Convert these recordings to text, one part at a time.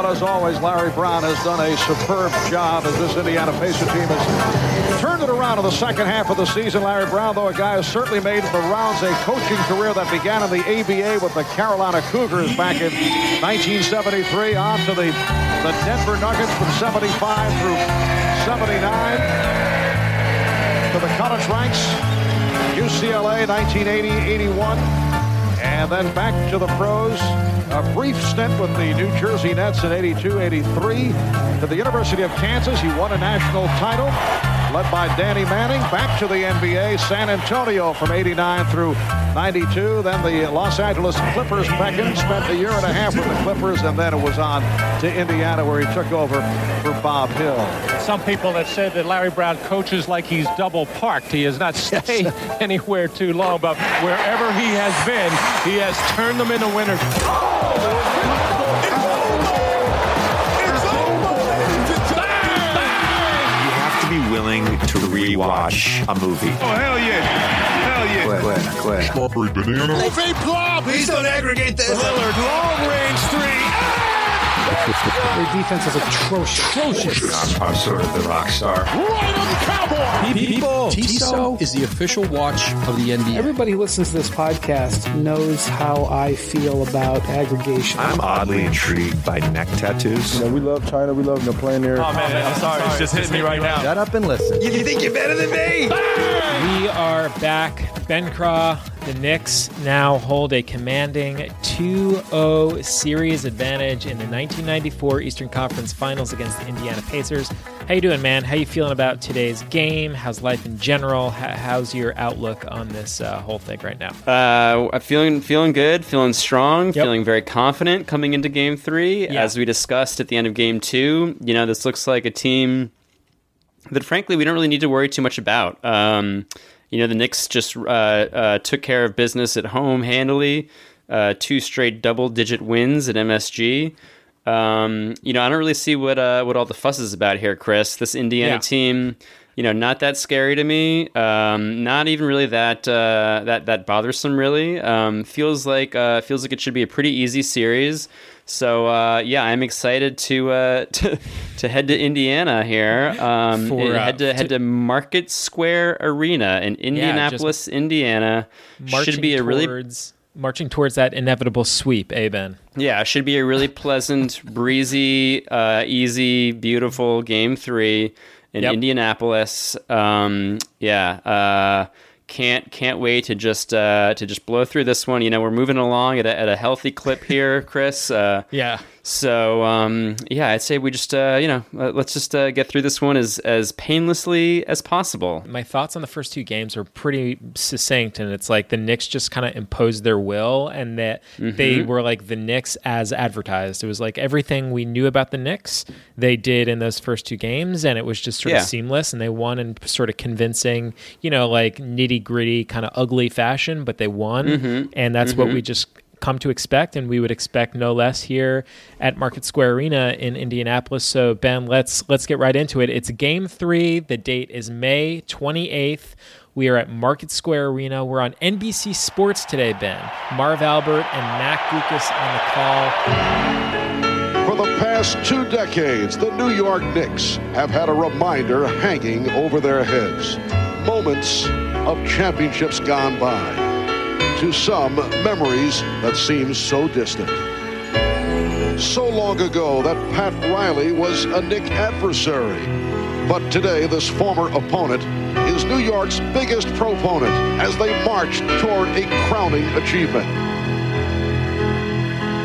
But as always, Larry Brown has done a superb job as this Indiana Pacer team has turned it around in the second half of the season. Larry Brown, though, a guy has certainly made the rounds a coaching career that began in the ABA with the Carolina Cougars back in 1973 on to the, the Denver Nuggets from 75 through 79 to the college ranks, UCLA 1980-81 and then back to the pros. A brief stint with the New Jersey Nets in 82-83. To the University of Kansas, he won a national title led by Danny Manning. Back to the NBA, San Antonio from 89 through 92. Then the Los Angeles Clippers. Beckham spent a year and a half with the Clippers, and then it was on to Indiana where he took over for Bob Hill. Some people have said that Larry Brown coaches like he's double parked. He has not stayed yes. anywhere too long, but wherever he has been, he has turned them into winners. Willing to rewatch a movie. Oh, hell yeah. Hell yeah. Quit, quit, quit. Strawberry banana. Le'Veon Plum. Please don't aggregate this. Lillard, long range three. Ah! Their defense is atrocious. Atrocious. I'm sort of the rock star. Right on the cowboy. People, Tissot is the official watch of the NBA. Everybody who listens to this podcast knows how I feel about aggregation. I'm oddly intrigued by neck tattoos. You know, we love China. We love you know, playing there. Oh, man, I'm sorry. It's just hitting me right now. Shut up and listen. You think you're better than me? We are back. Ben Craw, the Knicks now hold a commanding 2-0 series advantage in the 1994 Eastern Conference Finals against the Indiana Pacers. How you doing, man? How you feeling about today's game? How's life in general? How's your outlook on this uh, whole thing right now? Uh, feeling feeling good, feeling strong, yep. feeling very confident coming into Game Three. Yeah. As we discussed at the end of Game Two, you know this looks like a team that, frankly, we don't really need to worry too much about. Um, you know, the Knicks just uh, uh, took care of business at home handily. Uh, two straight double-digit wins at MSG. Um, you know, I don't really see what uh, what all the fuss is about here, Chris. This Indiana yeah. team, you know, not that scary to me. Um, not even really that uh, that that bothersome. Really, um, feels like uh, feels like it should be a pretty easy series. So uh, yeah, I'm excited to, uh, to to head to Indiana here. Um, For, uh, head to head to Market Square Arena in Indianapolis, yeah, Indiana. Should be a really towards, marching towards that inevitable sweep. Eh, Ben? Yeah, should be a really pleasant, breezy, uh, easy, beautiful game three in yep. Indianapolis. Um, yeah uh, can't can't wait to just uh, to just blow through this one. You know, we're moving along at a, at a healthy clip here, Chris. Uh, yeah. So um, yeah, I'd say we just uh, you know let's just uh, get through this one as as painlessly as possible. My thoughts on the first two games are pretty succinct, and it's like the Knicks just kind of imposed their will, and that mm-hmm. they were like the Knicks as advertised. It was like everything we knew about the Knicks they did in those first two games, and it was just sort yeah. of seamless, and they won in sort of convincing, you know, like nitty gritty kind of ugly fashion, but they won, mm-hmm. and that's mm-hmm. what we just come to expect, and we would expect no less here at Market Square Arena in Indianapolis. So Ben, let's let's get right into it. It's Game Three. The date is May twenty eighth. We are at Market Square Arena. We're on NBC Sports today, Ben. Marv Albert and Matt Guokas on the call. For the past two decades, the New York Knicks have had a reminder hanging over their heads. Moments of championships gone by to some memories that seem so distant. So long ago that Pat Riley was a Knick adversary. But today, this former opponent is New York's biggest proponent as they march toward a crowning achievement.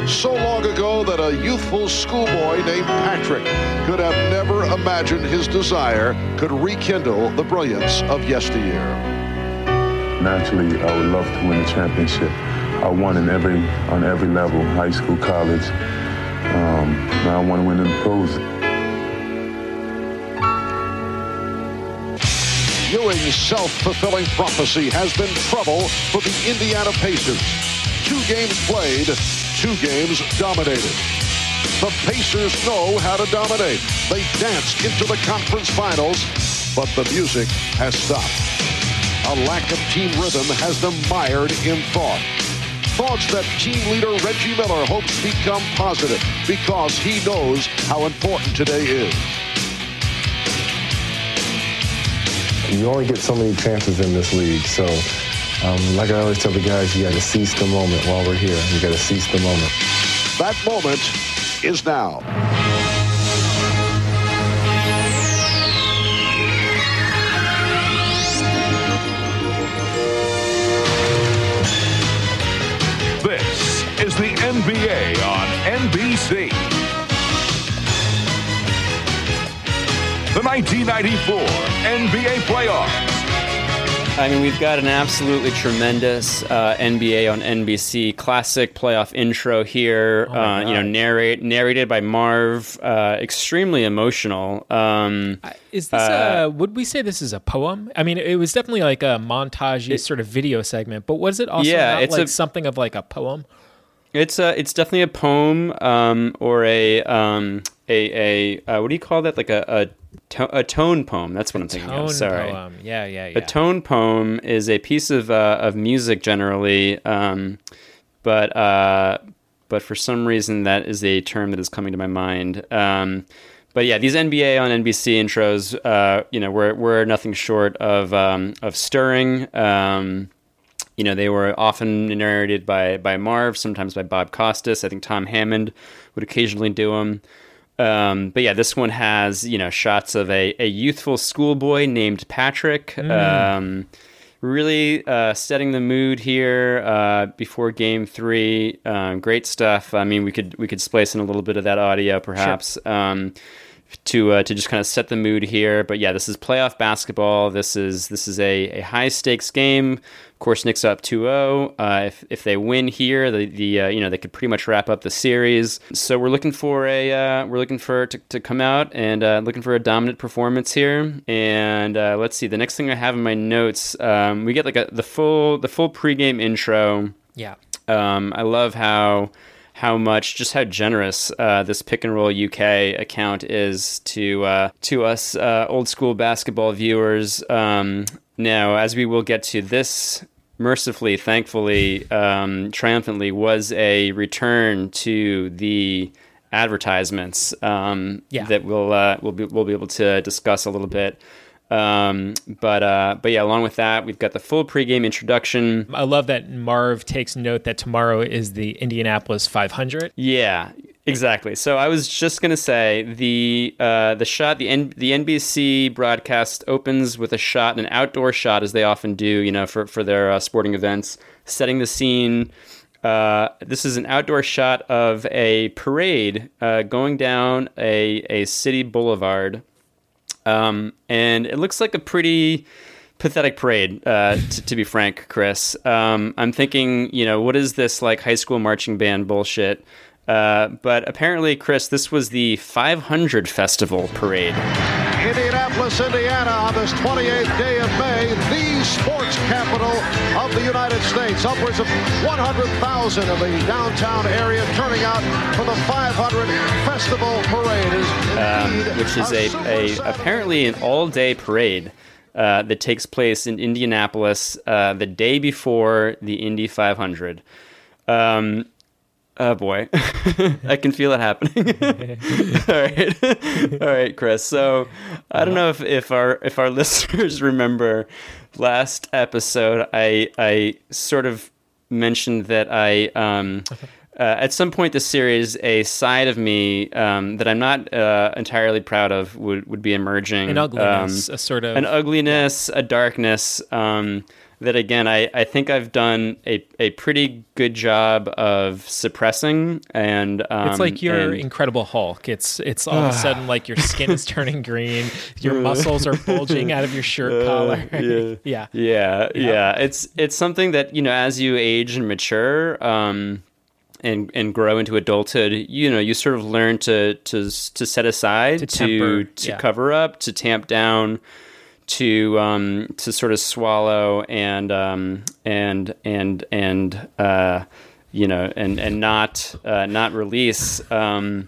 So long ago that a youthful schoolboy named Patrick could have never imagined his desire could rekindle the brilliance of yesteryear naturally I would love to win a championship. I won in every on every level, high school, college. Um, now I want to win in the pros. Ewing's self-fulfilling prophecy has been trouble for the Indiana Pacers. Two games played, two games dominated. The Pacers know how to dominate. They danced into the conference finals, but the music has stopped. A lack of team rhythm has them mired in thought. thoughts that team leader Reggie Miller hopes become positive because he knows how important today is. You only get so many chances in this league, so um, like I always tell the guys, you got to seize the moment while we're here. You got to seize the moment. That moment is now. NBA on NBC. The 1994 NBA playoffs. I mean, we've got an absolutely tremendous uh, NBA on NBC classic playoff intro here. Oh uh, you know, narrate narrated by Marv. Uh, extremely emotional. Um, Is this a? Would we say this is a poem? I mean, it was definitely like a montage sort of video segment, but was it also Yeah, not it's like a- something of like a poem? It's a, it's definitely a poem, um, or a, um, a, a, uh, what do you call that? Like a, a, to- a tone poem. That's what I'm thinking Tone of. Sorry. poem. Yeah, yeah, yeah. A tone poem is a piece of uh, of music generally, um, but uh, but for some reason that is a term that is coming to my mind. Um, but yeah, these NBA on NBC intros, uh, you know, were were nothing short of um, of stirring. Um, you know, they were often narrated by by Marv, sometimes by Bob Costas. I think Tom Hammond would occasionally do them. Um, but yeah, this one has you know shots of a, a youthful schoolboy named Patrick. Um, really uh, setting the mood here uh, before Game Three. Um, great stuff. I mean, we could we could splice in a little bit of that audio, perhaps. Um, to uh, to just kind of set the mood here. But yeah, this is playoff basketball. This is this is a, a high stakes game. Of course, Knicks up 2-0. Uh, if if they win here, the the uh, you know they could pretty much wrap up the series. So we're looking for a uh, we're looking for to, to come out and uh, looking for a dominant performance here. And uh, let's see. The next thing I have in my notes, um, we get like a the full the full pregame intro. Yeah. Um, I love how how much just how generous uh, this pick and roll UK account is to uh, to us uh, old school basketball viewers. Um, now, as we will get to this. Mercifully, thankfully, um, triumphantly, was a return to the advertisements um, Yeah. that we'll uh, we'll be we'll be able to discuss a little bit. Um, but uh, but yeah, along with that, we've got the full pregame introduction. I love that Marv takes note that tomorrow is the Indianapolis 500. Yeah, exactly. So I was just gonna say the uh, the shot the N- the NBC broadcast opens with a shot, an outdoor shot, as they often do, you know, for for their uh, sporting events, setting the scene. Uh, this is an outdoor shot of a parade uh, going down a a city boulevard, um, and it looks like a pretty pathetic parade, uh, t- to be frank, Chris. Um, I'm thinking, you know, what is this like high school marching band bullshit? Uh, but apparently, Chris, this was the 500 Festival parade. Indianapolis, Indiana, on this 28th day of May, the sports capital of the United States. Upwards of 100,000 of the downtown area turning out for the 500 Festival Parade. Um, which is a, a apparently an all day parade uh, that takes place in Indianapolis uh, the day before the Indy 500. Um, oh boy, I can feel it happening. all right, all right, Chris. So I don't know if, if our if our listeners remember last episode, I I sort of mentioned that I. Um, uh, at some point this series, a side of me um, that I'm not uh, entirely proud of would, would be emerging. An ugliness, Um, a sort of an ugliness, a darkness. Um, that again, I, I think I've done a, a pretty good job of suppressing, and um, It's like your and- Incredible Hulk. It's it's all of a sudden like your skin is turning green, your muscles are bulging out of your shirt collar. Uh, yeah. yeah. Yeah, yeah. It's it's something that you know as you age and mature, um, and and grow into adulthood, you know, you sort of learn to to to set aside, To to temper, to yeah. cover up, to tamp down, to um to sort of swallow and um and and and uh you know and and not uh, not release um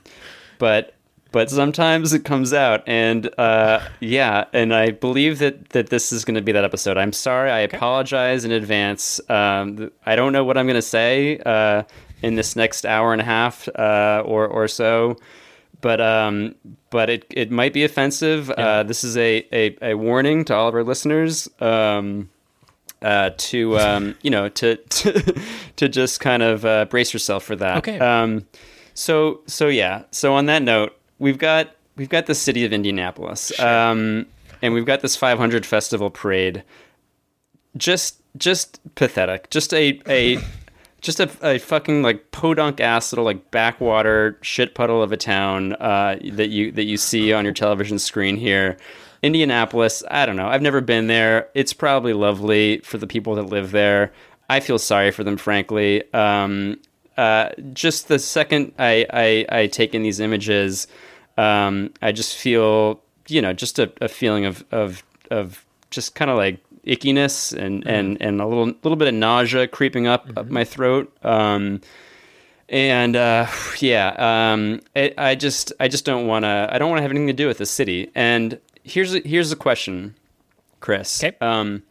but but sometimes it comes out, and uh, yeah, and I believe that that this is going to be that episode. I'm sorry, I apologize in advance. Um, I don't know what I'm going to say uh, in this next hour and a half uh, or or so, but um, but it it might be offensive. Uh, this is a, a a warning to all of our listeners. Um, uh, to um, you know to, to to just kind of uh, brace yourself for that. Okay. Um, so so yeah. So on that note, we've got we've got the city of Indianapolis, um, and we've got this 500 festival parade. Just just pathetic. Just a a just a, a fucking like podunk ass little like backwater shit puddle of a town uh, that you that you see on your television screen here. Indianapolis, I don't know. I've never been there. It's probably lovely for the people that live there. I feel sorry for them, frankly. Um, uh, just the second I, I, I take in these images, um, I just feel, you know, just a, a feeling of, of, of just kind of like ickiness and, mm-hmm. and, and a little, little bit of nausea creeping up, mm-hmm. up my throat. Um, and uh, yeah, um, it, I just I just don't want to. I don't want to have anything to do with the city. And here's a, here's a question, Chris. Okay. Um,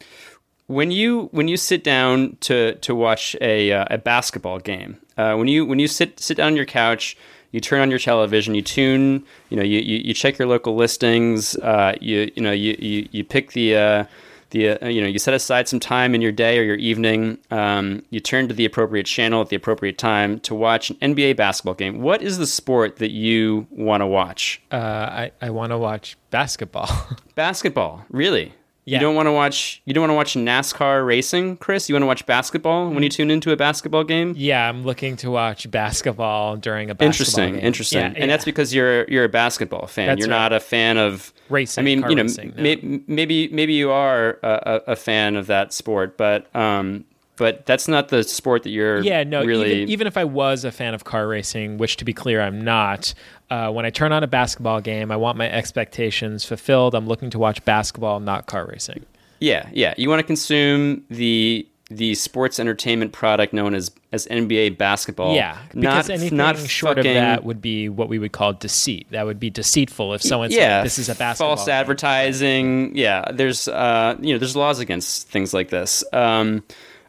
when you when you sit down to to watch a uh, a basketball game, uh, when you when you sit sit down on your couch, you turn on your television, you tune, you know, you you, you check your local listings, uh, you you know, you you, you pick the uh, the uh, you know you set aside some time in your day or your evening. Um, you turn to the appropriate channel at the appropriate time to watch an NBA basketball game. What is the sport that you want to watch? Uh, I I want to watch basketball. basketball, really? Yeah. You don't want to watch. You don't want to watch NASCAR racing, Chris. You want to watch basketball when you tune into a basketball game. Yeah, I'm looking to watch basketball during a basketball interesting, game. interesting, Yeah, and yeah. that's because you're you're a basketball fan. That's you're right. not a fan of Racing, I mean, you know, racing, no. may, maybe maybe you are a, a, a fan of that sport, but um, but that's not the sport that you're. yeah, no. really. Even, even if I was a fan of car racing, which to be clear, I'm not. Uh, when I turn on a basketball game, I want my expectations fulfilled. I'm looking to watch basketball, not car racing. Yeah, yeah. You want to consume the the sports entertainment product known as as NBA basketball. Yeah, because not anything not short fucking, of that would be what we would call deceit. That would be deceitful if someone yeah, said this is a basketball. false game." advertising. Yeah, there's uh, you know there's laws against things like this. Um,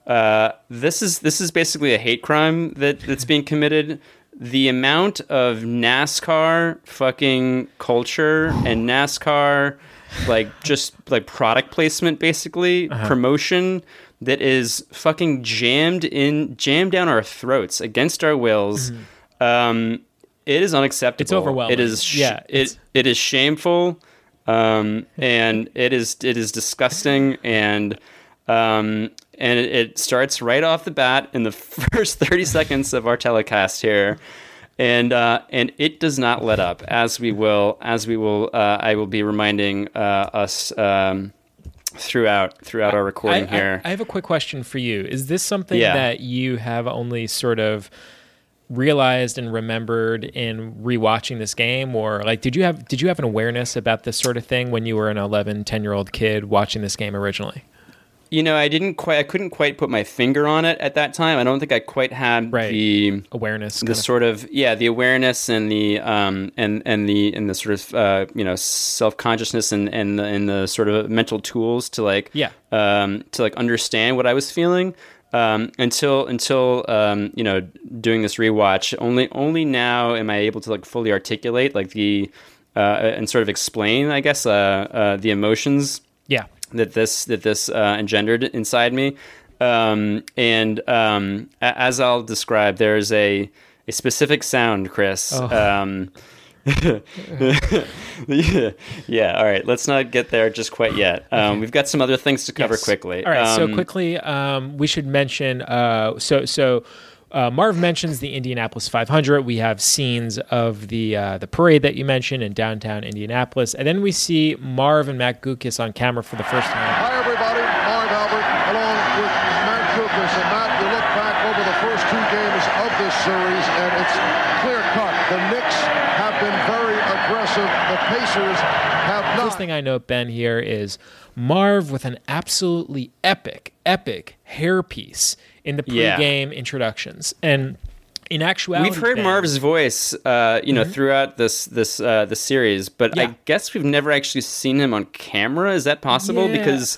uh, this is this is basically a hate crime that that's being committed. The amount of NASCAR fucking culture and NASCAR like just like product placement basically Uh-huh. promotion that is fucking jammed in jammed down our throats against our wills um it is unacceptable Mm-hmm. It's overwhelming. it is sh- Yeah, it it is shameful um and it is it is disgusting and um and it, it starts right off the bat in the first 30 seconds of our telecast here and uh, and it does not let up as we will as we will uh, I will be reminding uh, us um, throughout throughout our recording I, here. I, I have a quick question for you. Is this something Yeah. that you have only sort of realized and remembered in rewatching this game or like did you have did you have an awareness about this sort of thing when you were an 11 10 year old kid watching this game originally you know, I didn't quite I couldn't quite put my finger on it at that time. I don't think I quite had the awareness the of- sort of yeah the awareness and the um and and the and the sort of uh, you know self consciousness and and the, and the sort of mental tools to like Yeah. um to like understand what I was feeling um until until um you know doing this rewatch only only now am I able to like fully articulate like the uh and sort of explain I guess uh, uh the emotions yeah that this that this uh, engendered inside me. Um, and um, a- as I'll describe, there's a a specific sound, Chris. Oh. Um, yeah, yeah. All right. Let's not get there just quite yet. Um, We've got some other things to cover Yes. quickly. All right, so Um, quickly, um, we should mention. Uh, so so. Uh, Marv mentions the Indianapolis 500. We have scenes of the uh, the parade that you mentioned in downtown Indianapolis, and then we see Marv and Matt Guokas on camera for the first time. Hi, everybody. Marv Albert along with Matt Guokas. And Matt, you look back over the first two games of this series, and it's clear cut. The Knicks have been very aggressive. The Pacers have not. First thing I note, Ben, here is Marv with an absolutely epic, epic hairpiece in the Yeah. pregame introductions. And in actuality, we've heard Ben, Marv's voice, uh, you know, Mhm. throughout this this uh, the series, but Yeah. I guess we've never actually seen him on camera. Is that possible? Yeah. Because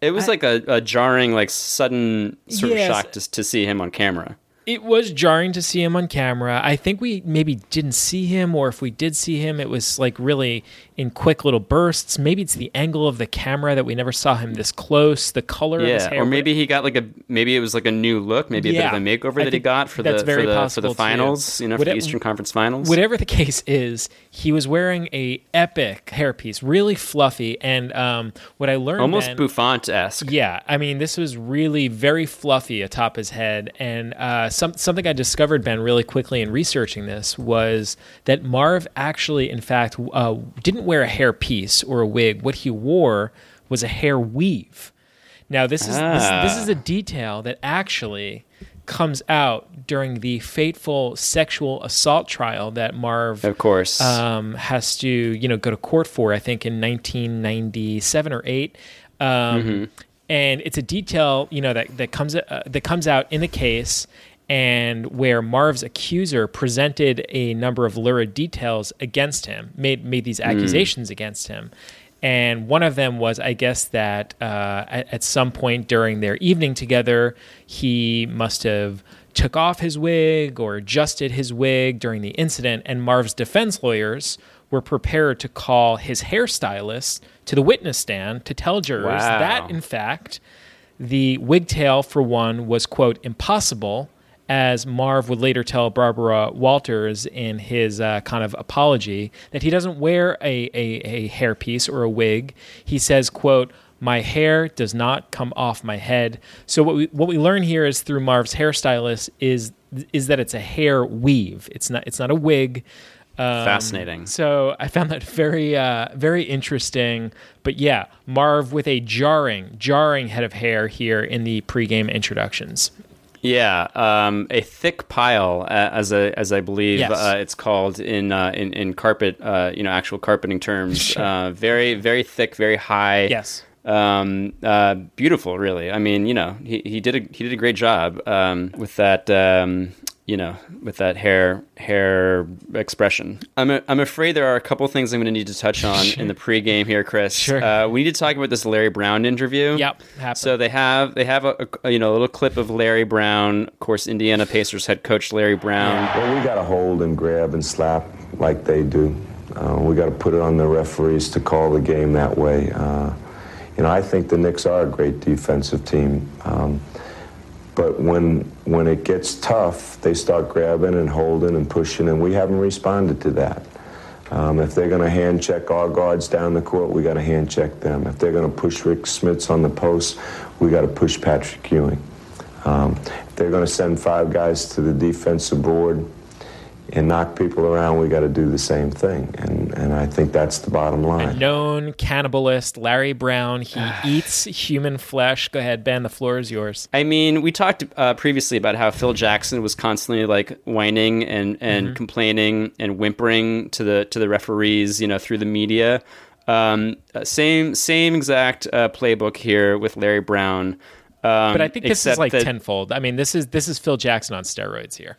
it was I- like a, a jarring, like sudden sort Yes. of shock to, to see him on camera. It was jarring to see him on camera. I think we maybe didn't see him, or if we did see him, it was like really in quick little bursts. Maybe it's the angle of the camera that we never saw him this close, the color of his Yeah, hair. or maybe he got like a maybe it was like a new look, maybe a bit of a makeover I that he got for the for the for the too. finals, you know, for the Eastern Conference Finals. Whatever the case is, he was wearing a epic hairpiece, really fluffy, and um, what I learned Almost Buffon esque. Yeah, I mean, this was really very fluffy atop his head, and uh, some, something I discovered, Ben, really quickly in researching this was that Marv actually, in fact, uh, didn't wear a hair piece or a wig. What he wore was a hair weave. Now, this is Ah. this, this is a detail that actually comes out during the fateful sexual assault trial that Marv, of course, um, has to you know go to court for. I think in 1997 or eight. Um, Mhm. And it's a detail you know that that comes uh, that comes out in the case. And where Marv's accuser presented a number of lurid details against him, made made these Mm. accusations against him, and one of them was, I guess, that uh, at, at some point during their evening together, he must have took off his wig or adjusted his wig during the incident, and Marv's defense lawyers were prepared to call his hairstylist to the witness stand to tell jurors Wow. that, in fact, the wigtail, for one, was, quote, impossible, as Marv would later tell Barbara Walters in his uh, kind of apology, that he doesn't wear a, a, a hairpiece or a wig. He says, quote, my hair does not come off my head. So what we what we learn here is through Marv's hairstylist is is that it's a hair weave. It's not it's not a wig. Um, Fascinating. So I found that very, uh, very interesting. But yeah, Marv with a jarring, jarring head of hair here in the pregame introductions. Yeah, um, a thick pile, uh, as a as I believe Yes. uh, it's called in uh, in in carpet, uh, you know, actual carpeting terms. Sure. Uh, very very thick, very high. Yes. Um, uh, beautiful, really. I mean, you know, he, he did a he did a great job um, with that. You know, with that hair hair expression. I'm a, I'm afraid there are a couple things I'm going to need to touch on in the pregame here, Chris. Sure. Uh, we need to talk about this Larry Brown interview. Yep, happened. So they have they have a, a you know a little clip of Larry Brown, of course, Indiana Pacers head coach Larry Brown. Well, we got to hold and grab and slap like they do. Uh, we got to put it on the referees to call the game that way. Uh, you know, I think the Knicks are a great defensive team. Um, but when when it gets tough, they start grabbing and holding and pushing, and we haven't responded to that. Um, if they're going to hand check our guards down the court, we got to hand check them. If they're going to push Rik Smits on the post, we got to push Patrick Ewing. Um, if they're going to send five guys to the defensive board and knock people around, we got to do the same thing. And, and I think that's the bottom A line. known cannibalist, Larry Brown. He eats human flesh. Go ahead, Ben. The floor is yours. I mean, we talked uh, previously about how Phil Jackson was constantly like whining and, and Mhm. complaining and whimpering to the to the referees, you know, through the media. Um, uh, same same exact uh, playbook here with Larry Brown. Um, but I think this is like that- tenfold. I mean, this is this is Phil Jackson on steroids here.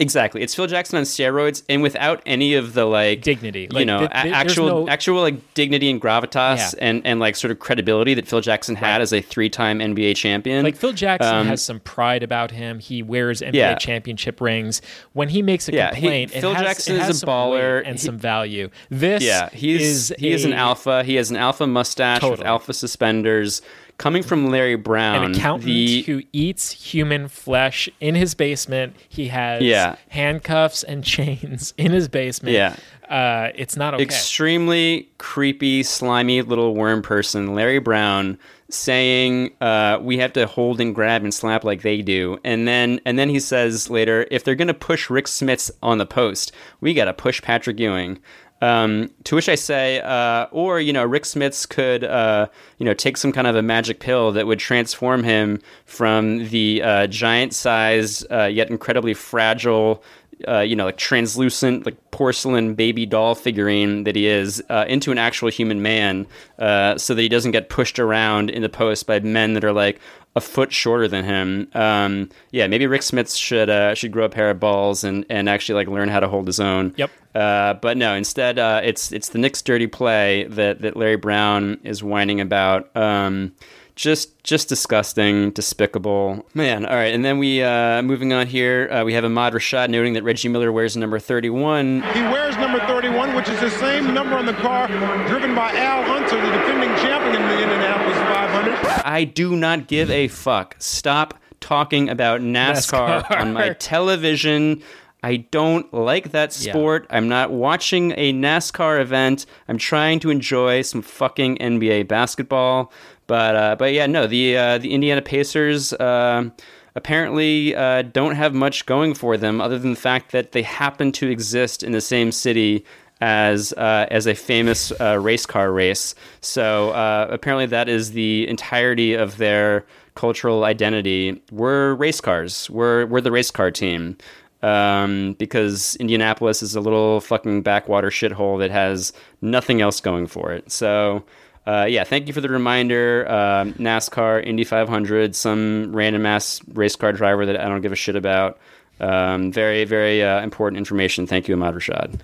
Exactly, it's Phil Jackson on steroids, and without any of the like dignity, you Like, know, th- th- actual no- actual like dignity and gravitas, Yeah. and and like sort of credibility that Phil Jackson had as a three time NBA champion. Like Phil Jackson Um, has some pride about him. He wears NBA Yeah. championship rings. When he makes a Yeah, he- complaint, it Phil has, Jackson is a baller. and He- some value. This yeah, he's is he is an alpha. He has an alpha mustache with alpha suspenders. Coming from Larry Brown, an accountant the who eats human flesh in his basement. He has Yeah. handcuffs and chains in his basement. Yeah. Uh, it's not okay. extremely creepy, slimy little worm person, Larry Brown, saying uh, we have to hold and grab and slap like they do, and then and then he says later, if they're gonna push Rik Smits on the post, we gotta push Patrick Ewing. Um, to which I say, uh, or you know, Rik Smits could, uh, you know, take some kind of a magic pill that would transform him from the uh, giant-sized uh, yet incredibly fragile, uh, you know, like translucent, like porcelain baby doll figurine that he is uh, into an actual human man, so that he doesn't get pushed around in the post by men that are like a foot shorter than him. Um, yeah, maybe Rik Smits should uh, should grow a pair of balls and, and actually like learn how to hold his own. Yep. Uh, but no, instead, uh, it's it's the Knicks' dirty play that that Larry Brown is whining about. Um, just just disgusting, despicable. Man, all right. And then we uh, moving on here, uh, we have Ahmad Rashad noting that Reggie Miller wears number 31. He wears number 31, which is the same number on the car driven by Al Unser, the defending champion in the Indianapolis 500. I do not give a fuck. Stop talking about NASCAR, NASCAR. on my television. I don't like that sport. Yeah. I'm not watching a NASCAR event. I'm trying to enjoy some fucking NBA basketball. But uh, but yeah, no, the uh, the Indiana Pacers uh, apparently uh, don't have much going for them other than the fact that they happen to exist in the same city as uh, as a famous uh, race car race. So apparently that is the entirety of their cultural identity. We're race cars. We're we're the race car team. Um, because Indianapolis is a little fucking backwater shithole that has nothing else going for it. So uh, yeah, thank you for the reminder. Uh, NASCAR, Indy 500, some random ass race car driver that I don't give a shit about. Um, very, very uh, important information. Thank you, Ahmad Rashad.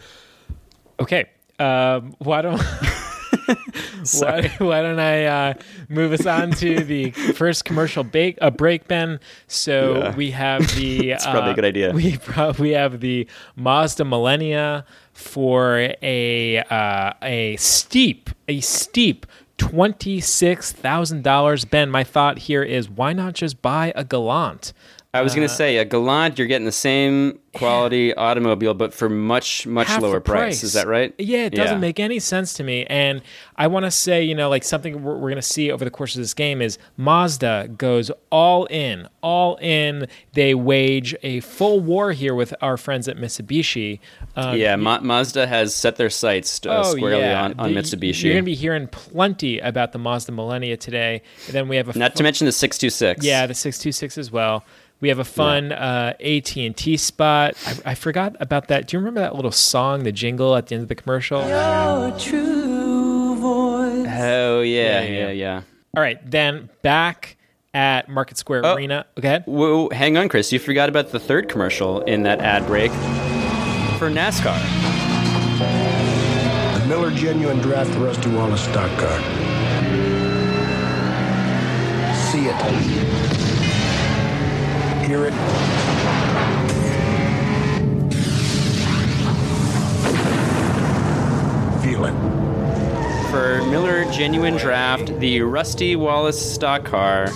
Okay. Um, why don't. why, why, don't I uh, move us on to the first commercial bake, uh, break, Ben? So yeah. we have the. It's probably a good idea. We, pro- we have the Mazda Millenia for a uh, a steep a steep twenty six thousand dollars. Ben, my thought here is why not just buy a Galant? I was uh, going to say a Galant, you're getting the same quality automobile, but for much much lower price. price. Is that right? Yeah, it doesn't yeah. make any sense to me. And I want to say, you know, like something we're, we're going to see over the course of this game is Mazda goes all in, all in. They wage a full war here with our friends at Mitsubishi. Um, yeah, Ma- Mazda has set their sights uh, oh, squarely yeah. on, on the, Mitsubishi. You're going to be hearing plenty about the Mazda Millenia today. And then we have a not f- to mention the six two six. Yeah, the six two six as well. We have a fun uh, AT and T spot. I, I, forgot about that. Do you remember that little song, the jingle at the end of the commercial? Your true voice. Oh yeah, yeah, yeah. yeah. All right, then back at Market Square oh, Arena. Okay. Whoa, hang on, Chris. You forgot about the third commercial in that ad break for NASCAR. The Miller Genuine Draft Rusty Wallace stock car. See it hear it. Feel it. For Miller Genuine Draft, the Rusty Wallace stock car.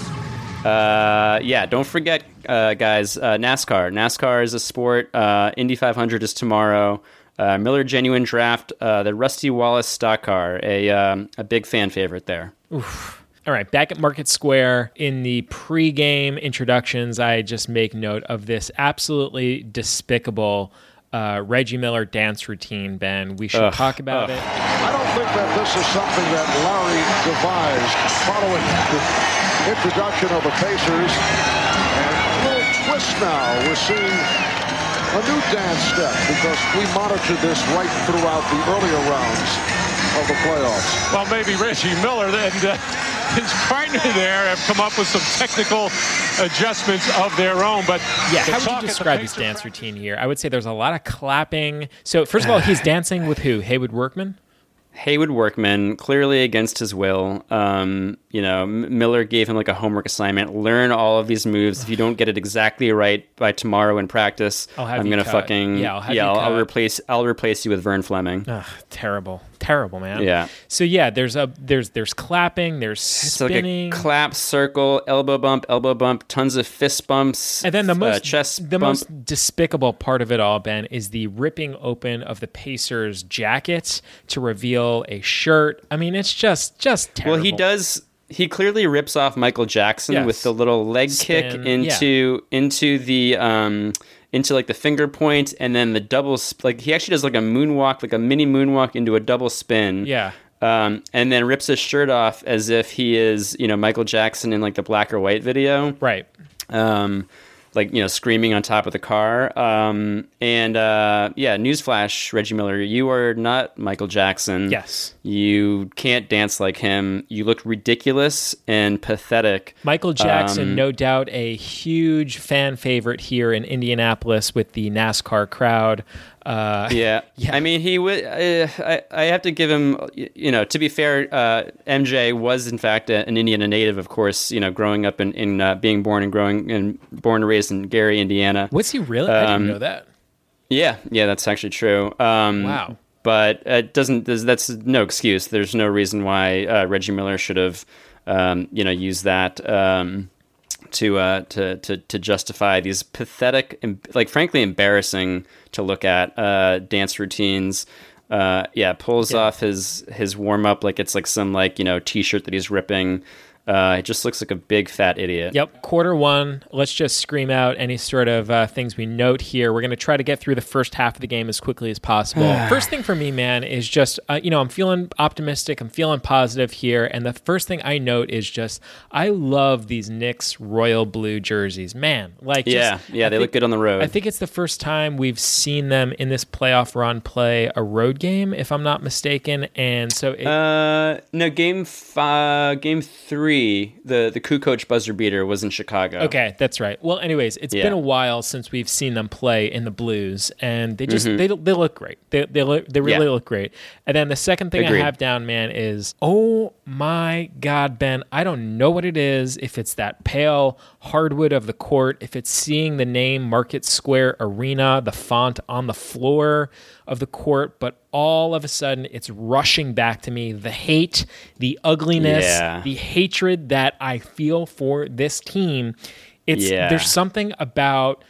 Uh, yeah, don't forget, uh, guys, uh, NASCAR. NASCAR is a sport. Uh, Indy 500 is tomorrow. Uh, Miller Genuine Draft, uh, the Rusty Wallace stock car, a, um, a big fan favorite there. Oof. All right, back at Market Square in the pre-game introductions, I just make note of this absolutely despicable uh, Reggie Miller dance routine. Ben, we should Ugh. talk about Ugh. it. I don't think that this is something that Larry devised following the introduction of the Pacers. And a little twist now. We're seeing a new dance step because we monitored this right throughout the earlier rounds of the playoffs. Well, maybe Reggie Miller then. Uh, his partner there have come up with some technical adjustments of their own. But yeah, how would you describe his dance routine here? I would say there's a lot of clapping. So first of all, he's dancing with who? Haywoode Workman. Haywoode Workman, clearly against his will. Um, you know, M- Miller gave him like a homework assignment. Learn all of these moves. If you don't get it exactly right by tomorrow in practice, I'm gonna cut. fucking yeah, I'll, yeah I'll, I'll, replace I'll replace you with Vern Fleming. Ugh, terrible, terrible, man. Yeah. So yeah, there's a there's there's clapping, there's spinning, like clap, circle, elbow bump, elbow bump, tons of fist bumps, and then the uh, most uh, chest the bump. most despicable part of it all, Ben, is the ripping open of the Pacers jacket to reveal a shirt. I mean, it's just just terrible. Well, he does he clearly rips off Michael Jackson yes. with the little leg Spin, kick into yeah. into the um into like the finger point and then the double sp- like he actually does like a moonwalk like a mini moonwalk into a double spin. Yeah. Um, and then rips his shirt off as if he is you know Michael Jackson in like the black or white video. Right. Um like you know screaming on top of the car. Um, and uh, yeah, newsflash, Reggie Miller, you are not Michael Jackson. Yes, you can't dance like him. You look ridiculous and pathetic. Michael Jackson, um, no doubt, a huge fan favorite here in Indianapolis with the NASCAR crowd. Uh, yeah. yeah, I mean, he would. Uh, I, I have to give him. You know, to be fair, uh, MJ was in fact a, an Indiana native, of course. You know, growing up in, in uh, being born and growing and born and raised in Gary, Indiana. Was he really? Um, I didn't um, know that. Yeah, yeah, that's actually true. Um, wow. But it doesn't. That's no excuse. There's no reason why uh, Reggie Miller should have, um, you know, used that. Um, to uh, to to to justify these pathetic, like frankly embarrassing to look at uh, dance routines. Uh, yeah, pulls yeah. off his his warm up like it's like some like you know t shirt that he's ripping. Uh, it just looks like a big fat idiot. Yep. Quarter one. Let's just scream out any sort of uh, things we note here. We're going to try to get through the first half of the game as quickly as possible. first thing for me, man, is just, uh, you know, I'm feeling optimistic. I'm feeling positive here. And the first thing I note is just, I love these Knicks royal blue jerseys. Man, like, yeah, just, yeah, I they think, look good on the road. I think it's the first time we've seen them in this playoff run play a road game, if I'm not mistaken. And so, it, uh, no, game five, game three three, the the Kukoc buzzer beater was in Chicago. Okay, that's right. Well, anyways, it's yeah. been a while since we've seen them play in the Blues, and they just mm-hmm. they they look great. They they look, they really yeah. look great. And then the second thing Agreed. I have down, man, is oh my god, Ben, I don't know what it is. If it's that pale hardwood of the court, if it's seeing the name Market Square Arena, the font on the floor of the court, but all of a sudden it's rushing back to me the hate, the ugliness, yeah. the hatred that I feel for this team. It's yeah. there's something about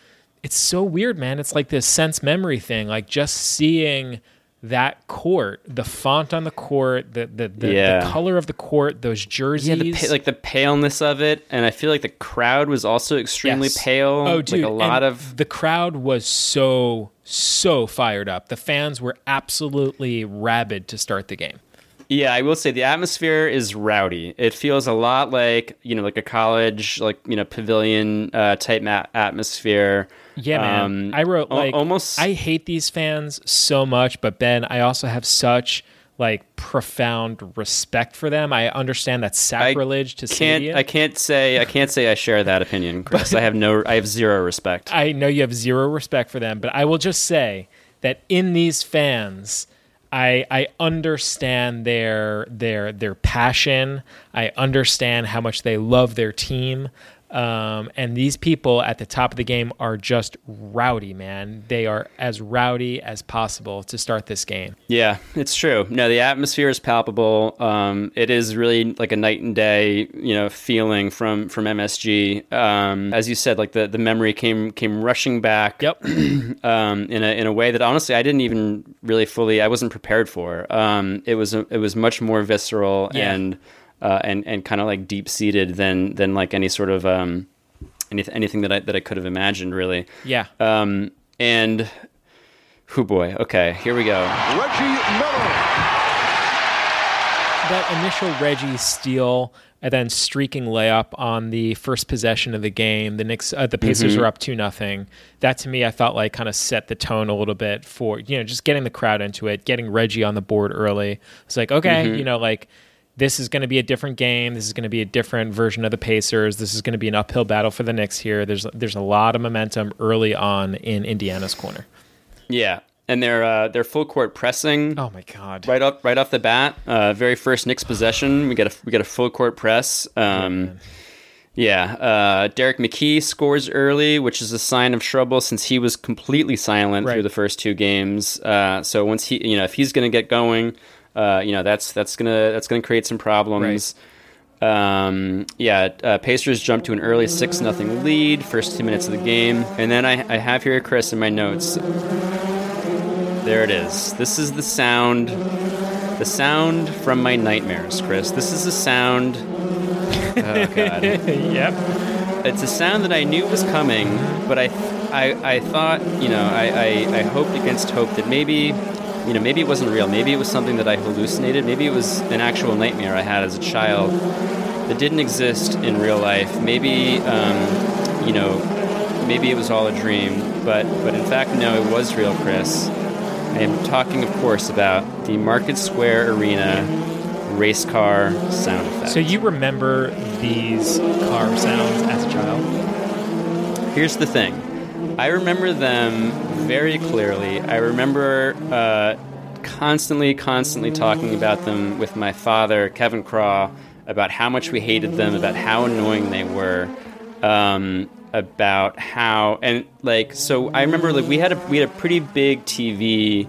it's so weird, man. It's like this sense memory thing, like just seeing that court, the font on the court, the the, the, yeah. the color of the court, those jerseys, yeah, the, like the paleness of it, and I feel like the crowd was also extremely yes. pale. Oh, dude, like a lot and of the crowd was so so fired up. The fans were absolutely rabid to start the game. Yeah, I will say the atmosphere is rowdy. It feels a lot like you know, like a college, like you know, pavilion uh, type atmosphere. Yeah, man. Um, I wrote like almost. I hate these fans so much, but Ben, I also have such like profound respect for them. I understand that sacrilege I to can't, I can't say I can't say I share that opinion, Chris. but, I have no I have zero respect. I know you have zero respect for them, but I will just say that in these fans, I I understand their their their passion. I understand how much they love their team. Um, and these people at the top of the game are just rowdy, man. They are as rowdy as possible to start this game. Yeah, it's true. No, the atmosphere is palpable. Um, it is really like a night and day, you know, feeling from from MSG. Um, as you said, like the, the memory came came rushing back. Yep. Um, in a in a way that honestly I didn't even really fully I wasn't prepared for. Um, it was it was much more visceral yeah. and uh, and and kind of like deep seated than than like any sort of um, any, anything that I that I could have imagined really. Yeah. Um, and who boy, okay, here we go. Reggie Miller. That initial Reggie steal and then streaking layup on the first possession of the game. The Knicks, uh, the Pacers mm-hmm. are up two nothing. That to me, I felt like kind of set the tone a little bit for you know just getting the crowd into it, getting Reggie on the board early. It's like okay, mm-hmm. you know, like this is going to be a different game. This is going to be a different version of the Pacers. This is going to be an uphill battle for the Knicks here. There's there's a lot of momentum early on in Indiana's corner. Yeah, and they're uh, they're full court pressing. Oh my god! Right up right off the bat, uh, very first Knicks possession, we get a we get a full court press. Um, yeah, uh, Derrick McKey scores early, which is a sign of trouble since he was completely silent right. through the first two games. Uh, so once he, you know, if he's going to get going, uh, you know that's that's gonna that's gonna create some problems. Right. Um, yeah, uh, Pacers jump to an early six nothing lead, first two minutes of the game, and then I, I have here Chris in my notes. There it is. This is the sound, the sound from my nightmares, Chris. This is the sound. Oh God. yep. It's a sound that I knew was coming, but I, I, I thought, you know, I, I, I hoped against hope that maybe you know, maybe it wasn't real. Maybe it was something that I hallucinated. Maybe it was an actual nightmare I had as a child that didn't exist in real life. Maybe, um, you know, maybe it was all a dream, but but in fact, no, it was real, Chris. I am talking, of course, about the Market Square Arena race car sound effect. So you remember these car sounds as a child? Here's the thing. I remember them very clearly. I remember uh, constantly, constantly talking about them with my father, Kevin Craw, about how much we hated them, about how annoying they were, um, about how and like. So I remember like we had a we had a pretty big TV.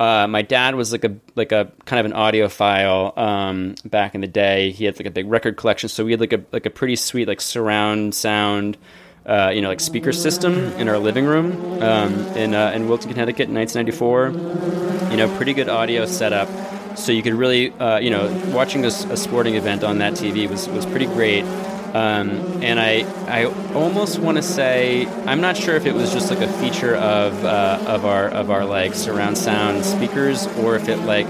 Uh, my dad was like a like a kind of an audiophile um, back in the day. He had like a big record collection, so we had like a like a pretty sweet like surround sound uh, you know, like speaker system in our living room um, in uh, in Wilton, Connecticut, in 1994. You know, pretty good audio setup, so you could really, uh, you know, watching this a sporting event on that TV was was pretty great. Um, and I I almost want to say I'm not sure if it was just like a feature of uh, of our of our like surround sound speakers or if it like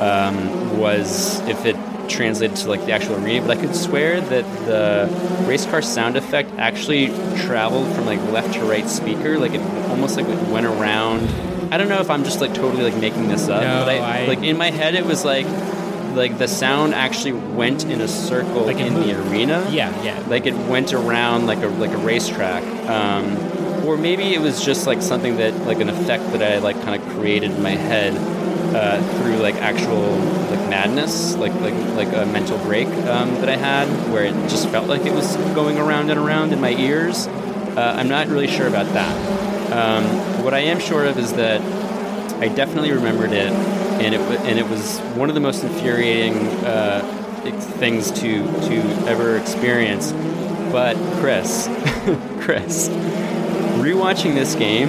um, was if it translated to like the actual arena, but I could swear that the race car sound effect actually traveled from like left to right speaker, like it almost like it went around. I don't know if I'm just like totally like making this up, No, but I, I- like in my head it was like like the sound actually went in a circle Like in the arena. Yeah, yeah. Like it went around like a like a racetrack. Um, or maybe it was just like something that like an effect that I like kind of created in my head uh, through like actual like madness, like like like a mental break um, that I had, where it just felt like it was going around and around in my ears. Uh, I'm not really sure about that. Um, what I am sure of is that I definitely remembered it, and it and it was one of the most infuriating uh, things to to ever experience. But Chris, Chris, rewatching this game,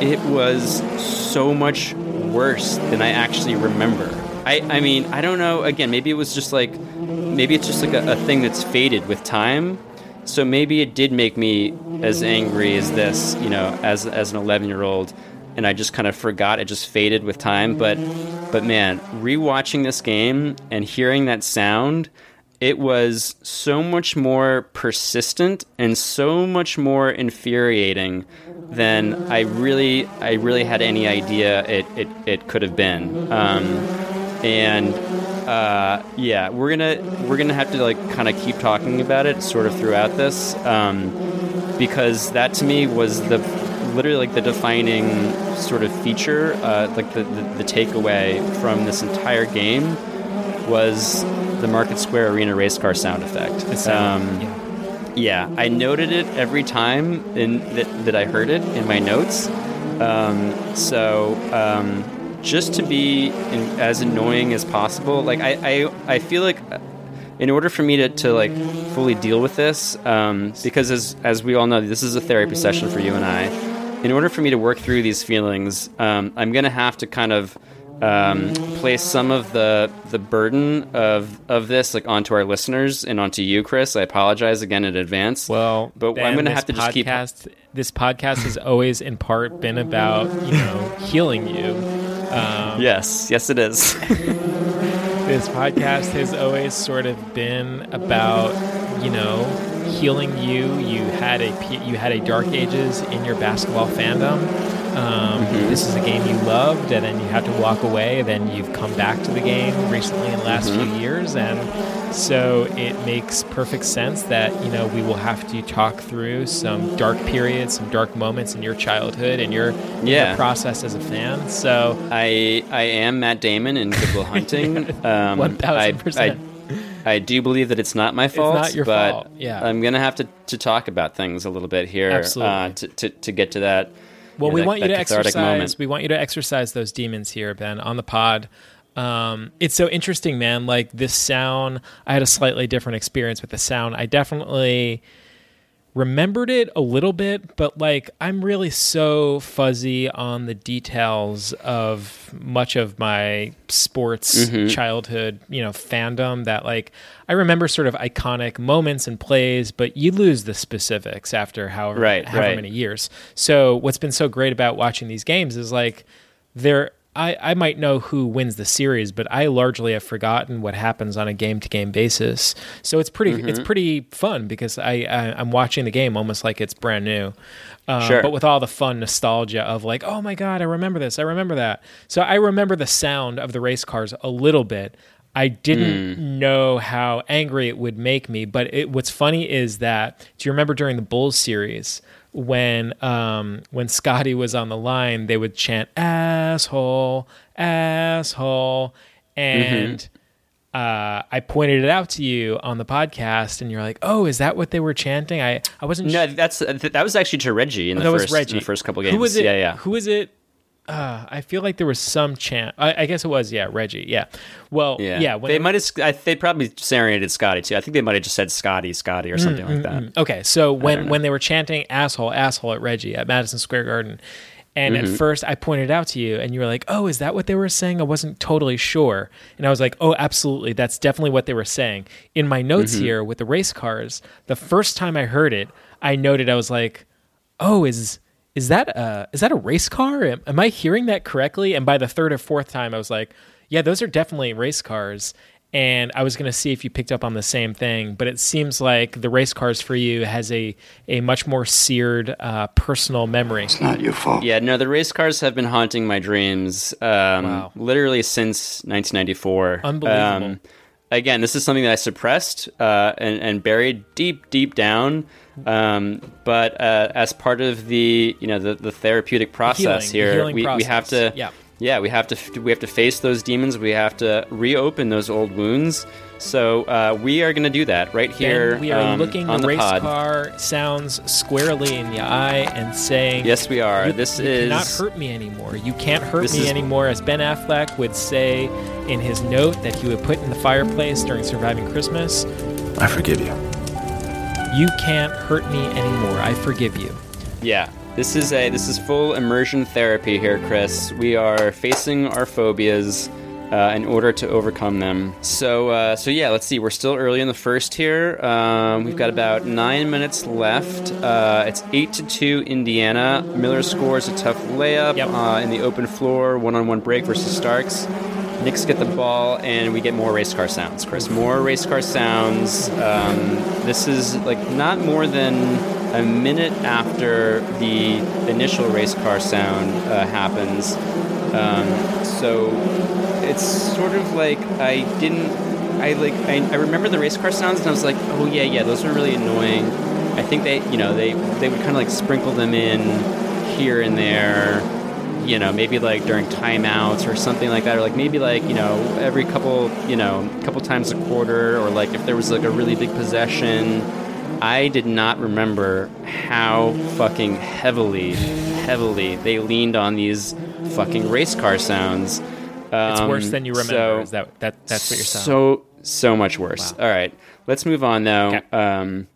it was so much worse than I actually remember. I, I mean, I don't know. Again, maybe it was just like, maybe it's just like a, a thing that's faded with time. So maybe it did make me as angry as this, you know, as as an 11 year old, and I just kind of forgot. It just faded with time. But, but man, rewatching this game and hearing that sound, it was so much more persistent and so much more infuriating than I really I really had any idea it it, it could have been. Um, and uh, yeah, we're gonna we're gonna have to like kind of keep talking about it sort of throughout this um, because that to me was the literally like the defining sort of feature, uh, like the, the the takeaway from this entire game was the Market Square Arena race car sound effect. Um, yeah. I noted it every time in, that, that I heard it in my notes. Um, so um, just to be in, as annoying as possible, like I, I, I feel like in order for me to, to like fully deal with this, um, because as as we all know, this is a therapy session for you and I. In order for me to work through these feelings, um, I'm going to have to kind of um, place some of the the burden of of this like onto our listeners and onto you, Chris. I apologize again in advance. Well, but Ben, I'm going to have to just keep. This podcast has always, in part, been about you know healing you. Um, Yes, yes, it is. this podcast has always sort of been about you know healing you. You had a you had a dark ages in your basketball fandom. Um, Mm-hmm. This is a game you loved, and then you had to walk away. Then you've come back to the game recently in the last Mm-hmm. few years, and so it makes perfect sense that you know we will have to talk through some dark periods, some dark moments in your childhood and your, in your Yeah. process as a fan. So I I am Matt Damon in Good Will Hunting. Um, 1000%. I, I, I do believe that it's not my fault. It's not your but fault, yeah. I'm gonna have to, to talk about things a little bit here Absolutely. Uh, to, to to get to that. Well, know, we that- want you to exercise. moment. We want you to exercise those demons here, Ben, on the pod. Um, it's so interesting, man. Like this sound, I had a slightly different experience with the sound. I definitely remembered it a little bit, but like I'm really so fuzzy on the details of much of my sports Mhm. childhood, you know, fandom that like I remember sort of iconic moments and plays, but you lose the specifics after however Right, however right. many years. So what's been so great about watching these games is like they're I, I might know who wins the series, but I largely have forgotten what happens on a game to game basis. So it's pretty mm-hmm. it's pretty fun because I, I am watching the game almost like it's brand new. Um, sure. But with all the fun nostalgia of like, oh my god, I remember this, I remember that. So I remember the sound of the race cars a little bit. I didn't mm. know how angry it would make me, but it, what's funny is that do you remember during the Bulls series when um, when Scotty was on the line, they would chant "asshole, asshole," and mm-hmm. uh, I pointed it out to you on the podcast, and you're like, "Oh, is that what they were chanting?" I I wasn't. No, sh- that's that was actually to Reggie in oh, the first Reggie. in the first couple games. Who was it? Yeah, yeah. Who was it? Uh, I feel like there was some chant. I, I, guess it was, yeah, Reggie. Yeah. Well, yeah. yeah they might have. they probably serenaded Scotty too. I think they might have just said Scotty, Scotty, or something mm, like that. Mm, okay, so when when they were chanting "asshole, asshole" at Reggie at Madison Square Garden, and mm-hmm. at first I pointed out to you, and you were like, "Oh, is that what they were saying?" I wasn't totally sure, and I was like, "Oh, absolutely, that's definitely what they were saying." In my notes mm-hmm. here with the race cars, the first time I heard it, I noted I was like, "Oh, is." Is that a is that a race car? Am, am I hearing that correctly? And by the third or fourth time, I was like, yeah, those are definitely race cars. And I was going to see if you picked up on the same thing, but it seems like the race cars for you has a a much more seared uh, personal memory. It's not your fault. Yeah, no, the race cars have been haunting my dreams um, wow. literally since 1994. Unbelievable. Um, again, this is something that I suppressed uh, and, and, buried deep, deep down. Um, but uh, as part of the you know the, the therapeutic process the healing, here, we, process. we have to yeah. Yeah we have to we have to face those demons. We have to reopen those old wounds. So uh, we are going to do that right here. Ben, we are um, looking on the, the race pod. car sounds squarely in the eye and saying, "Yes, we are. You, this you is not hurt me anymore. You can't hurt me is... anymore." As Ben Affleck would say in his note that he would put in the fireplace during Surviving Christmas. I forgive you. You can't hurt me anymore. I forgive you. Yeah. This is a this is full immersion therapy here, Chris. We are facing our phobias uh, in order to overcome them. So uh, so yeah, let's see. We're still early in the first here. Um, we've got about nine minutes left. Uh, it's eight to two Indiana. Miller scores a tough layup yep. Uh, in the open floor, one on one break versus Starks. Knicks get the ball, and we get more race car sounds, Chris. More race car sounds. Um, this is like not more than a minute after the initial race car sound uh, happens. Um, so it's sort of like I didn't. I like I, I remember the race car sounds, and I was like, oh yeah, yeah, those are really annoying. I think they, you know, they they would kind of like sprinkle them in here and there you know, maybe like during timeouts or something like that, or like maybe like you know every couple you know couple times a quarter, or like if there was like a really big possession. I did not remember how fucking heavily, heavily they leaned on these fucking race car sounds. Um, it's worse than you remember. So, Is that, that that's what you're saying? So so much worse. Wow. All right, let's move on though. Okay. Um,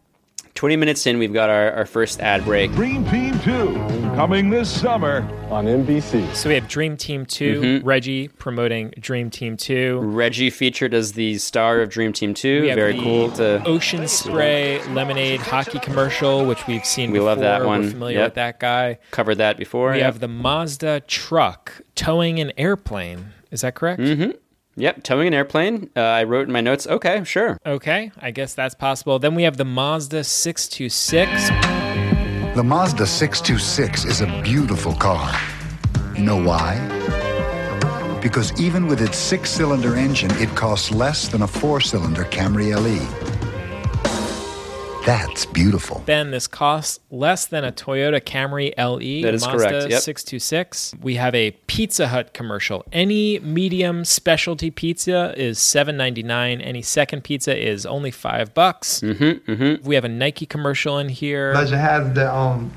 20 minutes in, we've got our, our first ad break. Dream Team 2 coming this summer on NBC. So we have Dream Team 2, mm-hmm. Reggie promoting Dream Team 2. Reggie featured as the star of Dream Team 2. Very cool. To Ocean Spray Lemonade hockey commercial, which we've seen we before. love that one. We're familiar yep. with that guy. Covered that before. We yep. have the Mazda truck towing an airplane. Is that correct? Mm-hmm. Yep, towing an airplane. Uh, I wrote in my notes, okay, sure. Okay, I guess that's possible. Then we have the Mazda 626. The Mazda 626 is a beautiful car. You know why? Because even with its six cylinder engine, it costs less than a four cylinder Camry LE. That's beautiful. Ben, this costs less than a Toyota Camry LE. That is Mazda correct. Yep. 626. We have a Pizza Hut commercial. Any medium specialty pizza is $7.99. Any second pizza is only five bucks. Mm-hmm, mm-hmm. We have a Nike commercial in here. Legend has that um,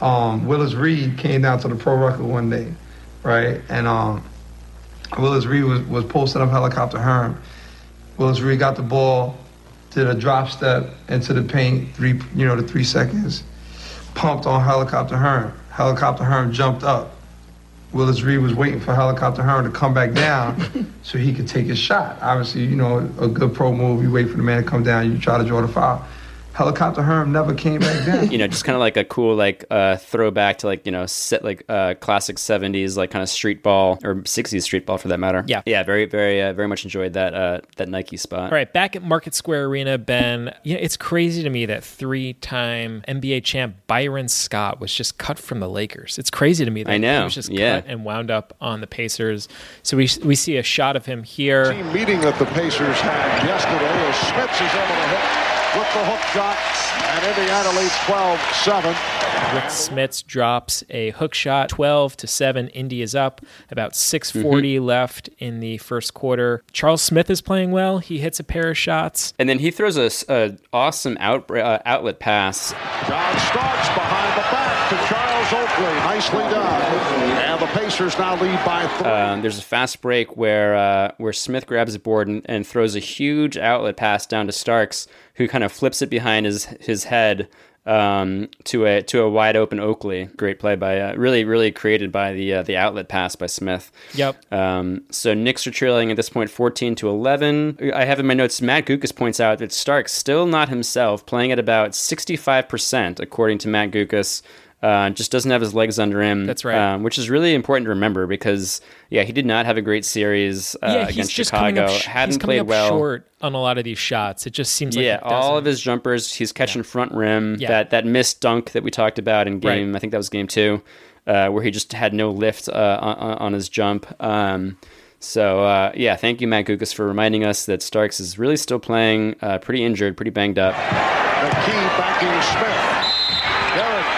um, Willis Reed came down to the pro record one day, right? And um, Willis Reed was, was posting up helicopter Herm. Willis Reed got the ball did a drop step into the paint, three, you know, the three seconds, pumped on Helicopter Herm. Helicopter Herm jumped up. Willis Reed was waiting for Helicopter Herm to come back down so he could take his shot. Obviously, you know, a good pro move, you wait for the man to come down, you try to draw the foul. Helicopter Herm never came back down. you know, just kind of like a cool like uh, throwback to like you know set like uh, classic '70s like kind of street ball or '60s street ball for that matter. Yeah, yeah, very very uh, very much enjoyed that uh, that Nike spot. All right, back at Market Square Arena, Ben. Yeah, it's crazy to me that three-time NBA champ Byron Scott was just cut from the Lakers. It's crazy to me that I know. he was just yeah. cut and wound up on the Pacers. So we we see a shot of him here. Team meeting that the Pacers had yesterday as Smits is able to hit with the hook shot, and Indiana leads 12-7. Rik Smits drops a hook shot, 12 to 7. Indy is up. About 6:40 Mm-hmm. left in the first quarter. Charles Smith is playing well. He hits a pair of shots. And then he throws a, s- a awesome out, uh, outlet pass. John Starks behind the back to Charles Oakley. Nicely done. And the Pacers now lead by three. Um, there's a fast break where uh, where Smith grabs the board and, and throws a huge outlet pass down to Starks, who kind of flips it behind his his head um, to a to a wide open Oakley. Great play by uh, really really created by the uh, the outlet pass by Smith. Yep. Um, so Knicks are trailing at this point, 14 to 11. I have in my notes. Matt Guokas points out that Starks still not himself, playing at about 65 percent according to Matt Guokas. Uh, just doesn't have his legs under him. That's right. Um, which is really important to remember because yeah, he did not have a great series uh, yeah, he's against just Chicago. coming up, sh- Hadn't he's coming played up well. short on a lot of these shots. It just seems like yeah, he all of his jumpers, he's catching front rim. Yeah. That that missed dunk that we talked about in game, Right. I think that was game two, uh, where he just had no lift uh, on, on his jump. Um, so uh, yeah, thank you, Matt Guokas, for reminding us that Starks is really still playing, uh, pretty injured, pretty banged up. McKey backing Smith.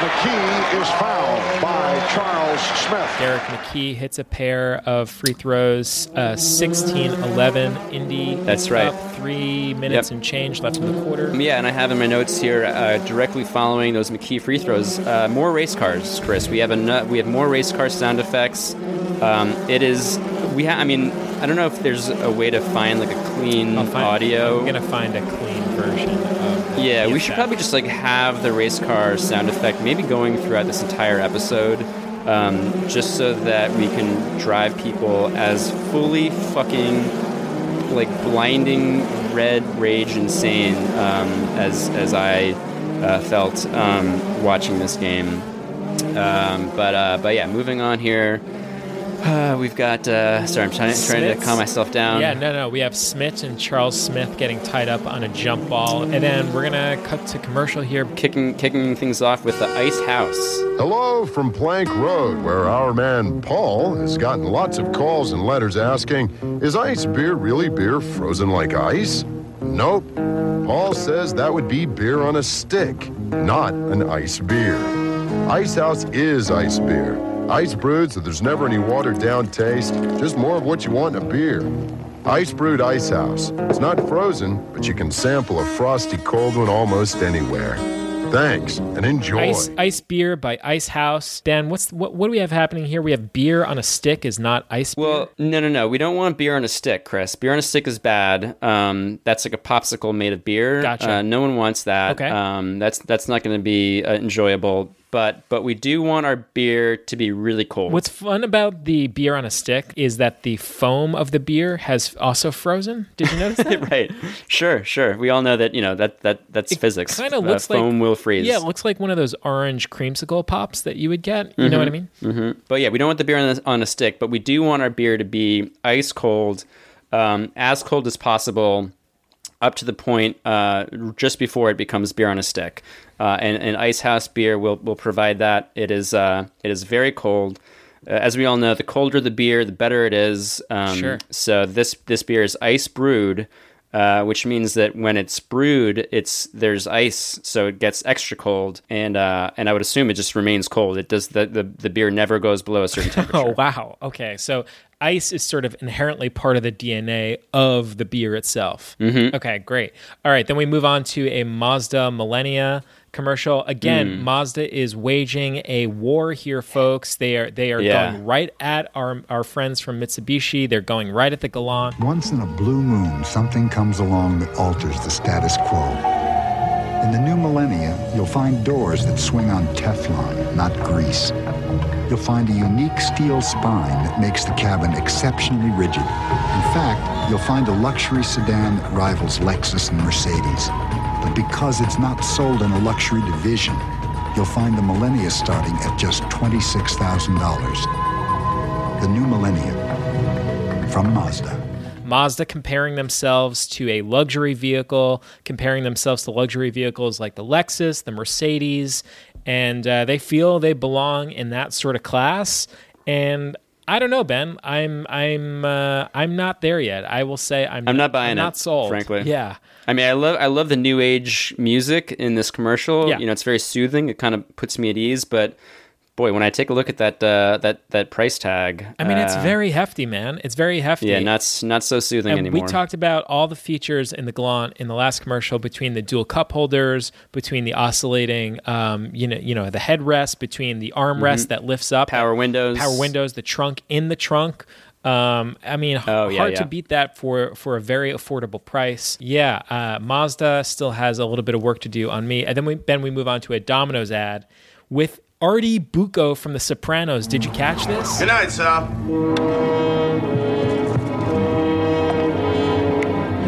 Derrick McKey is fouled by Charles Smith. Derrick McKey hits a pair of free throws. Uh, 16-11 Indy. That's right. Up three minutes Yep. and change left in the quarter. Yeah, and I have in my notes here uh, directly following those McKey free throws, uh, more race cars, Chris. We have a nu- we have more race car sound effects. Um, it is we ha- I mean I don't know if there's a way to find like a clean find, audio. I'm gonna find a clean version of. Yeah, we should probably just like have the race car sound effect maybe going throughout this entire episode, um, just so that we can drive people as fully fucking like blinding red rage insane um, as as I uh, felt um, watching this game. Um, but uh, but yeah, moving on here. Uh, we've got. Uh, sorry, I'm trying, trying to calm myself down. Yeah, no, no. We have Smith and Charles Smith getting tied up on a jump ball, and then we're gonna cut to commercial here. Kicking kicking things off with the Ice House. Hello from Plank Road, where our man Paul has gotten lots of calls and letters asking, Is ice beer really beer frozen like ice? Nope. Paul says that would be beer on a stick, not an ice beer. Ice House is ice beer. Ice brewed so there's never any watered down taste, just more of what you want in a beer. Ice brewed Ice House. It's not frozen, but you can sample a frosty cold one almost anywhere. Thanks and enjoy. Ice Ice beer by Ice House. Dan, what's what? What do we have happening here? We have beer on a stick is not ice. beer? Well, no, no, no. We don't want beer on a stick, Chris. Beer on a stick is bad. Um, that's like a popsicle made of beer. Gotcha. Uh, no one wants that. Okay. Um, that's that's not going to be uh, enjoyable. But but we do want our beer to be really cold. What's fun about the beer on a stick is that the foam of the beer has also frozen. Did you notice that? right? Sure, sure. We all know that you know that that that's physics. Kind of Uh, looks like foam will freeze. Yeah, it looks like one of those orange creamsicle pops that you would get. You know what I mean? hmm But yeah, we don't want the beer on, the, on a stick, but we do want our beer to be ice cold, um, as cold as possible, up to the point uh, just before it becomes beer on a stick. Uh, and, and Ice House beer will, will provide that. It is uh, it is very cold. Uh, as we all know, the colder the beer, the better it is. Um, Sure. So this this beer is ice brewed. Uh, which means that when it's brewed, it's there's ice, so it gets extra cold, and uh, and I would assume it just remains cold. It does the, the, the beer never goes below a certain temperature. Oh wow. Okay, so ice is sort of inherently part of the DNA of the beer itself. Mhm. Okay, great. All right, then we move on to a Mazda Millenia commercial. Again, Mm. Mazda is waging a war here, folks. They are they are Yeah. going right at our our friends from Mitsubishi. They're going right at the Galant. Once in a blue moon, something comes along that alters the status quo. In the new Millenia, you'll find doors that swing on Teflon, not grease. You'll find a unique steel spine that makes the cabin exceptionally rigid. In fact, you'll find a luxury sedan that rivals Lexus and Mercedes. But because it's not sold in a luxury division, you'll find the Millenia starting at just $26,000. The new Millenia from Mazda. Mazda comparing themselves to a luxury vehicle, comparing themselves to luxury vehicles like the Lexus, the Mercedes, and uh, they feel they belong in that sort of class. And I don't know, Ben. I'm I'm uh, I'm not there yet. I will say I'm. I'm not buying I'm it. Not sold. frankly. Yeah. I mean, I love I love the new age music in this commercial. Yeah. You know, it's very soothing. It kind of puts me at ease. But boy, when I take a look at that uh, that that price tag, I mean, it's uh, very hefty, man. It's very hefty. yeah, not not so soothing and anymore. we talked about all the features in the Galant in the last commercial between the dual cup holders, between the oscillating, um, you know, you know, the headrest, between the armrest Mhm. that lifts up, Power windows. power windows, the trunk in the trunk. Um, I mean, Oh, yeah, hard to beat that for for a very affordable price. Yeah, uh, Mazda still has a little bit of work to do on me. And then we then we move on to a Domino's ad with Artie Bucco from The Sopranos. Did you catch this? Good night, Sal.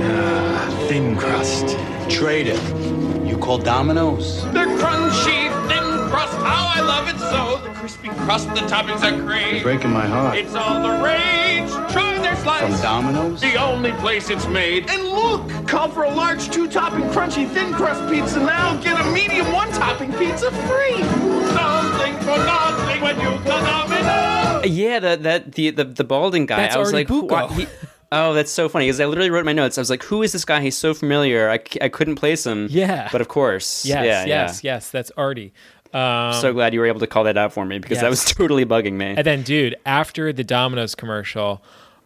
Ah, thin crust. Trade it. You call Domino's? The crunchy, thin crust, how I love it so. The crispy crust, the toppings are great. Breaking my heart. It's all the rage. Try their slice. From Domino's? The only place it's made. And look, call for a large two-topping crunchy thin crust pizza now. Get a medium one-topping pizza free. Something for nothing when you call Domino's. Yeah, that that the the, the balding guy. That's I was Artie like, who- Bucco. he- oh, that's so funny because I literally wrote my notes. I was like, who is this guy? He's so familiar. I, c- I couldn't place him. Yeah. but of course, Yes, yeah, yes, yeah. yes. That's Artie. Um, so glad you were able to call that out for me because that was totally bugging me. And then, dude, after the Domino's commercial,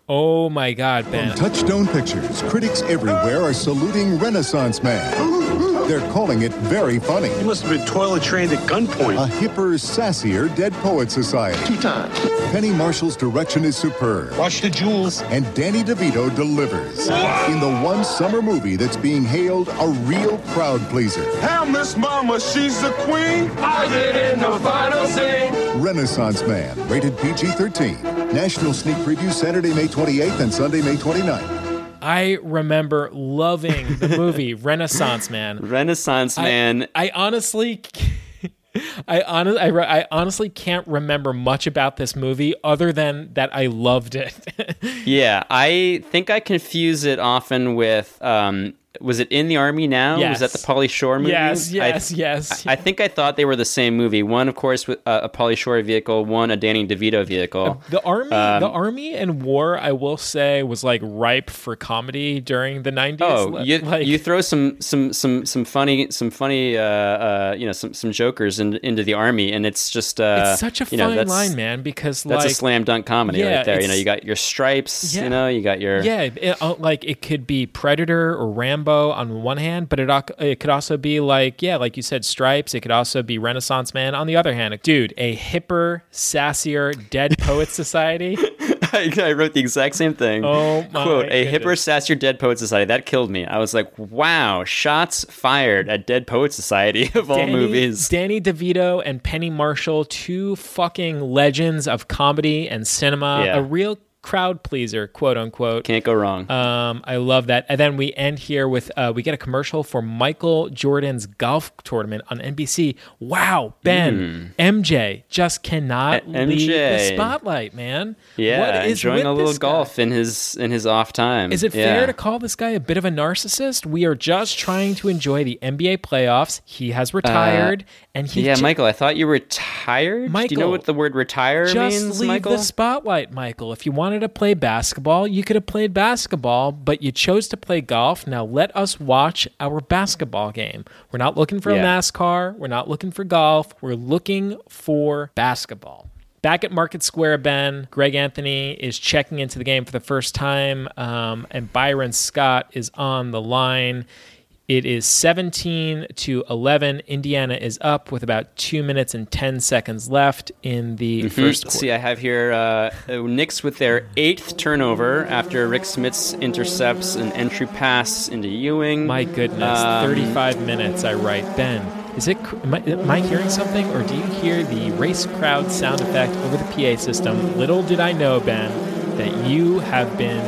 oh my God, Ben. Touchstone Pictures, critics everywhere are saluting Renaissance Man. They're calling it very funny. He must have been toilet trained at gunpoint. A hipper, sassier Dead Poet Society. Two times. Penny Marshall's direction is superb. Watch the jewels. And Danny DeVito delivers. In the one summer movie that's being hailed a real crowd pleaser. Hell, Miss Mama, she's the queen. I did in the final scene. Renaissance Man, rated PG 13. National sneak preview Saturday, May 28th and Sunday, May 29th. I remember loving the movie Renaissance Man. Renaissance I- Man. I, honestly, I, hon- I, I honestly can't remember much about this movie other than that I loved it. yeah, I think I confuse it often with. Um, was it in the army now? Yes. Was that the Pauly Shore movie? Yes, yes, I, yes. I, I think I thought they were the same movie. One, of course, with uh, a Pauly Shore vehicle. One, a Danny DeVito vehicle. the army, Um, the army and war, I will say, was like ripe for comedy during the nineties. Oh, you, you throw some some some some funny some funny uh, uh, you know some some jokers in, into the army, and it's just uh, it's such a you know, fine that's- line, man. Because That's like, a slam dunk comedy Yeah, right there. You know, you got your stripes. Yeah. You know, you got your Yeah, it, uh, like it could be Predator or Rambo on one hand, but it it could also be like yeah, like you said, Stripes. It could also be Renaissance Man on the other hand. Dude, a hipper, sassier, Dead Poet Society. I, I wrote the exact same thing. Oh my Quote: A hipper, sassier Dead Poet Society. That killed me. I was like, wow, shots fired at Dead Poet Society of all Danny, movies. Danny DeVito and Penny Marshall, two fucking legends of comedy and cinema. Yeah. A real crowd pleaser, quote unquote. Can't go wrong. Um, I love that. And then we end here with uh, we get a commercial for Michael Jordan's golf tournament on NBC. Wow, Ben, MJ just cannot Hmm. Uh, leave the spotlight, man. Yeah, what is enjoying a little guy? golf in his in his off time. Is it Yeah. fair to call this guy a bit of a narcissist? We are just trying to enjoy the NBA playoffs. He has retired, and he yeah, ju- Michael, I thought you were retired. Do you know what the word retire just means, leave Michael? the spotlight, Michael. If you wanted to play basketball, you could have played basketball, but you chose to play golf. Now let us watch our basketball game. We're not looking for Yeah. NASCAR. We're not looking for golf. We're looking for basketball. Back at Market Square, Ben, Greg Anthony is checking into the game for the first time, um, and Byron Scott is on the line. It is 17 to 11. Indiana is up with about two minutes and 10 seconds left in the Mhm. first quarter. See, I have here uh, uh, Knicks with their eighth turnover after Rik Smits intercepts an entry pass into Ewing. My goodness, Um, 35 minutes. I write, Ben. Is it? Am I, am I hearing something, or do you hear the race crowd sound effect over the PA system? Little did I know, Ben, that you have been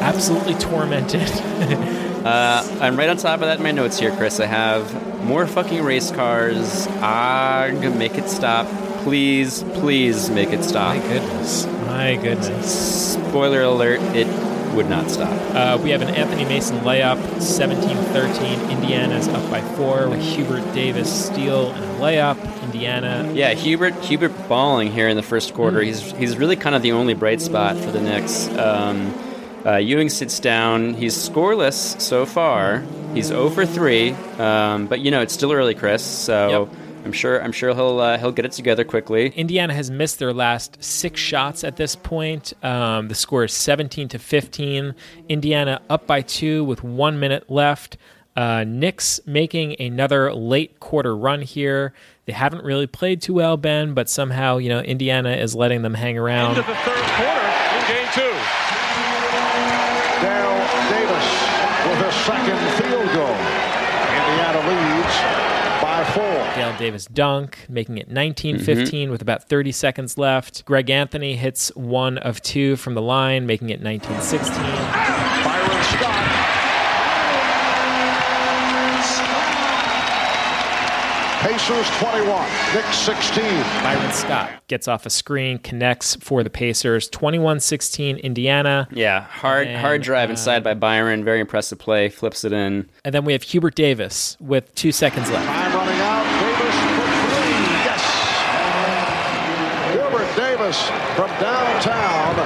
absolutely tormented. Uh, I'm right on top of that in my notes here, Chris. I have more fucking race cars. Ag, make it stop. Please, please make it stop. My goodness. My goodness. Spoiler alert, it would not stop. Uh, we have an Anthony Mason layup, 17-13. Indiana's up by four with Hubert Davis steal and a layup. Indiana. Yeah, Hubert Hubert balling here in the first quarter. Mm. He's he's really kind of the only bright spot for the Knicks. Um, uh, Ewing sits down. He's scoreless so far. He's 0 for 3, um, but you know it's still early, Chris. So I'm sure I'm sure he'll uh, he'll get it together quickly. Indiana has missed their last six shots at this point. Um, the score is 17 to 15. Indiana up by two with one minute left. Uh, Knicks making another late quarter run here. They haven't really played too well, Ben, but somehow you know Indiana is letting them hang around. Into the third quarter in game two. Daryl Davis with a second field goal. Indiana leads by four. Dale Davis dunk, making it 19 Mm-hmm. 15 with about 30 seconds left. Greg Anthony hits one of two from the line, making it 19 16. Byron Scott. Pacers 21, Knicks 16. Byron Scott gets off a screen, connects for the Pacers. 21 16 Indiana. Yeah, hard And, hard drive uh, inside by Byron. Very impressive play. Flips it in. And then we have Hubert Davis with two seconds left. Time running out. Davis for three. Yes. Hubert Davis from downtown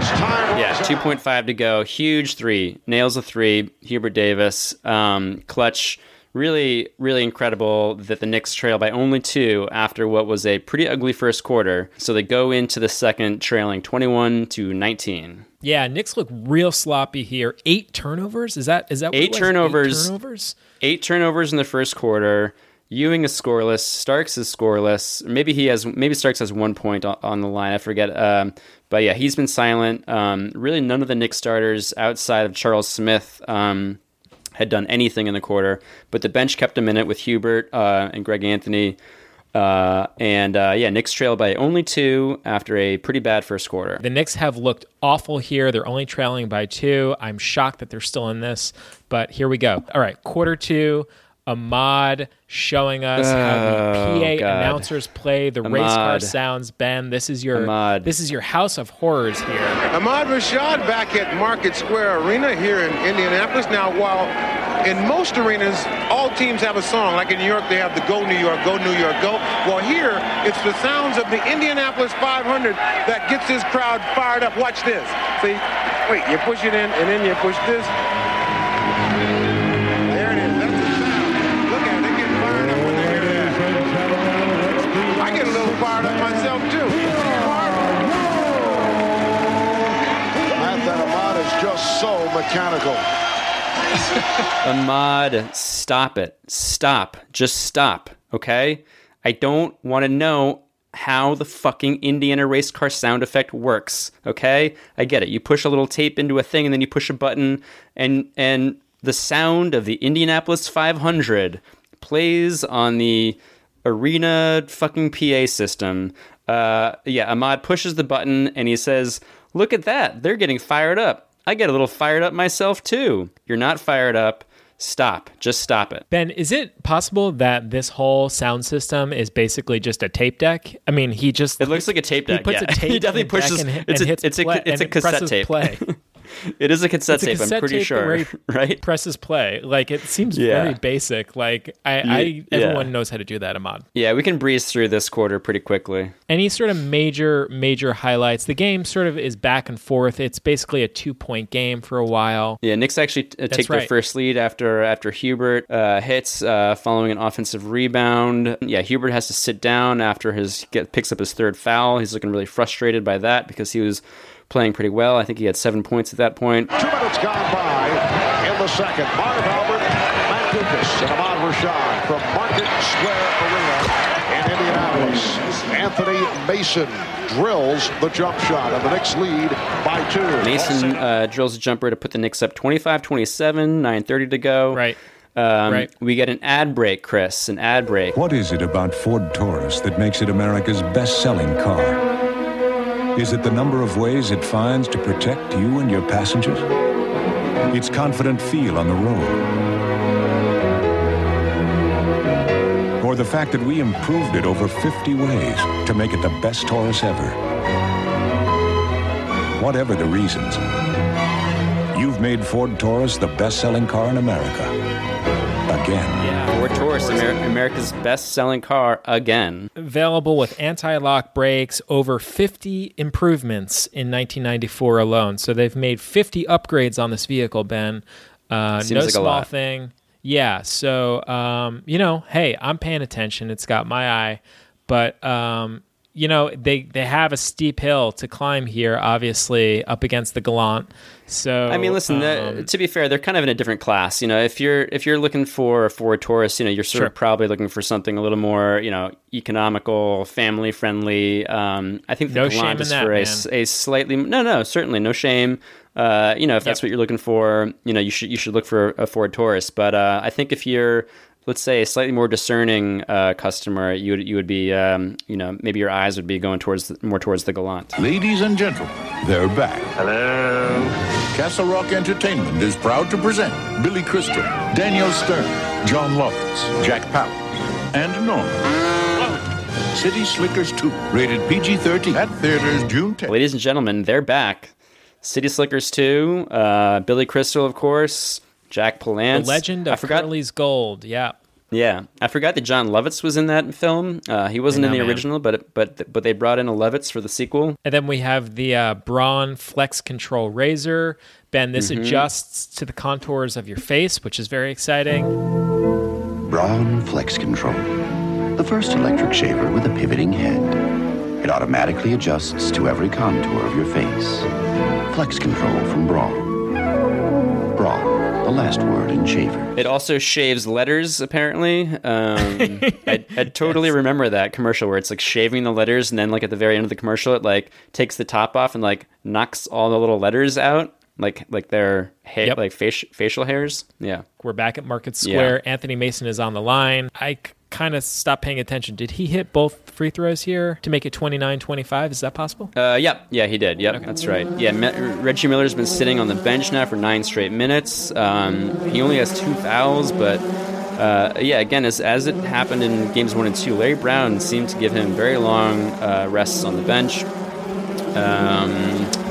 as time Yeah, runs two out. point to go. Huge three. Nails a three. Hubert Davis. Um, clutch. Really, really incredible that the Knicks trail by only two after what was a pretty ugly first quarter. So they go into the second trailing twenty one to nineteen. Yeah, Knicks look real sloppy here. Eight turnovers? Is that is that what Eight turnovers. Eight turnovers? Eight turnovers in the first quarter. Ewing is scoreless. Starks is scoreless. Maybe he has. Maybe Starks has one point on, on the line. I forget. Um, but yeah, he's been silent. Um, really, none of the Knicks starters outside of Charles Smith um, had done anything in the quarter. But the bench kept him in it with Hubert uh, and Greg Anthony. Uh, and uh, yeah, Knicks trailed by only two after a pretty bad first quarter. The Knicks have looked awful here. They're only trailing by two. I'm shocked that they're still in this, but here we go. All right, quarter two. Ahmad showing us how Oh, the PA God. announcers play the race car sounds. Ben, this is your Ahmad. this is your house of horrors here. Ahmad Rashad back at Market Square Arena here in Indianapolis. Now, while in most arenas, all teams have a song. Like in New York, they have the Go New York, Go New York, Go. Well, here, it's the sounds of the Indianapolis 500 that gets this crowd fired up. Watch this. See? Wait, you push it in, and then you push this. So mechanical. Ahmad, stop it. Stop. Just stop. Okay? I don't want to know how the fucking Indiana race car sound effect works. Okay? I get it. You push a little tape into a thing and then you push a button and and the sound of the Indianapolis 500 plays on the arena fucking PA system. Uh, yeah, Ahmad pushes the button and he says, Look at that. They're getting fired up. I get a little fired up myself too. You're not fired up. Stop. Just stop it. Ben, is it possible that this whole sound system is basically just a tape deck? I mean, he just It looks like a tape he deck. puts yeah. a tape he definitely deck pushes. and hit- it's and a hits it's a play- it's a cassette tape. play. it is a cassette a tape. I'm pretty tape sure. right? presses play. Like it seems Yeah. very basic. Like I, I yeah. everyone knows how to do that, Ahmad. Yeah, we can breeze through this quarter pretty quickly. Any sort of major major highlights? The game sort of is back and forth. It's basically a two point game for a while. Yeah, Knicks actually uh, take their first lead after after Hubert uh, hits uh, following an offensive rebound. Yeah, Hubert has to sit down after his get picks up his third foul. He's looking really frustrated by that because he was playing pretty well. I think he had seven points at that point. Two minutes gone by in the second. Marv Albert back to Davis and Ahmad Rashad from Market Square Arena in Indianapolis. Anthony Mason drills the jump shot, and the Knicks lead by two. Mason uh, drills a jumper to put the Knicks up 25-27, 9.30 to go. Right. Um, Right. We get an ad break, Chris, an ad break. What is it about Ford Taurus that makes it America's best selling car? Is it the number of ways it finds to protect you and your passengers? Its confident feel on the road? Or the fact that we improved it over 50 ways to make it the best Taurus ever? Whatever the reasons, you've made Ford Taurus the best selling car in America. Again. Yeah, Taurus, Amer- America's best-selling car again. Available with anti-lock brakes, over 50 improvements in 1994 alone. So they've made 50 upgrades on this vehicle, Ben. Uh, Seems no like a small thing. Yeah. So um, you know, hey, I'm paying attention. It's got my eye, but um, you know, they they have a steep hill to climb here. Obviously, up against the Galant. So I mean, listen. the- um, to be fair, they're kind of in a different class. You know, if you're if you're looking for a Ford Taurus, you know, you're sort Sure. of probably looking for something a little more, you know, economical, family friendly. Um, I think the No in is that, for a, a slightly no, no, certainly no shame. Uh, you know, if that's what you're looking for, you know, you should you should look for a Ford Taurus. But uh, I think if you're let's say a slightly more discerning uh, customer, you would you would be, um, you know, maybe your eyes would be going towards the, more towards the Galant. Ladies and gentlemen, they're back. Hello. Castle Rock Entertainment is proud to present Billy Crystal, Daniel Stern, Jon Lovitz, Jack Palance, and Norman. City Slickers 2, rated PG-13 at theaters June 10th. Ladies and gentlemen, they're back. City Slickers 2, uh, Billy Crystal, of course, Jack the Palance. legend I of forgot. Curly's Gold. Yeah. Yeah, I forgot that Jon Lovitz was in that film. Uh, he wasn't I in the man. original, but but but they brought in a Lovitz for the sequel. And then we have the uh, Braun Flex Control Razor. Ben, this Mhm. adjusts to the contours of your face, which is very exciting. Braun Flex Control. The first electric shaver with a pivoting head. It automatically adjusts to every contour of your face. Flex Control from Braun. Braun, the last word in shaver. It also shaves letters, apparently. Um, I, I totally remember that commercial where it's like shaving the letters, and then like at the very end of the commercial, it like takes the top off and like knocks all the little letters out, like like their hair, like facial facial hairs. Yeah, We're back at Market Square. Anthony Mason is on the line. I kind of stopped paying attention. Did he hit both free throws here to make it 29 25? Is that possible? Uh, yep, yeah, he did. Yep, that's right. Yeah, Reggie Miller's been sitting on the bench now for nine straight minutes. Um, he only has two fouls, but uh, yeah, again, as, as it happened in games one and two, Larry Brown seemed to give him very long uh, rests on the bench. Um,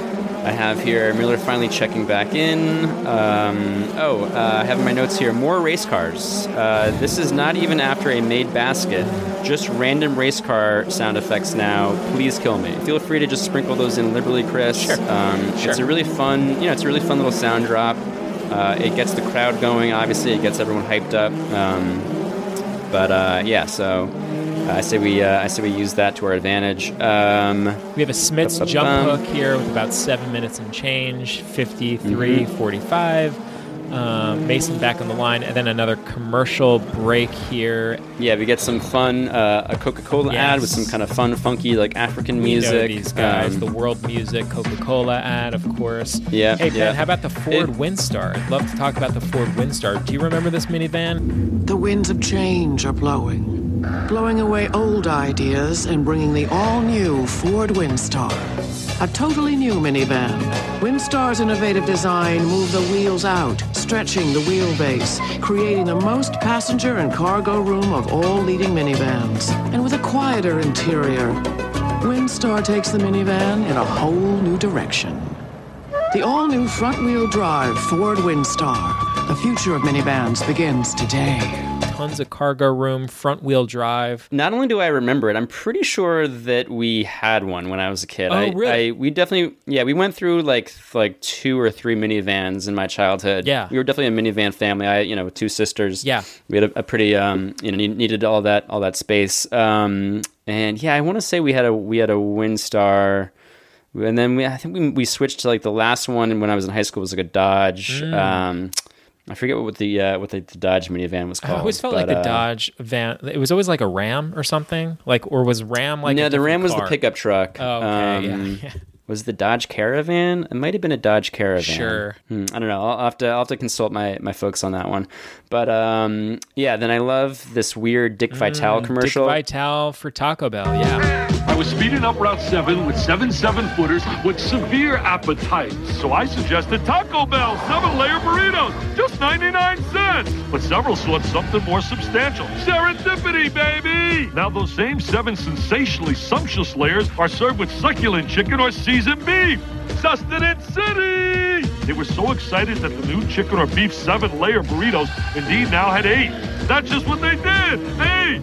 I have here Miller finally checking back in. Um, oh, uh, I have in my notes here more race cars. Uh, this is not even after a made basket, just random race car sound effects now. Please kill me. Feel free to just sprinkle those in liberally, Chris. Sure. Um, Sure. It's a really fun, you know, it's a really fun little sound drop. Uh, it gets the crowd going. Obviously, it gets everyone hyped up. Um, but uh, yeah, so I say we uh, I say we use that to our advantage. Um, We have a Smith's Ba-ba-bum. jump hook here with about seven minutes and change, 53 Mhm. 45. Um, Mason back on the line, and then another commercial break here. Yeah, we get some fun, uh, a Coca Cola ad with some kind of fun, funky, like African We know music. these guys, Um, the world music, Coca Cola ad, of course. Yeah, Hey, Ben, yeah. how about the Ford Windstar? I'd love to talk about the Ford Windstar. Do you remember this minivan? The winds of change are blowing, blowing away old ideas and bringing the all new Ford Windstar. A totally new minivan. Windstar's innovative design moved the wheels out, stretching the wheelbase, creating the most passenger and cargo room of all leading minivans. And with a quieter interior, Windstar takes the minivan in a whole new direction. The all new front wheel drive Ford Windstar. The future of minivans begins today. Tons of cargo room, front wheel drive. Not only do I remember it, I'm pretty sure that we had one when I was a kid. Oh, I, really? I, we definitely, yeah, we went through like like two or three minivans in my childhood. Yeah. we were definitely a minivan family. I, you know, with two sisters. Yeah. we had a, a pretty, um, you know, needed all that all that space. Um, and yeah, I want to say we had a we had a Windstar. And then we, I think we, we switched to like the last one when I was in high school was like a Dodge. Mm. Um, I forget what the uh, what the, the Dodge minivan was called. I always felt but, like the uh, Dodge van. It was always like a Ram or something. Like, or was Ram like? no, the Ram was the pickup truck. Oh, okay, Um, yeah. Was the Dodge Caravan? It might have been a Dodge Caravan. Sure. Hmm, I don't know. I'll have to I'll have to consult my my folks on that one. But um, yeah. Then I love this weird Dick Vitale Mm, commercial. Dick Vitale for Taco Bell. Yeah. I was speeding up Route 7 with seven seven footers with severe appetite. So I suggested Taco Bell seven layer burritos, just 99 cents. But several sought something more substantial. Serendipity, baby! Now those same seven sensationally sumptuous layers are served with succulent chicken or seasoned beef. Sustenance City! They were so excited that the new chicken or beef seven layer burritos indeed now had eight. That's just what they did. Eight!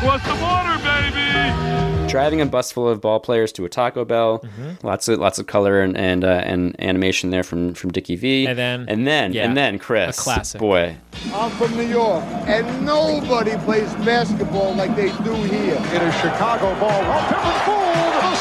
Cross the water, baby! driving a bus full of ball players to a Taco Bell. Mm-hmm. Lots of lots of color and and, uh, and animation there from from Dickie V. And then- and then yeah, and then Chris, a classic. boy. I'm from New York, and nobody plays basketball like they do here. It is Chicago ball. Well, Pippen fooled the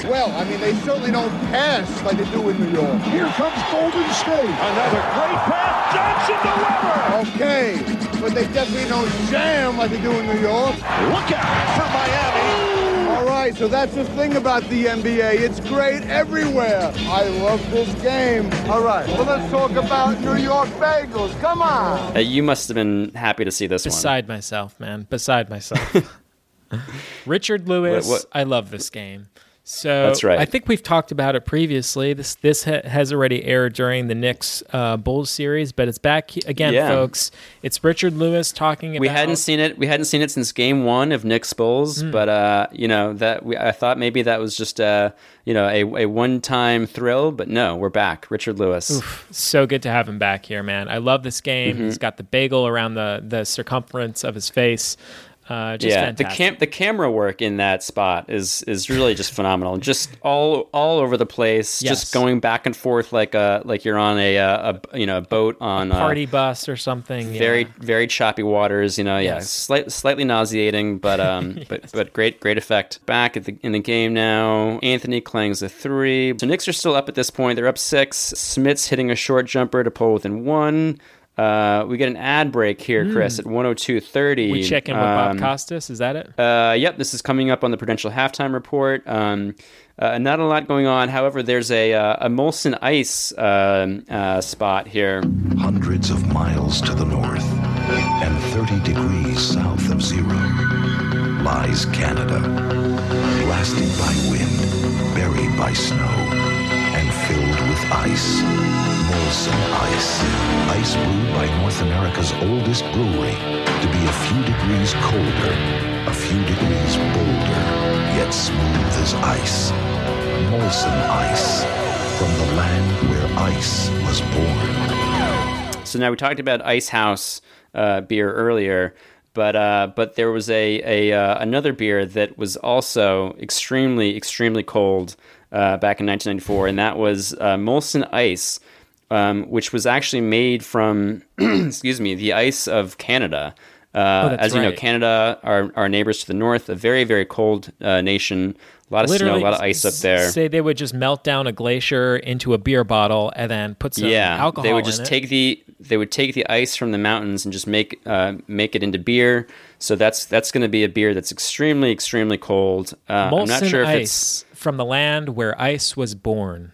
Suns. Well, I mean, they certainly don't pass like they do in New York. Here comes Golden State. Another great pass. Johnson to Webber. Okay, but they definitely don't jam like they do in New York. Look out for Miami. All right, so that's the thing about the NBA. It's great everywhere. I love this game. All right, well, let's talk about New York Bagels. Come on. Uh, you must have been happy to see this one. Beside myself, man. Beside myself. Richard Lewis. What- what- I love this game. So That's right. I think we've talked about it previously. This this ha- has already aired during the Knicks uh, Bulls series, but it's back again, Yeah. folks. It's Richard Lewis talking about. We hadn't seen it. We hadn't seen it since Game One of Knicks Bulls, Hmm. but uh, you know that we, I thought maybe that was just a you know a, a one time thrill, but no, we're back. Richard Lewis. Oof, so good to have him back here, man. I love this game. Mhm. He's got the bagel around the the circumference of his face. Uh, just yeah, fantastic. the cam the camera work in that spot is is really just phenomenal. Just all all over the place, Yes. just going back and forth like a like you're on a, uh, a you know a boat on a party uh, bus or something. yeah. very very choppy waters. You know, yeah, Yes. slight, slightly nauseating, but um, but but great great effect. Back at the in the game now, Anthony clangs a three. So Knicks are still up at this point. They're up six. Smith's hitting a short jumper to pull within one. Uh, we get an ad break here, Chris, at 102.30. We check in with Bob Um, Costas. Is that it? uh, yep, this is coming up on the Prudential halftime report. Um, uh, not a lot going on. However, there's a, uh, a Molson Ice um, uh, spot here. Hundreds of miles to the north and 30 degrees south of zero lies Canada. Blasted by wind, buried by snow, and filled with ice. Molson Ice. Ice brewed by North America's oldest brewery to be a few degrees colder, a few degrees bolder, yet smooth as ice. Molson Ice. From the land where ice was born. So now we talked about Ice House uh, beer earlier, but uh, but there was a, a uh, another beer that was also extremely extremely cold uh, back in 1994, and that was uh, Molson Ice, um, which was actually made from excuse me the ice of Canada. Uh, Oh, as you know. Canada, our, our neighbors to the north, a very, very cold uh, nation. A lot of snow, a lot of ice up there. Say they would just melt down a glacier into a beer bottle and then put some yeah, alcohol they would just it. take the they would take the ice from the mountains and just make uh, make it into beer. So that's that's going to be a beer that's extremely extremely cold. Uh, Molson I'm not sure if ice it's from the land where ice was born.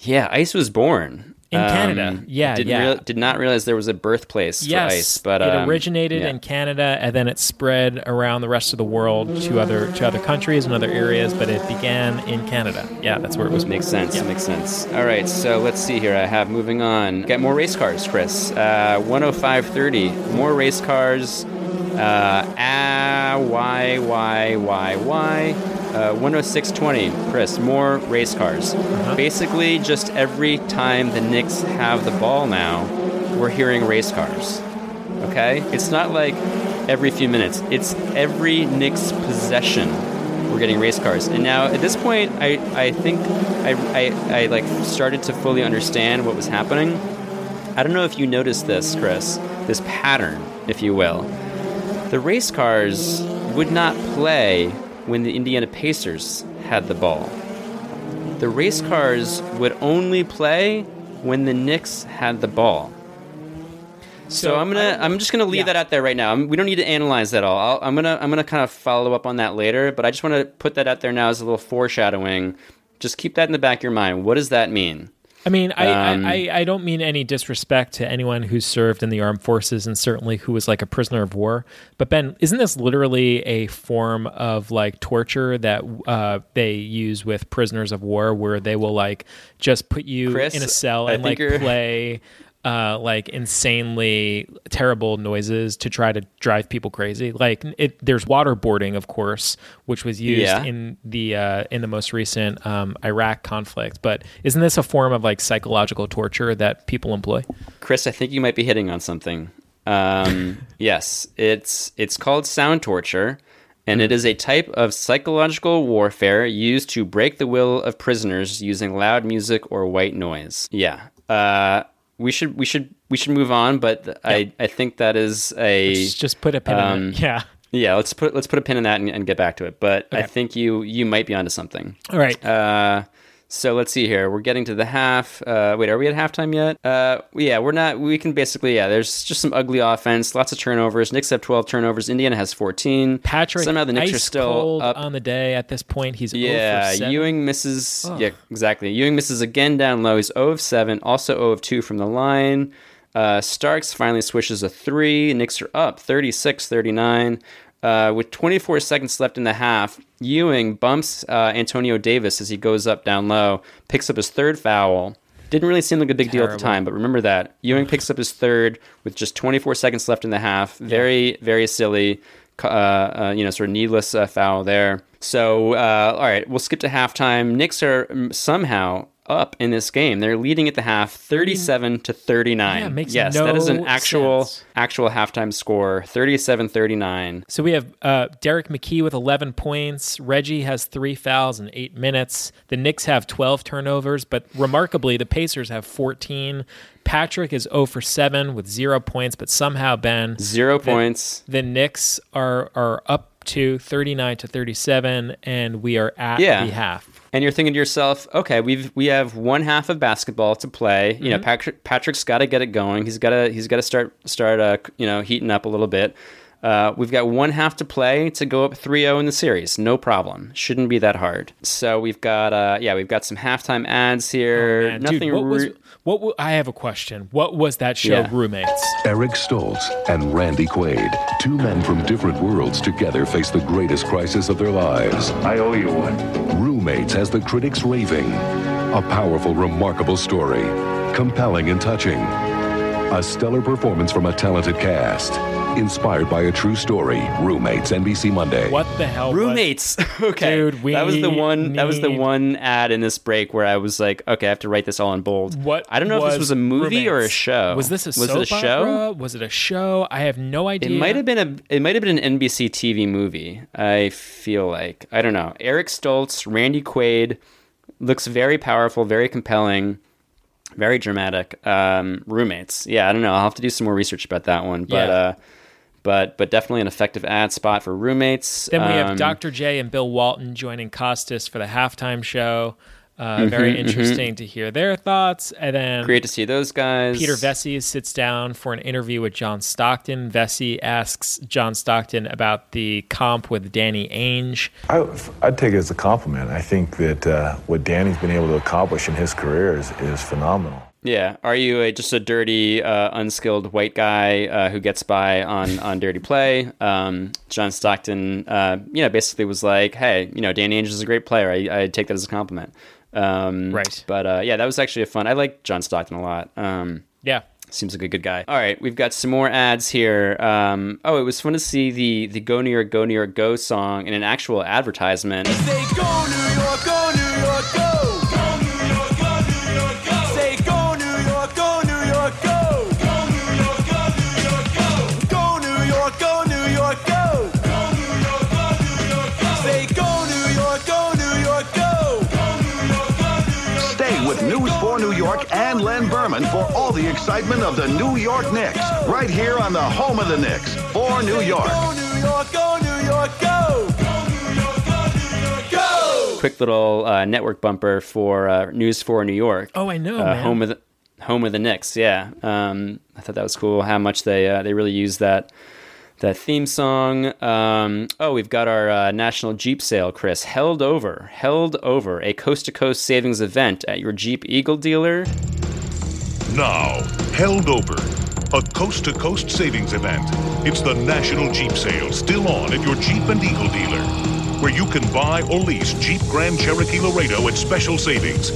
yeah, ice was born In Canada. Yeah, didn't yeah. real- did not realize there was a birthplace yes, for ice, but it um, originated yeah. in Canada and then it spread around the rest of the world to other to other countries and other areas, but it began in Canada. Yeah, that's where it was. Makes sense. Makes sense. All right, so let's see here. I have moving on. Got more race cars, Chris. Uh, 105.30. More race cars. Uh, ah, why, why, why, y. Uh, 106.20. Chris, more race cars. Basically, just every time the Knicks have the ball now, we're hearing race cars. Okay? It's not like every few minutes, it's every Knicks possession we're getting race cars. And now at this point, I, I think I, I, I like started to fully understand what was happening. I don't know if you noticed this, Chris, this pattern, if you will. The race cars would not play when the Indiana Pacers had the ball. The race cars would only play when the Knicks had the ball. So, I'm gonna I'm just gonna leave that out there right now. I'm, we don't need to analyze that all. I'll, I'm gonna I'm gonna kind of follow up on that later, but I just want to put that out there now as a little foreshadowing. Just keep that in the back of your mind. What does that mean? I mean, I, Um, I, I, don't mean any disrespect to anyone who's served in the armed forces and certainly who was like a prisoner of war. But Ben, isn't this literally a form of like torture that uh, they use with prisoners of war, where they will like just put you Chris, in a cell and like play uh, like insanely terrible noises to try to drive people crazy. Like it, there's waterboarding, of course, which was used Yeah. in the uh, in the most recent um, Iraq conflict. But isn't this a form of like psychological torture that people employ? Chris, I think you might be hitting on something. Um, yes, it's it's called sound torture, and it is a type of psychological warfare used to break the will of prisoners using loud music or white noise. Yeah, uh, we should we should we should move on, but I I think that is a Let's just put a pin in um, it. Yeah. Yeah, let's put let's put a pin in that and, and get back to it. But I think you you might be onto something. All right. Uh, so let's see here. We're getting to the half. Uh, wait, are we at halftime yet? Uh, yeah, we're not. We can basically yeah. There's just some ugly offense, lots of turnovers. Knicks have 12 turnovers. Indiana has 14. Patrick somehow the Knicks are still cold up. on the day at this point. He's 0 Yeah, for 7. Ewing misses. Yeah, exactly. Ewing misses again down low. He's 0 of 7, also 0 of 2 from the line. Uh, Starks finally swishes a 3. Knicks are up 36 39. Uh, with 24 seconds left in the half, Ewing bumps uh, Antonio Davis as he goes up down low, picks up his third foul. Didn't really seem like a big deal at the time, but remember that. Ewing picks up his third with just 24 seconds left in the half. Very, very silly uh, uh, you know, sort of needless uh, foul there. So, uh, all right, we'll skip to halftime. Knicks are um, somehow up in this game. They're leading at the half, thirty-seven to thirty-nine. Yeah, makes yes, that is an actual sense. actual halftime score, 37-39. So we have uh, Derrick McKey with 11 points. Reggie has three fouls in eight minutes. The Knicks have 12 turnovers, but remarkably, the Pacers have 14. Patrick is 0 for 7 with zero points, but somehow, Ben. Zero the- points. The Knicks are, are up to 39 to 37, and we are at Yeah. the half. And you're thinking to yourself, okay, we've we have one half of basketball to play. You know, Mhm. Patrick Patrick's got to get it going. He's got to he's got to start start uh, you know heating up a little bit. Uh, we've got one half to play to go up 3-0 in the series. No problem. Shouldn't be that hard. So we've got uh yeah, we've got some halftime ads here. Oh, Nothing dude, what was re- what? wa- I have a question. What was that show, Yeah. Roommates? Eric Stoltz and Randy Quaid, two men from different worlds together face the greatest crisis of their lives. I owe you one. Roommates has the critics raving. A powerful, remarkable story, compelling and touching. A stellar performance from a talented cast. Inspired by a true story. Roommates, NBC Monday. What the hell? was- Roommates. okay. Dude, we that was the one that was the one ad in this break where I was like, okay, I have to write this all in bold. What? I don't know if this was a movie or a show. Was this a was soap it a show? opera? Was it a show? I have no idea. It might have been a it might have been an NBC TV movie. I feel like I don't know. Eric Stoltz, Randy Quaid looks very powerful, very compelling, very dramatic. Um, roommates, yeah, I don't know. I'll have to do some more research about that one, but Yeah. uh, but but definitely an effective ad spot for roommates. Then we Um, have Dr. J and Bill Walton joining Costas for the halftime show. Uh, very Mhm, mhm. interesting to hear their thoughts. And then Great to see those guys. Peter Vecsey sits down for an interview with John Stockton. Vecsey asks John Stockton about the comp with Danny Ainge. I, I'd take it as a compliment. I think that uh, what Danny's been able to accomplish in his career is, is phenomenal. Yeah, are you a, just a dirty, uh, unskilled white guy uh, who gets by on on dirty play? Um, John Stockton, uh, you know, basically was like, "Hey, you know, Danny Ainge is a great player. I, I take that as a compliment." Um, Right. But uh, yeah, that was actually a fun. I like John Stockton a lot. Um, Yeah. Seems like a good guy. All right, we've got some more ads here. Um, oh, it was fun to see the the Go New York, Go New York, Go song in an actual advertisement. Say go New York, go Len Berman for all the excitement of the New York Knicks. Right here on the home of the Knicks, for New York. Go New York, go New York, go. Go New York, go New York, go. Quick little uh, network bumper for uh, News for New York. Oh, I know, uh, man. Home of the home of the Knicks. Yeah, um, I thought that was cool. How much they uh, they really use that that theme song. Um, oh, we've got our uh, national Jeep sale, Chris. Held over, held over, a coast to coast savings event at your Jeep Eagle dealer. Now, held over. A coast to coast savings event. It's the National Jeep Sale still on at your Jeep and Eagle dealer, where you can buy or lease Jeep Grand Cherokee Laredo at special savings.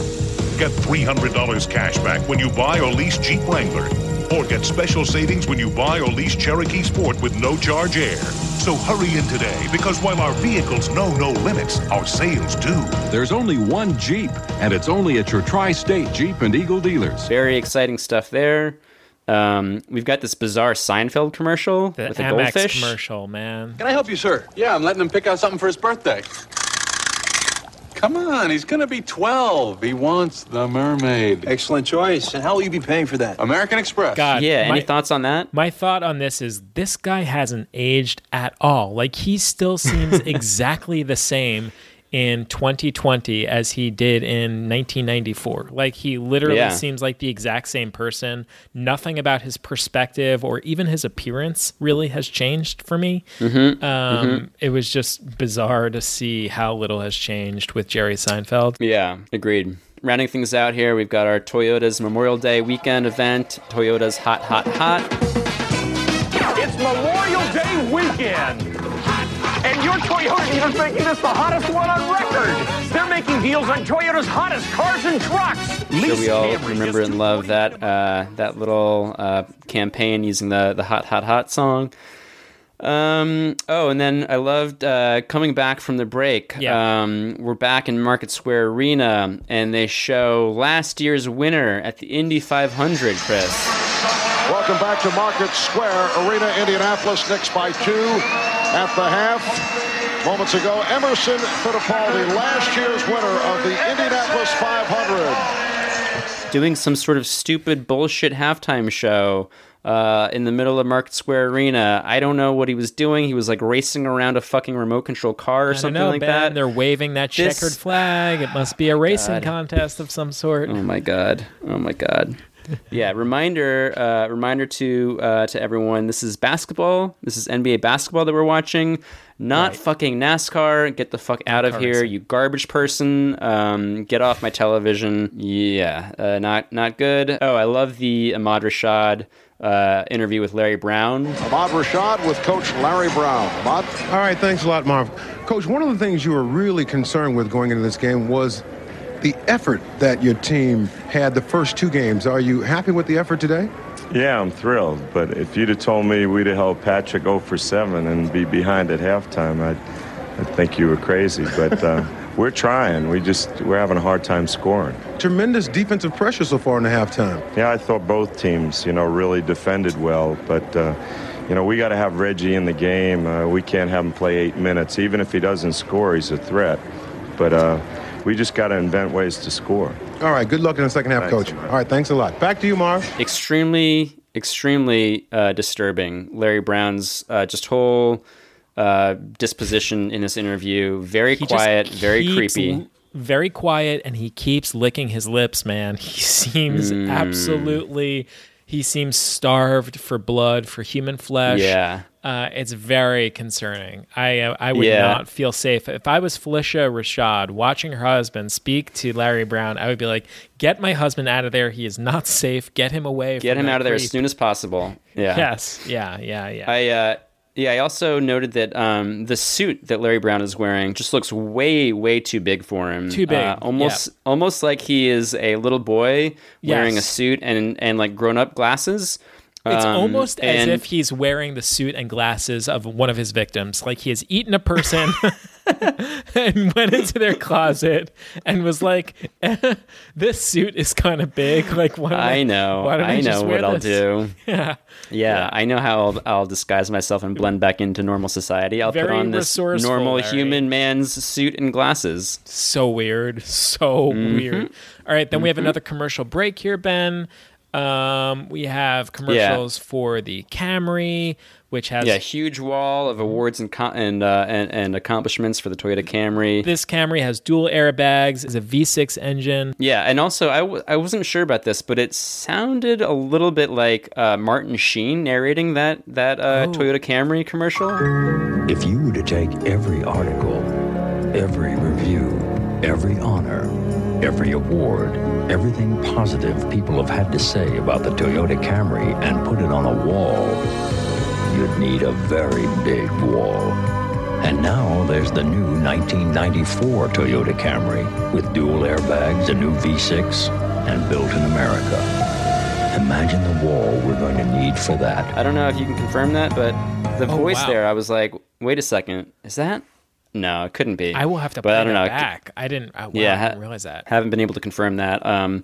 Get $300 cash back when you buy or lease Jeep Wrangler. Or get special savings when you buy or lease Cherokee Sport with no charge air. So hurry in today because while our vehicles know no limits, our sales do. There's only one Jeep, and it's only at your tri state Jeep and Eagle dealers. Very exciting stuff there. Um, we've got this bizarre Seinfeld commercial The with a goldfish. commercial, man. Can I help you, sir? Yeah, I'm letting him pick out something for his birthday. Come on, he's gonna be 12. He wants the mermaid. Excellent choice. And how will you be paying for that? American Express. God, Yeah, any thoughts on that? My thought on this is this guy hasn't aged at all. Like he still seems exactly the same in 2020 as he did in 1994. Like he literally Yeah. seems like the exact same person. Nothing about his perspective or even his appearance really has changed for me. Mhm, Um, mhm. It was just bizarre to see how little has changed with Jerry Seinfeld. Yeah, agreed. Rounding things out here, we've got our Toyota's Memorial Day weekend event. Toyota's Hot, Hot, Hot. It's Memorial Day weekend. And your Toyota dealer's making this the hottest one on record. They're making deals on Toyota's hottest cars and trucks. Sure, we all remember and love that uh, that little uh, campaign using the the hot hot hot song. Um, oh, and then I loved uh, coming back from the break. Um, we're back in Market Square Arena, and they show last year's winner at the Indy 500. Chris, Welcome back to Market Square Arena, Indianapolis. Knicks by two at the half. Moments ago, Emerson Fittipaldi, last year's winner of the Indianapolis 500. doing some sort of stupid bullshit halftime show. Uh, in the middle of Market Square Arena, I don't know what he was doing. He was like racing around a fucking remote control car or I something know, like Ben. that. They're waving that This- checkered flag. It must be a racing God. contest of some sort. Oh my god! Oh my god! yeah, reminder, uh, reminder to uh, to everyone. This is basketball. This is NBA basketball that we're watching, not fucking NASCAR. Get the fuck out of here, you garbage person! Um, get off my television. Yeah, uh, not not good. Oh, I love the Ahmad Rashad uh, interview with Larry Brown. Ahmad Rashad with Coach Larry Brown. Ahmad? All right, thanks a lot, Marv. Coach, one of the things you were really concerned with going into this game was the effort that your team had the first two games. Are you happy with the effort today? Yeah, I'm thrilled. But if you'd have told me we'd have held Patrick 0 for 7 and be behind at halftime, I'd, I'd think you were crazy. But uh, we're trying. We just we're having a hard time scoring. Tremendous defensive pressure so far in the halftime. Yeah, I thought both teams, you know, really defended well. But uh, you know, we got to have Reggie in the game. Uh, we can't have him play eight minutes. Even if he doesn't score, he's a threat. But uh, we just got to invent ways to score. All right, good luck in the second half, Thanks, Coach. All right, thanks a lot. Back to you, Marv. extremely extremely uh, disturbing larry brown's uh, just whole uh, disposition in this interview very He quiet very creepy l- very quiet, and he keeps licking his lips. Man, he seems Mm. absolutely. He seems starved for blood, for human flesh. Yeah. Uh, it's very concerning. I uh, I would Yeah. not feel safe if I was Phylicia Rashad watching her husband speak to Larry Brown. I would be like, "Get my husband out of there. He is not safe. Get him away. get him out of there creep." as soon as possible yeah Yes. Yeah. Yeah. Yeah. i uh, yeah i also noted that um, the suit that larry brown is wearing just looks way way too big for him Too big, uh, almost almost like he is a little boy wearing a suit and and like grown-up glasses It's Um, almost as if he's wearing the suit and glasses of one of his victims. Like he has eaten a person and went into their closet and was like, "This suit is kind of big. Like, why I, I know. Why I, I know what I'll this?" do. Yeah. Yeah, I know how I'll, I'll disguise myself and blend back into normal society. I'll put on this normal Larry. human man's suit and glasses. So weird. So Mhm. weird. All right, then we have Mhm. another commercial break here, Ben. Um, we have commercials for the Camry, which has yeah, huge wall of awards and co- and, uh, and and accomplishments for the Toyota Camry. This Camry has dual airbags, is a V6 engine. Yeah, and also I w- I wasn't sure about this, but it sounded a little bit like uh, Martin Sheen narrating that that uh, Oh. Toyota Camry commercial. If you were to take every article, every review, every honor, every award, everything positive people have had to say about the Toyota Camry and put it on a wall, you'd need a very big wall. And now there's the new 1994 Toyota Camry with dual airbags, a new V6, and built in America. Imagine the wall we're going to need for that. I don't know if you can confirm that, but the Oh, voice wow. there, I was like, wait a second, is that? No, it couldn't be. I will have to but play I don't know. back. I didn't. I, wow, yeah, I ha- didn't realize that. Haven't been able to confirm that. Um,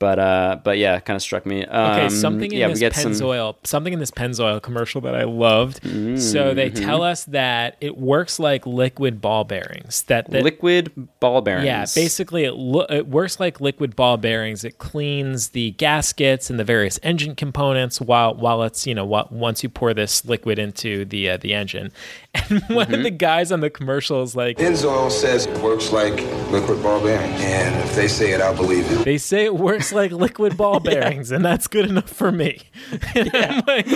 but uh, but yeah, it kind of struck me. Um, Okay, something in yeah, this get some. Pennzoil, something in this Pennzoil commercial that I loved. so they Mhm. tell us that it works like liquid ball bearings. That, that liquid ball bearings. Yeah, basically it lo- it works like liquid ball bearings. It cleans the gaskets and the various engine components while while it's you know wh- once you pour this liquid into the uh, the engine. And one Mm-hmm. of the guys on the commercial is like, Pennzoil says it works like liquid ball bearings. And if they say it, I'll believe it. they say it works like liquid ball bearings, and that's good enough for me. And I'm like,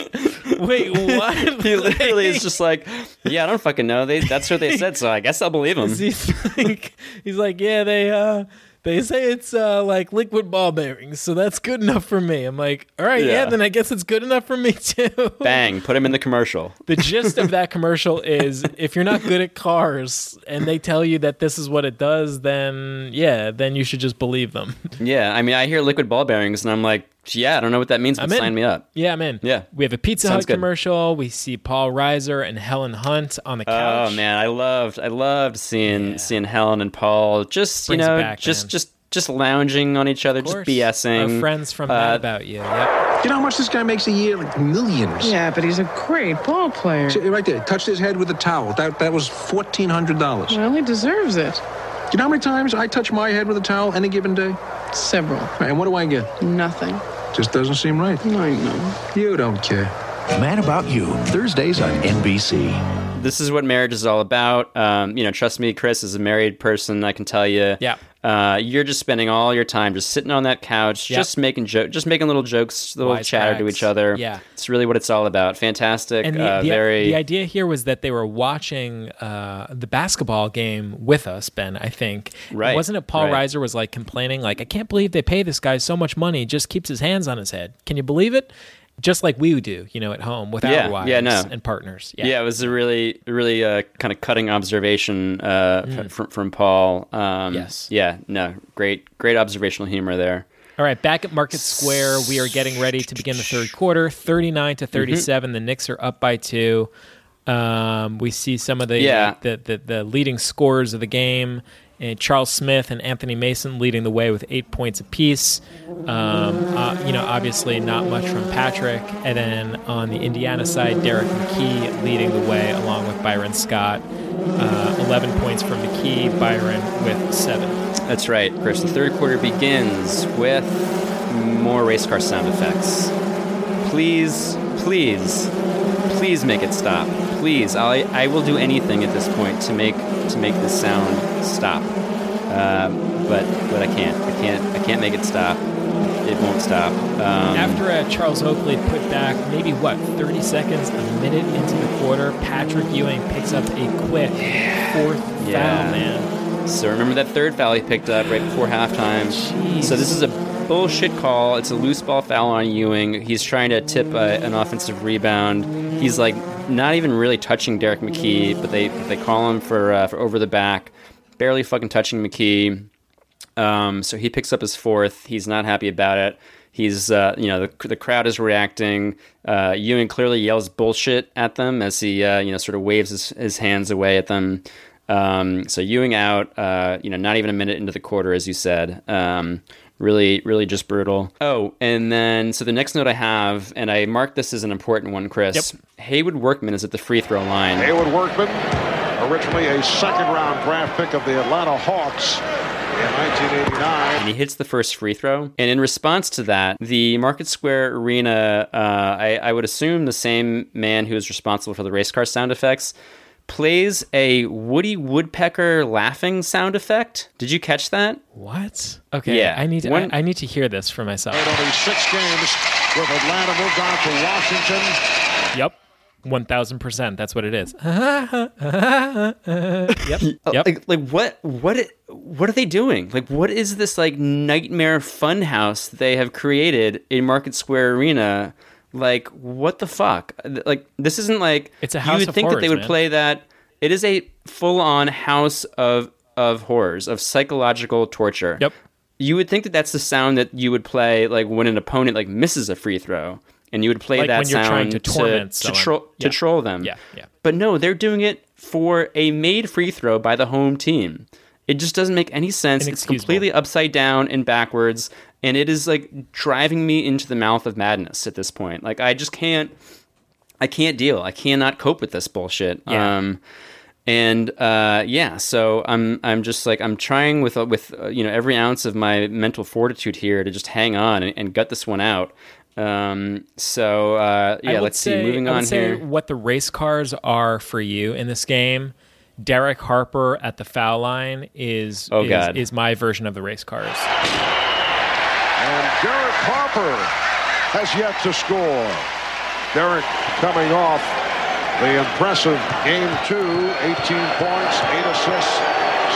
wait, what? he literally is just like, yeah, I don't fucking know. They that's what they said, so I guess I'll believe them. He's like, he's like, yeah, they uh, they say it's uh, like liquid ball bearings, so that's good enough for me. I'm like, all right, yeah, Yeah. then I guess it's good enough for me too. Bang, put him in the commercial. The gist of that commercial is if you're not good at cars and they tell you that this is what it does, then yeah, then you should just believe them. Yeah, I mean, I hear liquid ball bearings, and I'm like, yeah, I don't know what that means, but I'm in. sign me up. Yeah, I'm in. Yeah, We have a Pizza Sounds Hut good. commercial. We see Paul Reiser and Helen Hunt on the couch. Oh man, I loved, I loved seeing seeing Helen and Paul just Brings you know back, just man. just just lounging on each other, just course. BSing. Our friends from Uh, Mad About You. Yep. You know how much this guy makes a year? Like millions. Yeah, but he's a great ball player. See, right there, touched his head with a towel. That that was fourteen hundred dollars. Well, he deserves it. You know how many times I touch my head with a towel any given day? Several. And what do I get? Nothing. Just doesn't seem right. I know. You don't care. Mad About You, Thursdays on NBC. this is what marriage is all about. Um, you know, trust me, Chris, as a married person, I can tell you. Yeah. Uh, you're just spending all your time just sitting on that couch, Yep. just making joke, just making little jokes, little Wise chatter to each other. Yeah. it's really what it's all about. Fantastic. And the, uh, the, very. the idea here was that they were watching uh, the basketball game with us, Ben, I think. And Right, Wasn't it Paul right. Reiser was like complaining, like, I can't believe they pay this guy so much money, he just keeps his hands on his head. Can you believe it? Just like we do, you know, at home with Yeah, our wives yeah, no. and partners. yeah. it was a really, really uh, kind of cutting observation uh, f- from from Paul. Um, Mm. Yes. Yeah. No. Great. Great observational humor there. All right, back at Market Square, we are getting ready to begin the third quarter. 39 to 37. The Knicks are up by two. Um, we see some of the, Yeah. the, the the leading scorers of the game. And Charles Smith and Anthony Mason leading the way with eight points apiece. Um, uh, you know, obviously not much from Patrick. And then on the Indiana side, Derrick McKey leading the way along with Byron Scott. Uh, 11 points from McKey, Byron with seven. That's right, Chris. The third quarter begins with more race car sound effects. Please, please, please make it stop. Please, I I will do anything at this point to make to make this sound stop. Uh, but but I can't. I can't. I can't make it stop. It won't stop. Um, After uh, Charles Oakley put back maybe what 30 seconds, a minute into the quarter, Patrick Ewing picks up a quick fourth foul, man. So remember that third foul he picked up right before halftime. So this is a bullshit call. It's a loose ball foul on Ewing. He's trying to tip a, an offensive rebound. He's like not even really touching Derrick McKey, but they they call him for uh, for over the back, barely fucking touching McKey. Um, so he picks up his fourth. He's not happy about it. He's, uh, you know, the, the crowd is reacting. Uh, Ewing clearly yells bullshit at them as he, uh, you know, sort of waves his, his hands away at them. Um, so Ewing out, uh, you know, not even a minute into the quarter, as you said. Um, really, really just brutal. Oh, and then so the next note I have, and I marked this as an important one, Chris. Haywoode Workman is at the free throw line. Haywoode Workman, originally a second round draft pick of the Atlanta Hawks, in 1989. and he hits the first free throw. And in response to that, the Market Square Arena, uh, I, I would assume the same man who is responsible for the race car sound effects, plays a Woody Woodpecker laughing sound effect. Did you catch that? What? Okay. Yeah. I need to, One- I, I need to hear this for myself. Only six games with Atlanta moved on to Washington. Yep. One thousand percent. That's what it is. yep. Uh, Yep. Like, like what what it- what are they doing? Like what is this like nightmare funhouse they have created in Market Square Arena? Like what the fuck? Like this isn't like It's a house you would think that they would man. play that. It is a full on house of of horrors of psychological torture. Yep. You would think that that's the sound that you would play like when an opponent like misses a free throw, and you would play Like that when you're sound trying to torment to, someone. troll Yeah. to troll them. Yeah, yeah. But no, they're doing it for a made free throw by the home team. It just doesn't make any sense. It's completely upside down and backwards, and it is like driving me into the mouth of madness at this point. Like I just can't, I can't deal. I cannot cope with this bullshit. Yeah. Um, and uh, yeah, so I'm I'm just like I'm trying with uh, with uh, you know every ounce of my mental fortitude here to just hang on and, and gut this one out. Um, so uh, yeah, let's say- see. Moving on here. What the race cars are for you in this game, Derek Harper at the foul line is Oh, is, God. is my version of the race cars. And Derek Harper has yet to score. Derek coming off the impressive game two, 18 points, eight assists,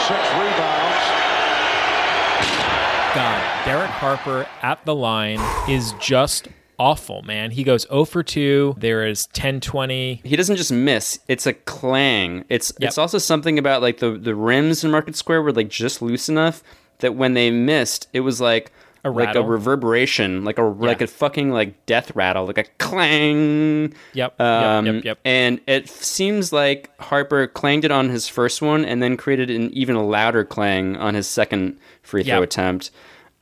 six rebounds. God, Derek Harper at the line is just awful, man. He goes 0 for 2. There is 10 20. he doesn't just miss it's a clang it's Yep. it's also something about like the the rims in market square were like just loose enough that when they missed it was like A like a reverberation like a like a fucking like death rattle like a clang Yep. um, yep, yep, yep. and it seems like harper clanged it on his first one and then created an even louder clang on his second free throw Yep. attempt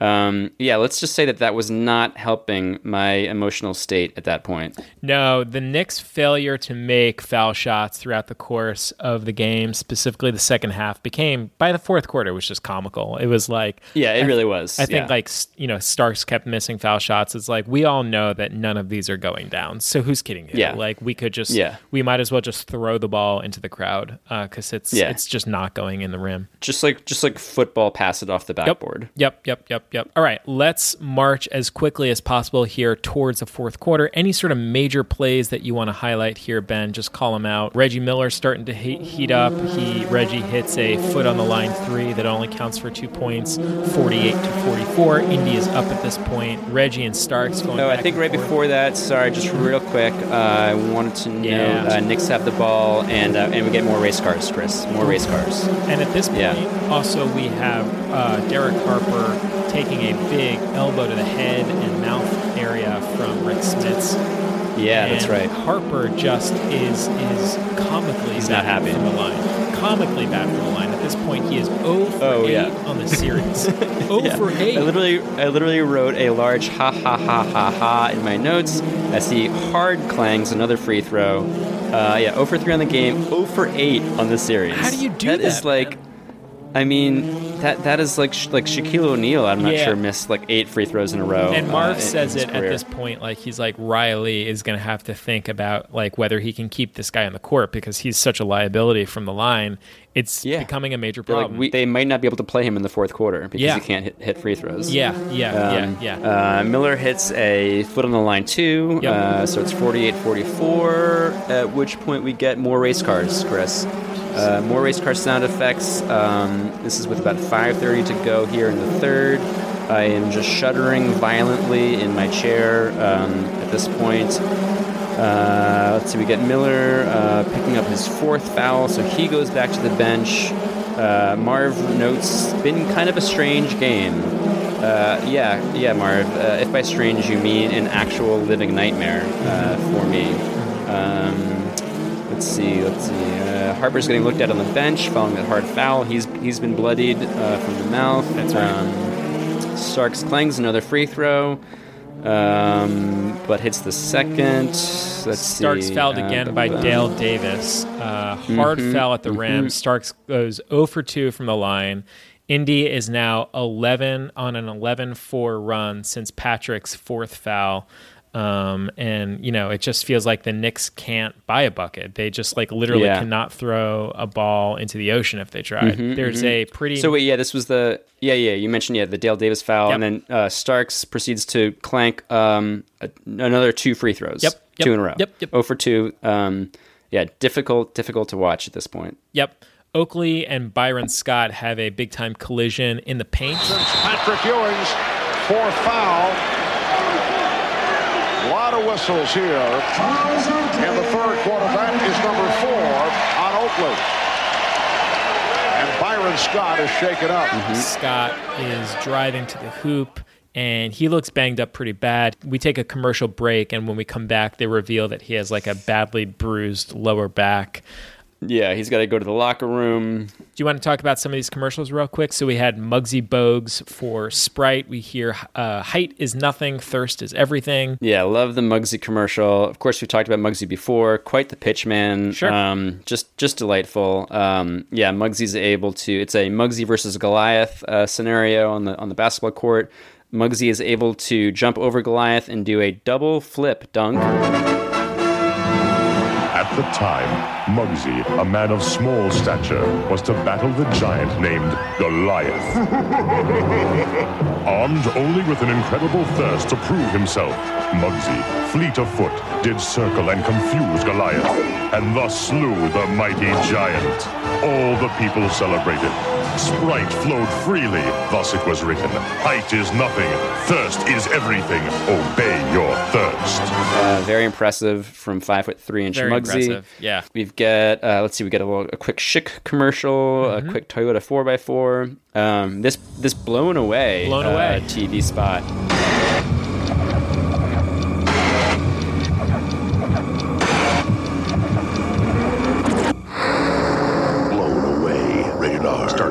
um, yeah let's just say that that was not helping my emotional state at that point No, the Knicks' failure to make foul shots throughout the course of the game, specifically the second half, became by the fourth quarter was just comical. It was like Yeah, it I- really was, I think yeah. like you know Starks kept missing foul shots. It's like we all know that none of these are going down. So who's kidding who? Yeah. like we could just Yeah. we might as well just throw the ball into the crowd because it's Yeah. it's just not going in the rim. just like just like football pass it off the backboard Yep, yep, yep, yep. All right, let's march as quickly as possible here towards the fourth quarter. Any sort of major plays that you want to highlight here, Ben? Just call them out. Reggie Miller starting to heat, up. He Reggie hits a foot on the line three that only counts for two points, forty-eight to forty-four. Indy is up at this point. Reggie and Starks going. No, I think right forth. before that. Sorry, just real quick. Uh, I wanted to know Yeah. uh, Knicks have the ball, and uh, and we get more race cars, Chris. More race cars. And at this point, Yeah. also we have uh, Derek Harper taking a big elbow to the head and mouth area from Rik Smits. Yeah, that's right. Harper just is is comically He's bad not happy. from the line. Comically bad from the line. At this point, he is 0 for Oh, 8 yeah. on the series. 0 Yeah. for 8. I literally, I literally wrote a large ha ha ha ha ha in my notes as he hard clangs another free throw. Uh, yeah, 0 for 3 on the game, 0 for 8 on the series. How do you do that? That is like, I mean, that that is like sh- like Shaquille O'Neal. I'm not Yeah. sure missed like eight free throws in a row. and Marv uh, says it at this point, like he's like Riley is going to have to think about like whether he can keep this guy on the court because he's such a liability from the line. It's becoming a major They're like, problem. we, they might not be able to play him in the fourth quarter because Yeah. he can't hit, hit free throws. Yeah, yeah, Um, yeah, yeah. Uh, Miller hits a foot on the line too, Yep. uh, so it's 48-44, at which point we get more race cars, Chris. Uh, more race car sound effects. Um, this is with about 5.30 to go here in the third. I am just shuddering violently in my chair um, at this point. Uh, let's see, we get Miller uh, picking up his fourth foul, so he goes back to the bench. Uh, Marv notes, been kind of a strange game. Uh, yeah, yeah, Marv. Uh, if by strange you mean an actual living nightmare for me. Um, let's see, let's see. Uh, Harper's getting looked at on the bench following that hard foul. He's he's been bloodied uh, from the mouth. That's right. Um, Starks clangs another free throw, um, but hits the second. Let's see. Starks see. fouled uh, again by Dale Davis. Uh, hard Mhm, foul at the rim. mhm. Starks goes 0 for 2 from the line. Indy is now 11 on an 11-4 run since Patrick's fourth foul. Um, and you know, it just feels like the Knicks can't buy a bucket. They just like literally Yeah. cannot throw a ball into the ocean if they tried. Mhm, There's mhm. a pretty So wait, yeah, this was the yeah, yeah. You mentioned yeah the Dale Davis foul, Yep. and then uh, Starks proceeds to clank um, a, another two free throws. Yep, yep, two in a row. yep, yep. Oh for two. Um, yeah, difficult, difficult to watch at this point. Yep. Oakley and Byron Scott have a big time collision in the paint. Patrick Ewing's fourth foul. A lot of whistles here in the third quarter. That is number four on Oakley. And Byron Scott is shaken up. Mm-hmm. Scott is driving to the hoop and he looks banged up pretty bad. We take a commercial break and when we come back they reveal that he has like a badly bruised lower back. Yeah, he's got to go to the locker room. Do you want to talk about some of these commercials real quick? So we had Muggsy Bogues for Sprite. We hear uh, height is nothing, thirst is everything. Yeah, love the Muggsy commercial. Of course, we talked about Muggsy before. Quite the pitch man. Sure. Um, just just delightful. Um, yeah, Muggsy's able to. It's a Muggsy versus Goliath uh, scenario on the on the basketball court. Muggsy is able to jump over Goliath and do a double flip dunk. At the time, Muggsy, a man of small stature, was to battle the giant named Goliath. Armed only with an incredible thirst to prove himself, Muggsy, fleet of foot, did circle and confuse Goliath, and thus slew the mighty giant. All the people celebrated. Sprite flowed freely, thus it was written. Height is nothing, thirst is everything. Obey your thirst. Uh, very impressive from five foot three inch Very Muggsy. impressive, yeah. We've got uh, let's see, we get a little a quick Schick commercial, Mhm. a quick Toyota four x four. Um, this this blown away, Blown uh, away. TV spot.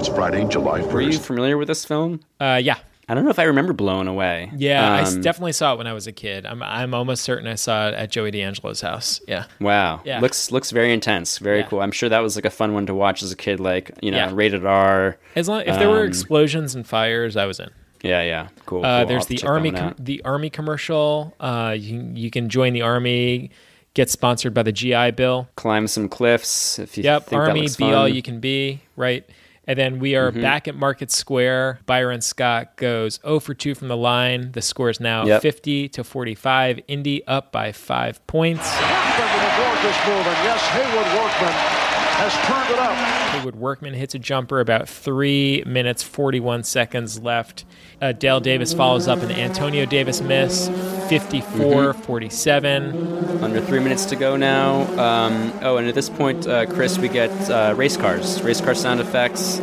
Rated R. Starts Friday, July 1st. Were you familiar with this film? Uh, yeah. I don't know if I remember Blown Away. Yeah, I s- Um, definitely saw it when I was a kid. I'm I'm almost certain I saw it at Joey D'Angelo's house. Yeah. Wow. Yeah. Looks looks very intense. Very Yeah. cool. I'm sure that was like a fun one to watch as a kid. Like you know, Yeah. rated R. As long if there were Um, explosions and fires, I was in. Yeah, yeah. Cool. Uh, cool. There's the army com- the army commercial. Uh, you can- you can join the army, get sponsored by the GI Bill. Climb some cliffs. If you Yep, think that army looks be all you can be. Right. And then we are Mhm. back at Market Square. Byron Scott goes 0 for 2 from the line. The score is now Yep. 50 to 45. Indy up by five points. Workman with a gorgeous move, and yes, Haywoode Workman has turned it up. Haywoode Workman hits a jumper about three minutes, 41 seconds left. Uh, Dale Davis follows up an Antonio Davis miss, 54 47. Under three minutes to go now. Um, oh, and at this point, uh, Chris, we get uh, race cars, race car sound effects.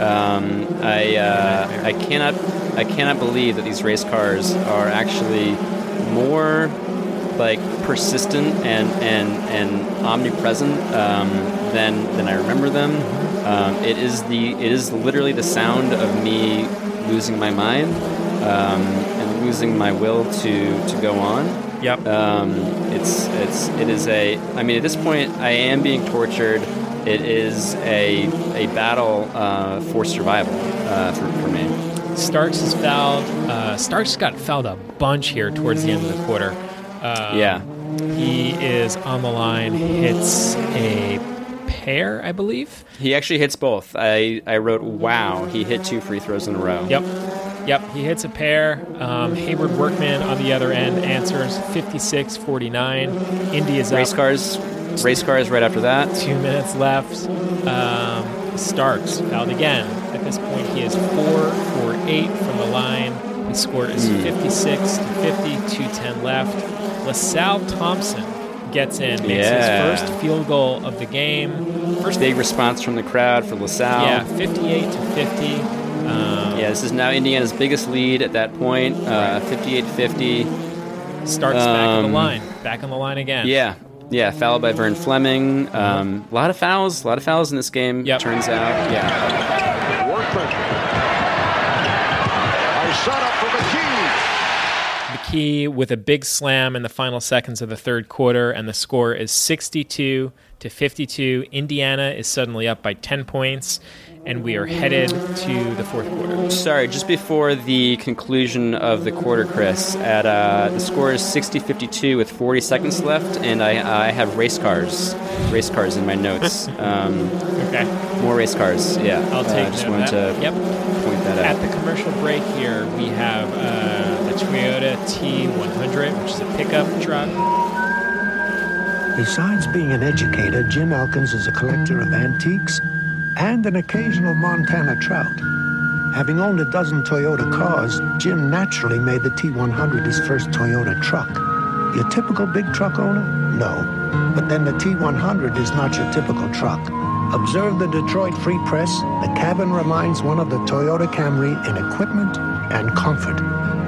Um, I uh, I cannot I cannot believe that these race cars are actually more like persistent and and and omnipresent um, than than I remember them. Um, it is the it is literally the sound of me losing my mind um, and losing my will to to go on. Yep. Um, it's it's it is a. I mean, at this point, I am being tortured. It is a a battle uh, for survival uh, for, for me. Starks is fouled. Uh, Starks got fouled a bunch here towards the end of the quarter. Um, Yeah. He is on the line, hits a pair, I believe. He actually hits both. I I wrote, wow, he hit two free throws in a row. Yep. Yep, he hits a pair. Um, Haywoode Workman on the other end answers 56 49. India's Race up. cars, race cars right after that. Two minutes left. Um, Starks fouled again. At this point, he is four for eight from the line. His score is Hmm. 56 to 50, 210 left. LaSalle Thompson gets in, makes Yeah. his first field goal of the game. First Big response from the crowd for LaSalle. Yeah, 58 to 50. Um, Yeah, this is now Indiana's biggest lead at that point, uh, 58-50. Starks back on the Um, line. Back on the line again. Yeah, yeah, foul by Vern Fleming. Um, a lot of fouls, a lot of fouls in this game. Turns out, yeah. Workman. A setup for McKey. McKey with a big slam in the final seconds of the third quarter, and the score is 62 to 52. Indiana is suddenly up by 10 points, and we are headed to the fourth quarter. Sorry, just before the conclusion of the quarter, Chris, at uh, the score is 60-52 with 40 seconds left, and I, I have race cars, race cars in my notes. Um, okay. More race cars. Yeah. I'll take I just wanted that. to Yep. point that out. At the commercial break here, we have uh, Toyota T100, which is a pickup truck. Besides being an educator, Jim Elkins is a collector of antiques and an occasional Montana trout. Having owned a dozen Toyota cars, Jim naturally made the T100 his first Toyota truck. Your typical big truck owner? No. But then the T100 is not your typical truck. Observe the Detroit Free Press. The cabin reminds one of the Toyota Camry in equipment and comfort.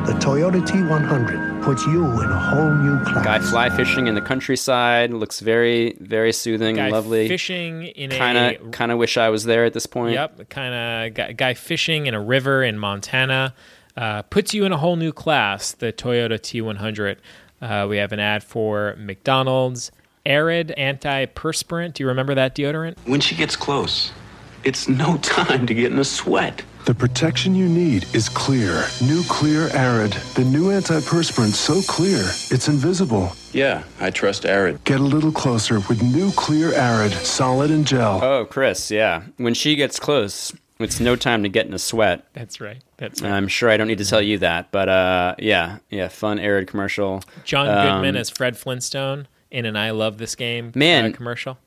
The Toyota T100 puts you in a whole new class. Guy fly fishing in the countryside looks very, very soothing Guy and lovely. fishing in a- kind of, kind of wish I was there at this point. Yep, kind of guy, guy fishing in a river in Montana uh, puts you in a whole new class. The Toyota T100. Uh, we have an ad for McDonald's Arid Antiperspirant. Do you remember that deodorant? When she gets close, it's no time to get in a sweat. The protection you need is clear. New Clear Arid. The new antiperspirant so clear, it's invisible. Yeah, I trust Arid. Get a little closer with new Clear Arid, solid and gel. Oh, Chris, yeah. When she gets close, it's no time to get in a sweat. That's right. That's right. I'm sure I don't need to tell you that, but uh, yeah, yeah, fun arid commercial. John Um, Goodman as Fred Flintstone in an "I Love This Game" Man. uh, commercial.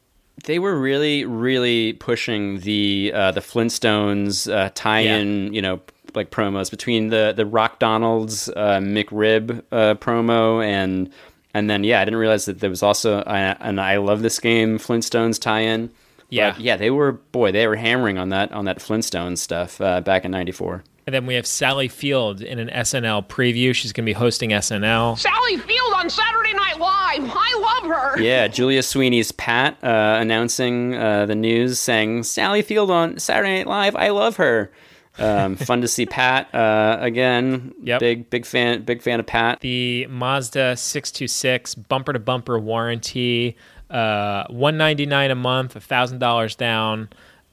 They were really, really pushing the uh, the Flintstones uh, tie-in, you know, like promos between the the RocDonald's uh, McRib uh, promo and and then yeah, I didn't realize that there was also a, an I love this game Flintstones tie-in. Yeah. But, yeah, they were boy, they were hammering on that on that Flintstones stuff uh, back in '94. And then we have Sally Field in an SNL preview. She's going to be hosting SNL. Sally Field on Saturday Night Live. I love her. Yeah, Julia Sweeney's Pat uh, announcing uh, the news, saying Sally Field on Saturday Night Live. I love her. Um, fun to see Pat uh, again. Yep. Big big fan big fan of Pat. The Mazda 626 bumper to bumper warranty, uh, 199 a month, $1,000 down.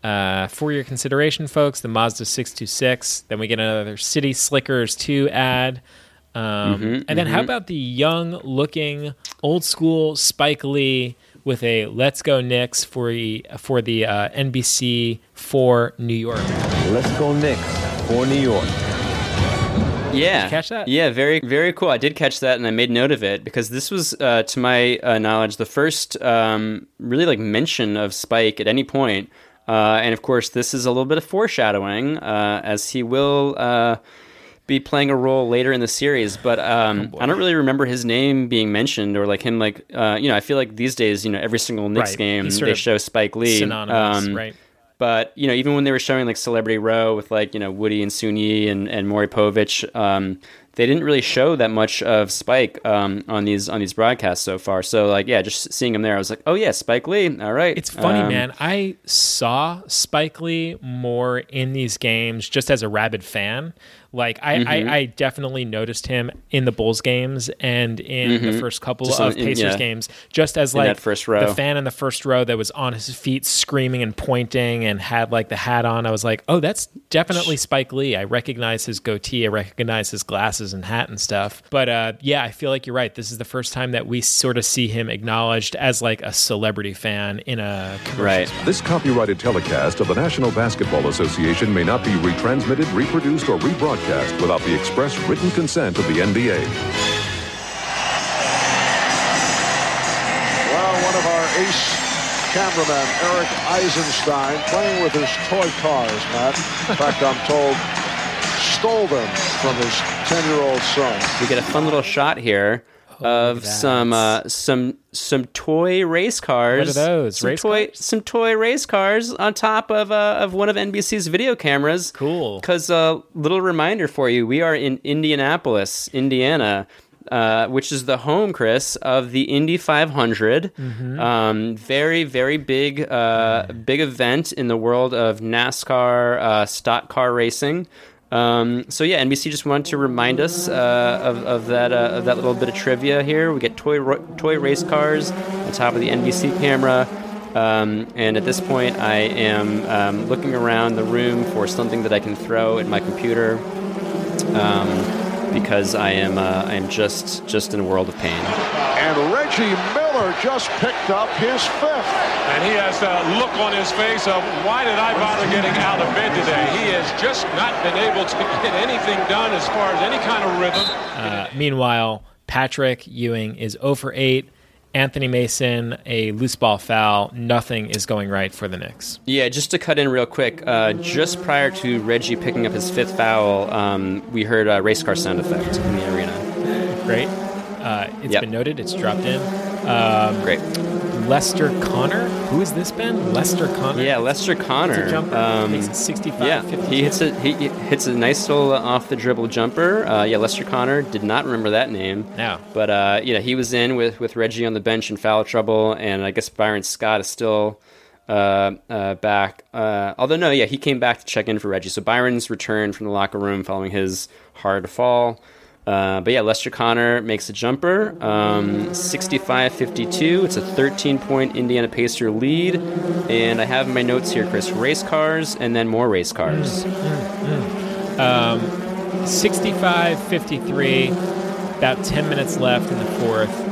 Uh, for your consideration, folks, the Mazda 626. Then we get another City Slickers 2 ad. Um, Mhm, and then how mhm. about the young looking, old school Spike Lee with a Let's Go Knicks for the, for the uh, NBC for New York? Let's go Knicks for New York. Yeah, catch that? Yeah, very very cool. I did catch that, and I made note of it because this was, uh, to my uh, knowledge, the first um, really like mention of Spike at any point. Uh, and of course, this is a little bit of foreshadowing, uh, as he will uh, be playing a role later in the series. But um, Oh, I don't really remember his name being mentioned, or like him, like uh, you know. I feel like these days, you know, every single Knicks Right. game they show Spike Lee, synonymous, Um, right. but you know, even when they were showing like Celebrity Row with like you know Woody and Soon-Yi and and Maury Povich, um, they didn't really show that much of Spike um, on these on these broadcasts so far. So like, yeah, just seeing him there, I was like, oh yeah, Spike Lee. All right, It's funny, Um, man. I saw Spike Lee more in these games just as a rabid fan. Like I, Mhm. I, I definitely noticed him in the Bulls games and in the Mhm. first couple Just of in- Pacers yeah. games, just as In like first row. the fan in the first row that was on his feet screaming and pointing and had like the hat on. I was like, oh, that's definitely Spike Lee. I recognize his goatee. I recognize his glasses and hat and stuff. But uh, yeah, I feel like you're right. This is the first time that we sort of see him acknowledged as like a celebrity fan in a commercial spot. This copyrighted telecast of the National Basketball Association may not be retransmitted, reproduced, or rebroadcast without the express written consent of the NBA. Well, one of our ace cameramen, Eric Eisenstein, playing with his toy cars, Matt. In fact, I'm told stole them from his 10-year-old son. we get a fun little shot here of some uh, some some toy race cars. What are those? Some Race toy some toy race cars on top of uh, of one of NBC's video cameras. Cool. Because a uh, little reminder for you, we are in Indianapolis, Indiana. Uh, which is the home, Chris, of the Indy 500. Mhm. Um, very, very big, uh, big event in the world of NASCAR uh, stock car racing. Um, so yeah, NBC just wanted to remind us uh, of, of that uh, of that little bit of trivia here. We get toy ro- toy race cars on top of the NBC camera. Um, and at this point, I am um, looking around the room for something that I can throw at my computer um, because I am uh, I am just just in a world of pain. And Reggie Miller just picked up his fifth. And he has a look on his face of why did I bother getting out of bed today? He has just not been able to get anything done as far as any kind of rhythm. Uh, meanwhile, Patrick Ewing is 0 for 8. Anthony Mason, a loose ball foul. Nothing is going right for the Knicks. Yeah, just to cut in real quick, uh, just prior to Reggie picking up his fifth foul, um, we heard a race car sound effect in the arena. Great. Uh, it's Yep. been noted. It's dropped in. Um, Great. Lester Connor. Who has this been? Lester Connor. Yeah, Lester Connor. Jumper. Um, Makes it 65, Yeah, 52. he hits a he hits a nice little off the dribble jumper. Uh, yeah, Lester Connor did not remember that name. No. but uh, yeah, he was in with with Reggie on the bench in foul trouble, and I guess Byron Scott is still uh, uh, back. Uh, although no, yeah, he came back to check in for Reggie. So Byron's returned from the locker room following his hard fall. Uh, but yeah, Lester Connor makes a jumper, um, 65-52. It's a 13-point Indiana Pacer lead, and I have my notes here, Chris, race cars and then more race cars. Um, 65 53, about 10 minutes left in the fourth.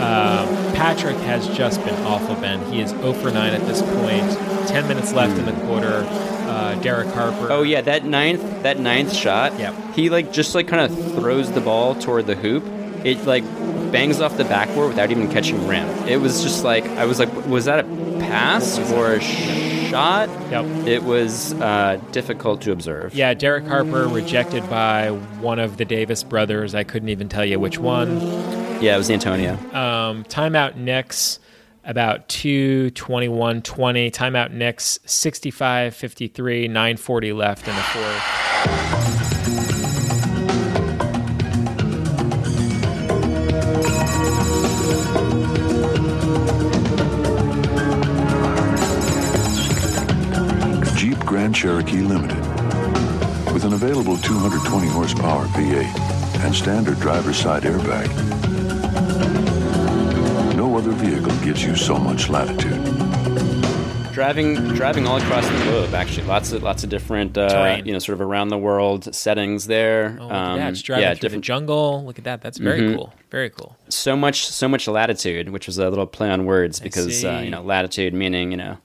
Um, Patrick has just been awful, Ben. He is 0 for 9 at this point. 10 minutes left in the quarter. Uh, Derek Harper. Oh yeah, that ninth that ninth shot. Yep. He like just like kind of throws the ball toward the hoop. It like bangs off the backboard without even catching rim. It was just like I was like, was that a pass or a shot? Yep. It was uh, difficult to observe. Yeah, Derek Harper rejected by one of the Davis brothers. I couldn't even tell you which one. Yeah, it was Antonio. Um, timeout Knicks about 2 21 20. Timeout Knicks 65 53, 940 left in the fourth. Jeep Grand Cherokee Limited. With an available 220 horsepower V8 and standard driver's side airbag, no other vehicle gives you so much latitude. Driving driving all across the globe, actually, lots of lots of different uh, you know sort of around the world settings there. Oh, look at that. It's driving yeah, through different the jungle. Look at that. That's very Mhm. cool. Very cool. so much so much latitude, which was a little play on words because uh, you know latitude meaning you know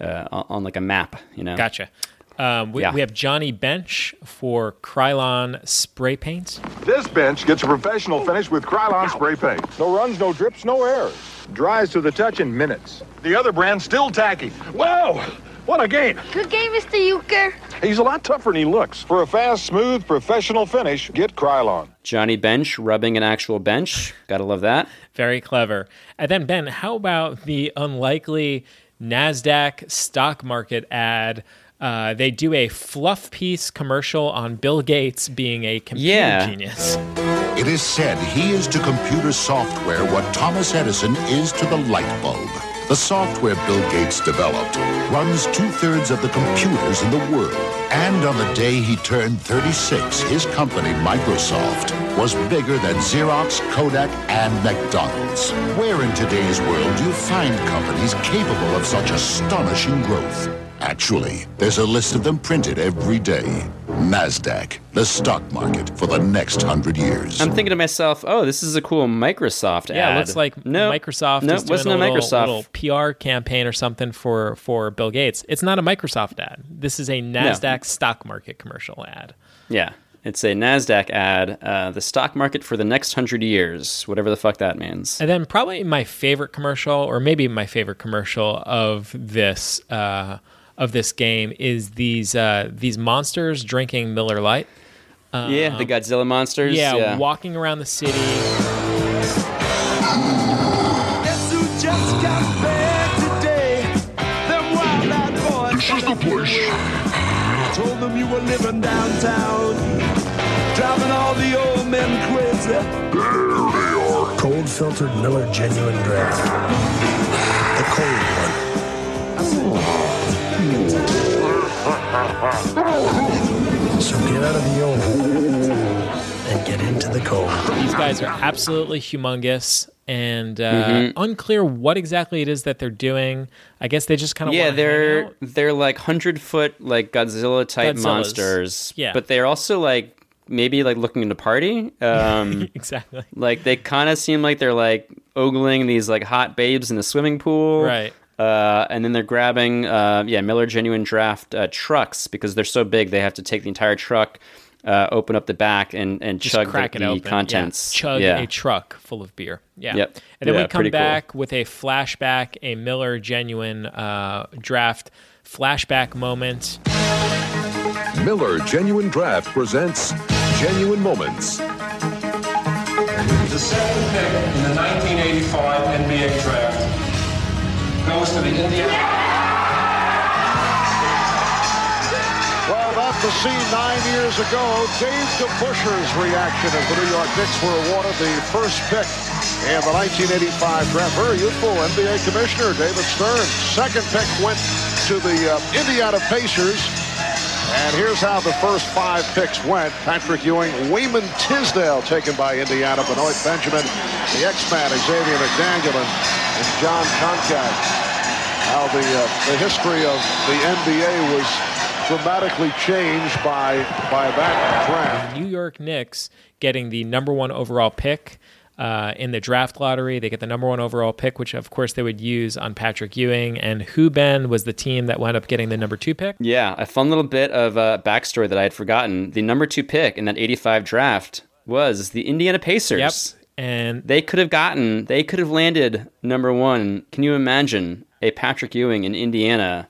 uh, on, on like a map. You know, Gotcha. Um, we, Yeah. we have Johnny Bench for Krylon spray paint. This bench gets a professional finish with Krylon spray paint. No runs, no drips, no errors. Dries to the touch in minutes. The other brand's still tacky. Wow! What a game! Good game, Mr. Uecker. He's a lot tougher than he looks. For a fast, smooth, professional finish, get Krylon. Johnny Bench rubbing an actual bench. Gotta love that. Very clever. And then, Ben, how about the unlikely NASDAQ stock market ad? Uh, they do a fluff piece commercial on Bill Gates being a computer Yeah. genius. It is said he is to computer software what Thomas Edison is to the light bulb. The software Bill Gates developed runs two thirds of the computers in the world. And on the day he turned 36, his company, Microsoft, was bigger than Xerox, Kodak, and McDonald's. Where in today's world do you find companies capable of such astonishing growth? Actually, there's a list of them printed every day. NASDAQ, the stock market for the next hundred years. I'm thinking to myself, oh, this is a cool Microsoft ad. Yeah, it looks like no, Microsoft no, is doing wasn't a a little, Microsoft. little PR campaign or something for for Bill Gates. It's not a Microsoft ad. This is a Nasdaq stock market commercial ad. Yeah, it's a Nasdaq ad. Uh, the stock market for the next hundred years, whatever the fuck that means. And then probably my favorite commercial, or maybe my favorite commercial of this uh, of this game is these uh, these monsters drinking Miller Lite. yeah, the Godzilla monsters. Yeah, Yeah, walking around the city. Guess who just got back today? Them wild-eyed boys. This is the place. Told them you were living downtown, driving all the old men crazy. There they are. Cold filtered Miller Genuine Draft. The cold one. So get out of the old and get into the cold. These guys are absolutely humongous. and uh, Mhm. unclear what exactly it is that they're doing. I guess they just kind of yeah, they're they're like hundred foot like Godzilla type Godzillas. monsters. Yeah. but they're also like maybe like looking to party. Um, exactly. Like they kind of seem like they're like ogling these like hot babes in the swimming pool, Right. Uh, and then they're grabbing uh, yeah Miller Genuine Draft uh, trucks because they're so big they have to take the entire truck. Uh, open up the back and, and just chug crack the, it the open. contents. Yeah. Chug yeah. a truck full of beer. Yeah. Yep. And then Yeah, we come pretty cool. back with a flashback, a Miller genuine uh, draft flashback moment. Miller Genuine Draft presents Genuine Moments. The second pick in the 1985 NBA draft goes to the. Well, that's the scene nine years ago. Dave DeBusschere's reaction as the New York Knicks were awarded the first pick in the 1985 draft. Very youthful NBA commissioner, David Stern. Second pick went to the uh, Indiana Pacers. And here's how the first five picks went. Patrick Ewing, Wayman Tisdale taken by Indiana, Benoit Benjamin, the X-Man, Xavier McDaniel, and, Jon Koncak. How the, uh, the history of the NBA was dramatically changed by, by that draft. The New York Knicks getting the number one overall pick uh, in the draft lottery. They get the number one overall pick, which of course they would use on Patrick Ewing. And Huben was the team that wound up getting the number two pick. Yeah, a fun little bit of uh, backstory that I had forgotten. The number two pick in that 85 draft was the Indiana Pacers. Yep. And they could have gotten, they could have landed number one. Can you imagine a Patrick Ewing in Indiana?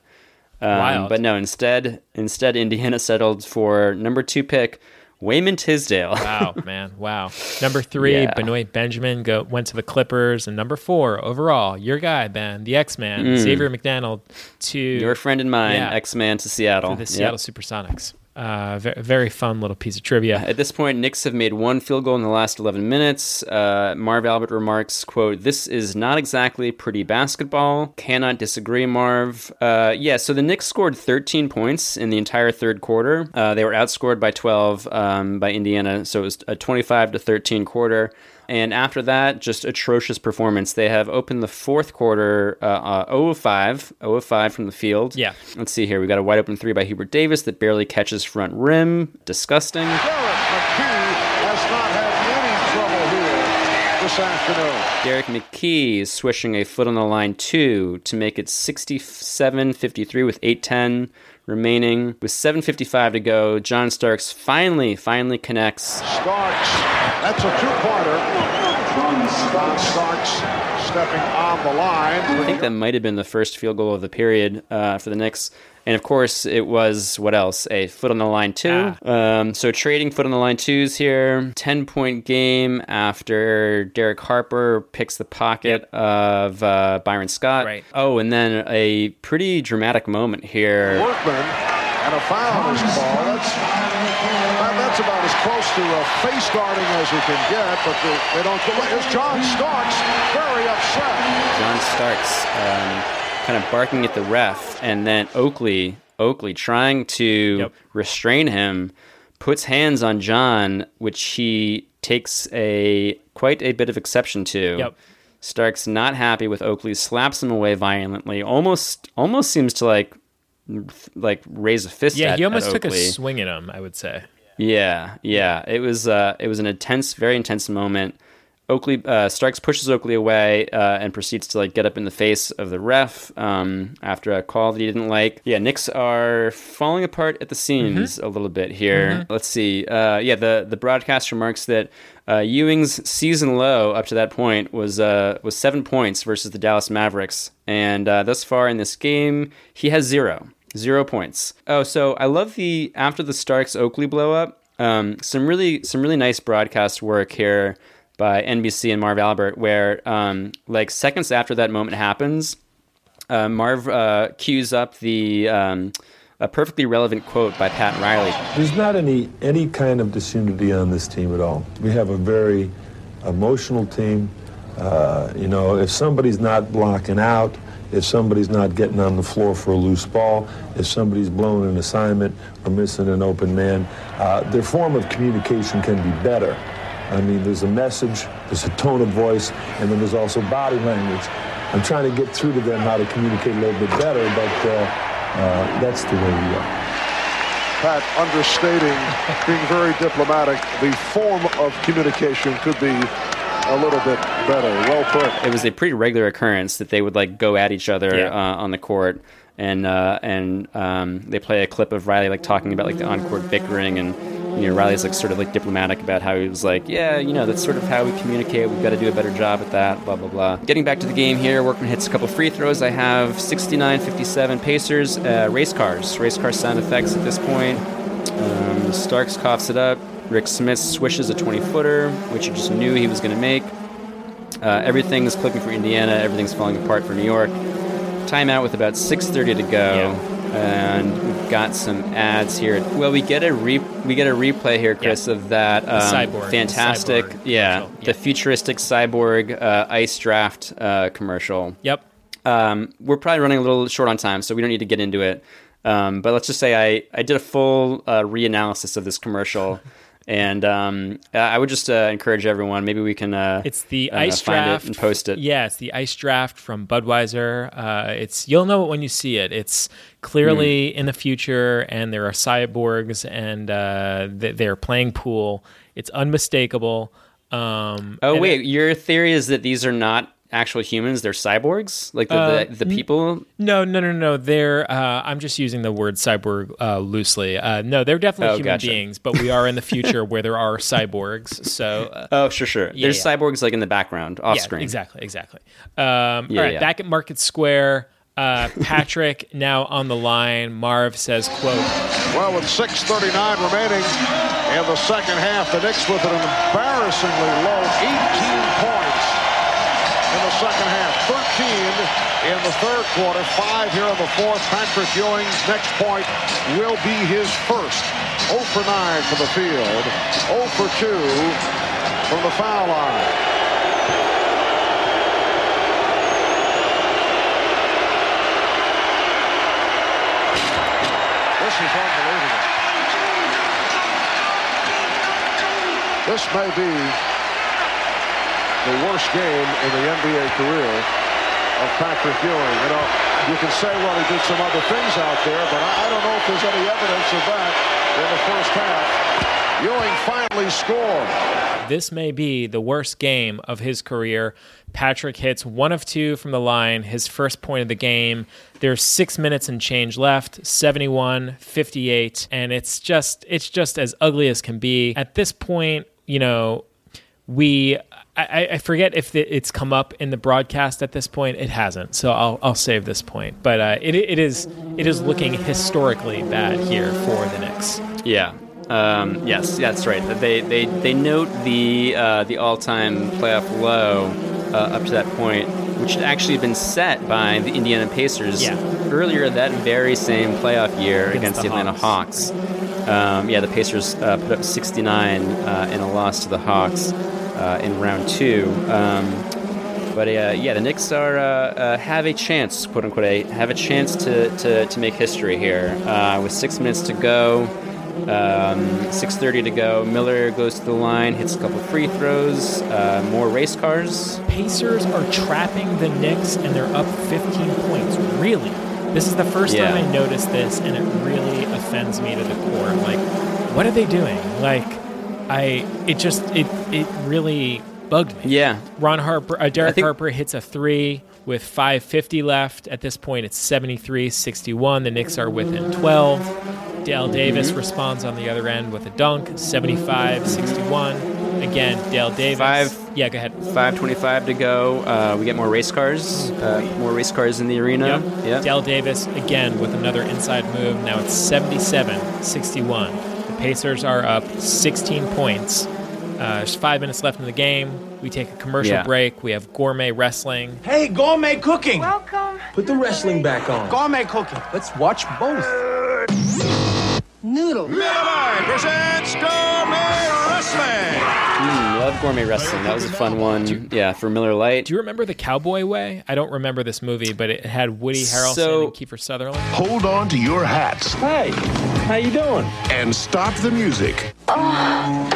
Um, Wild. But no, instead, instead Indiana settled for number two pick, Wayman Tisdale. Wow, man. Wow. Number three, Yeah. Benoit Benjamin go, went to the Clippers. And number four, overall, your guy, Ben, the X Man, Mm. Xavier McDaniel to Your friend and mine, Yeah. X-Man to Seattle. to the Yep. Seattle Supersonics. Uh, very, fun little piece of trivia. At this point, Knicks have made one field goal in the last 11 minutes. Uh, Marv Albert remarks, quote, This is not exactly pretty basketball. Cannot disagree, Marv. Uh, yeah, so the Knicks scored 13 points in the entire third quarter. Uh, they were outscored by 12 um, by Indiana, so it was a 25 to 13 quarter. And after that, just atrocious performance. They have opened the fourth quarter uh, uh, 0 of 5, 0 of 5 from the field. Yeah. Let's see here. We got a wide open three by Hubert Davis that barely catches front rim. Disgusting. Derrick McKey has not had any trouble here this afternoon. Derrick McKey is swishing a foot on the line two to make it 67 53 with 810 remaining. With 7.55 to go, John Starks finally, finally connects. Starks, that's a two-pointer. John Starks stepping on the line. I think that might have been the first field goal of the period uh, for the Knicks. And of course, it was what else? A foot on the line two. Um, so trading foot on the line twos here. Ten point game after Derek Harper picks the pocket of uh, Byron Scott. Right. Oh, and then a pretty dramatic moment here. Workman, and a foul is called. That's, that's about as close to a face guarding as you can get, but the, they don't go. It's John Starks, very upset. John Starks um, kind of barking at the ref, and then Oakley, Oakley trying to restrain him, puts hands on John, which he takes a quite a bit of exception to. Yep. Starks not happy with Oakley, slaps him away violently. Almost, almost seems to like, like raise a fist. Yeah, at, he almost took a swing at him, I would say. Yeah, yeah. It was uh, it was an intense, very intense moment. Oakley uh, Starks pushes Oakley away uh, and proceeds to like get up in the face of the ref um, after a call that he didn't like. Yeah, Knicks are falling apart at the seams a little bit here. Mhm. Let's see. Uh, yeah, the the broadcast remarks that uh, Ewing's season low up to that point was uh, was seven points versus the Dallas Mavericks, and uh, thus far in this game he has zero. Zero points. Oh, so I love the after the Starks Oakley blow up. Um, some really some really nice broadcast work here by NBC and Marv Albert, where um, like seconds after that moment happens, uh, Marv uh, cues up the um, a perfectly relevant quote by Pat Riley. There's not any any kind of disunity on this team at all. We have a very emotional team. Uh, you know, if somebody's not blocking out, if somebody's not getting on the floor for a loose ball, if somebody's blowing an assignment or missing an open man, uh, their form of communication can be better. I mean, there's a message, there's a tone of voice, and then there's also body language. I'm trying to get through to them how to communicate a little bit better, but uh, uh, that's the way we are. Pat, understating, being very diplomatic, the form of communication could be a little bit better. Well put. It was a pretty regular occurrence that they would like go at each other Yeah. uh, on the court, and uh, and um, they play a clip of Riley like talking about like the on-court bickering, and you know Riley's like sort of like diplomatic about how he was like, yeah, you know that's sort of how we communicate. We've got to do a better job at that. Blah blah blah. Getting back to the game here, Workman hits a couple free throws. I have 69-57 Pacers. Uh, race cars, race car sound effects at this point. Um, Starks coughs it up. Rik Smits swishes a 20 footer, which you just knew he was going to make. Uh, everything's clicking for Indiana. Everything's falling apart for New York. Timeout with about 6:30 to go, and we've got some ads here. Well, we get a re- we get a replay here, Chris, of that um, cyborg- fantastic, cyborg yeah, the futuristic cyborg uh, ice draft uh, commercial. Yep. Um, we're probably running a little short on time, so we don't need to get into it. Um, but let's just say I, I did a full uh, reanalysis of this commercial, and um, I would just uh, encourage everyone. Maybe we can. Uh, It's the uh, ice draft and post it. Yeah, it's the ice draft from Budweiser. Uh, it's you'll know it when you see it. It's clearly Hmm. in the future, and there are cyborgs, and uh, th- they're playing pool. It's unmistakable. Um, Oh wait, it- your theory is that these are not actual humans; they're cyborgs, like the Uh, the, the people. No, no, no, no. They're. Uh, I'm just using the word cyborg uh, loosely. Uh, no, they're definitely Oh, human gotcha. beings, but we are in the future where there are cyborgs. So. Uh, Oh, sure, sure. Yeah, There's yeah. cyborgs like in the background, off yeah, screen. Exactly, exactly. Um, Yeah, all right, yeah. back at Market Square. Uh, Patrick now on the line. Marv says, "quote Well, with 6.39 remaining in the second half, the Knicks with an embarrassingly low 18 points in the second half. 13 in the third quarter, 5 here in the fourth. Patrick Ewing's next point will be his first. 0 for 9 from the field, 0 for 2 from the foul line. This is unbelievable. This may be the worst game in the NBA career of Patrick Ewing. You know, you can say, well, he did some other things out there, but I I don't know if there's any evidence of that in the first half. Ewing finally scored. This may be the worst game of his career. Patrick hits one of two from the line, his first point of the game. There's six minutes and change left, 71, 58, and it's just it's just as ugly as can be. At this point, you know, we I, I forget if it- it's come up in the broadcast at this point. It hasn't, so I'll I'll save this point. But uh, it it is it is looking historically bad here for the Knicks. Yeah. Um, yes, that's right. They they they note the uh, the all time playoff low uh, up to that point, which had actually been set by the Indiana Pacers Yeah. earlier that very same playoff year Against against, the the, Atlanta Hawks. Um, yeah, the Pacers uh, put up 69 uh, in a loss to the Hawks uh, in round two. Um, but uh, yeah, the Knicks are uh, uh, have a chance, quote unquote, a, have a chance to, to, to make history here. Uh, with six minutes to go, um, 6:30 to go, Miller goes to the line, hits a couple free throws, uh, more race cars. Pacers are trapping the Knicks and they're up 15 points. Really? This is the first Yeah. time I noticed this and it really offends me to the core. Like, what are they doing? Like, I, it just, it, it really bugged me. Yeah, Ron Harper, uh, Derek think- Harper hits a three with 5.50 left. At this point, it's 73 61. The Knicks are within 12. Dale Davis Mm-hmm. responds on the other end with a dunk, 75 61. Again, Dale Davis. Five. Yeah, go ahead. 5:25 to go. Uh, we get more race cars, uh, more race cars in the arena. Yep. Yeah. Dale Davis again with another inside move. Now it's 77 61. The Pacers are up 16 points. Uh, there's five minutes left in the game. We take a commercial Yeah. break. We have gourmet wrestling. Hey, gourmet cooking. Welcome. Put the wrestling back on. Gourmet cooking. Let's watch both. Noodle. presents Gourmet Wrestling. Love gourmet wrestling. That was a fun one. yeah, for Miller Lite. Do you remember the Cowboy Way? I don't remember this movie, but it had Woody Harrelson So- and Kiefer Sutherland. Hold on to your hats. Hey, how you doing? And stop the music. Ah.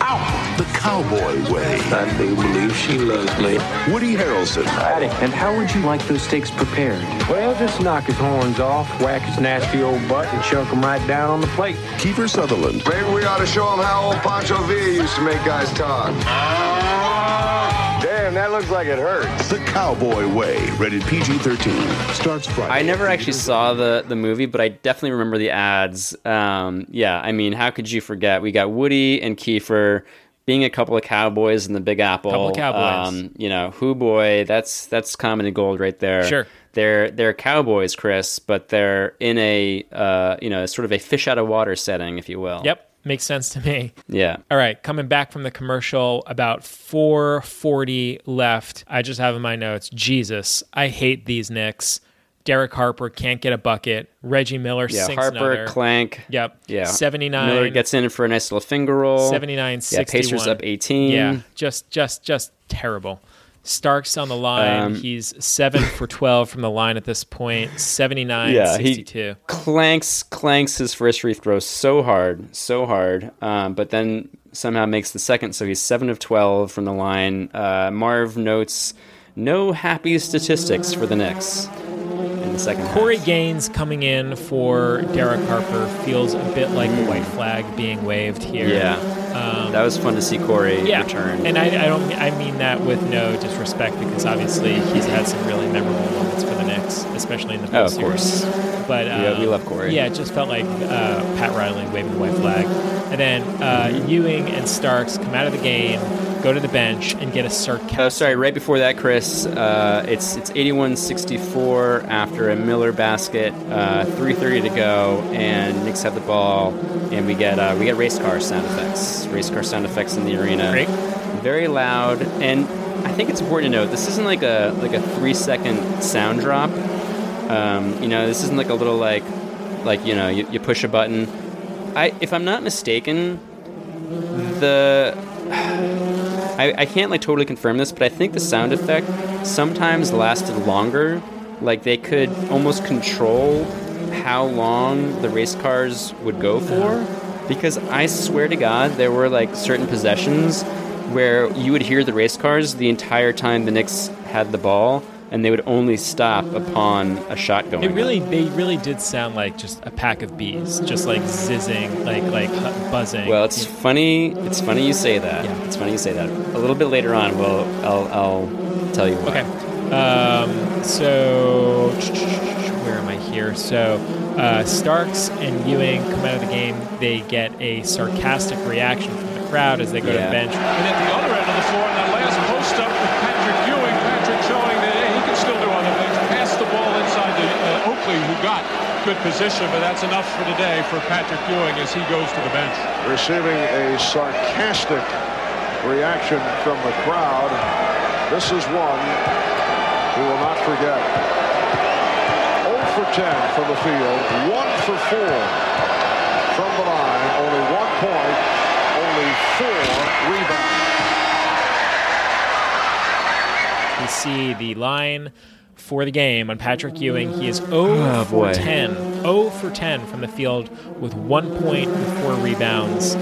Ow! The Cowboy Way. I do believe she loves me. Woody Harrelson. Howdy. And how would you like those steaks prepared? Well, just knock his horns off, whack his nasty old butt, and chunk him right down on the plate. Kiefer Sutherland. Maybe we ought to show him how old Pancho Villa used to make guys talk. Damn, that looks like it hurts. The Cowboy Way. Rated PG-13. Starts Friday. I never actually saw the the movie, but I definitely remember the ads. Um, yeah, I mean, how could you forget? We got Woody and Kiefer being a couple of cowboys in the Big Apple. Couple of cowboys. Um, you know, who boy? That's that's comedy gold right there. Sure. They're they're cowboys, Chris, but they're in a uh, you know sort of a fish out of water setting, if you will. Yep, makes sense to me. Yeah. All right, coming back from the commercial, about 440 left. I just have in my notes, Jesus, I hate these Knicks. Derek Harper can't get a bucket. Reggie Miller Yeah, sinks Harper, another. Clank. Yep. Yeah. 79. Miller gets in for a nice little finger roll. 79 Yeah, Pacers up 18. Yeah, just just just terrible. Starks on the line. Um, He's 7 for 12 from the line at this point. 79 yeah, he 62. clanks clanks his first free throw so hard, so hard, um, but then somehow makes the second. So he's seven of twelve from the line. Uh, Marv notes no happy statistics for the Knicks in the second. half. Corey Gaines coming in for Derek Harper feels a bit like a white flag being waved here. Yeah, Um, that was fun to see Corey yeah, return. and I, I don't. I mean that with no disrespect because obviously he's had some really memorable moments for the Knicks, especially in the Oh, of course. But Yeah, uh, we love Corey. Yeah, it just felt like uh, Pat Riley waving the white flag, and then uh, Ewing and Starks come out of the game, go to the bench, and get a sarcastic. Oh, sorry. Right before that, Chris, uh, it's it's 81-64 after a Miller basket, uh, 3:30 to go, and Knicks have the ball, and we get uh, we get race car sound effects, race car sound effects in the arena. Great. Very loud, and I think it's important to note this isn't like a like a three second sound drop. Um, you know, this isn't like a little like like you know you, you push a button. I if I'm not mistaken, the I, I can't like totally confirm this, but I think the sound effect sometimes lasted longer. Like they could almost control how long the race cars would go for. Because I swear to God, there were like certain possessions where you would hear the race cars the entire time the Knicks had the ball, and they would only stop upon a shot going. It up. really, they really did sound like just a pack of bees, just like zizzing, like like buzzing. Well, it's funny. It's funny you say that. Yeah. It's funny you say that. A little bit later on, well, I'll, I'll tell you why. Okay. Um, so where am I here? So uh, Starks and Ewing come out of the game. They get a sarcastic reaction from the crowd as they go to the bench. And at the other end of the floor, in that last post up with Patrick Ewing, Patrick showing that hey, he can still do other things. Pass the ball inside to uh, Oakley, who got good position, but that's enough for today for Patrick Ewing as he goes to the bench. Receiving a sarcastic reaction from the crowd. This is one we will not forget. 0 for 10 from the field, 1 for 4 from the line, only one point, only four rebounds. We see the line for the game on Patrick Ewing. He is 0 Oh, for boy. 10. 0 for 10 from the field with one point and four rebounds.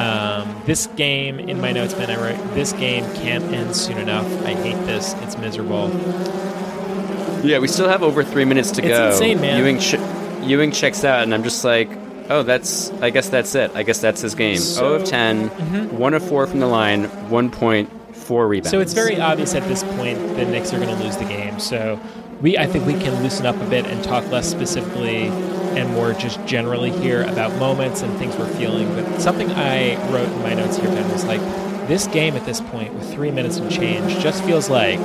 Um, this game, in my notes, man, I wrote, this game can't end soon enough. I hate this. It's miserable. Yeah, we still have over three minutes to It's go. insane, man. Ewing, ch- Ewing checks out, and I'm just like, oh, that's. I guess that's it. I guess that's his game. So- 0 of 10, Mhm. 1 of 4 from the line, one point, four rebounds. So it's very obvious at this point the Knicks are going to lose the game. So we, I think we can loosen up a bit and talk less specifically and more just generally here about moments and things we're feeling. But something I wrote in my notes here, Ben, was like, this game at this point with three minutes and change just feels like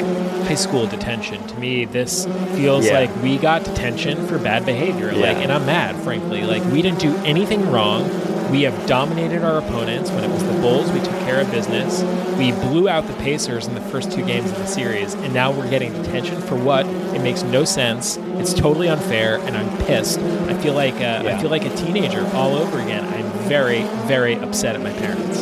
high school detention. To me, this feels Yeah. like we got detention for bad behavior. Yeah. Like, and I'm mad, frankly. Like, we didn't do anything wrong. We have dominated our opponents. When it was the Bulls, we took care of business. We blew out the Pacers in the first two games of the series, and now we're getting detention for what? It makes no sense. It's totally unfair, and I'm pissed. I feel like uh, I feel like a teenager all over again. I'm very, very upset at my parents.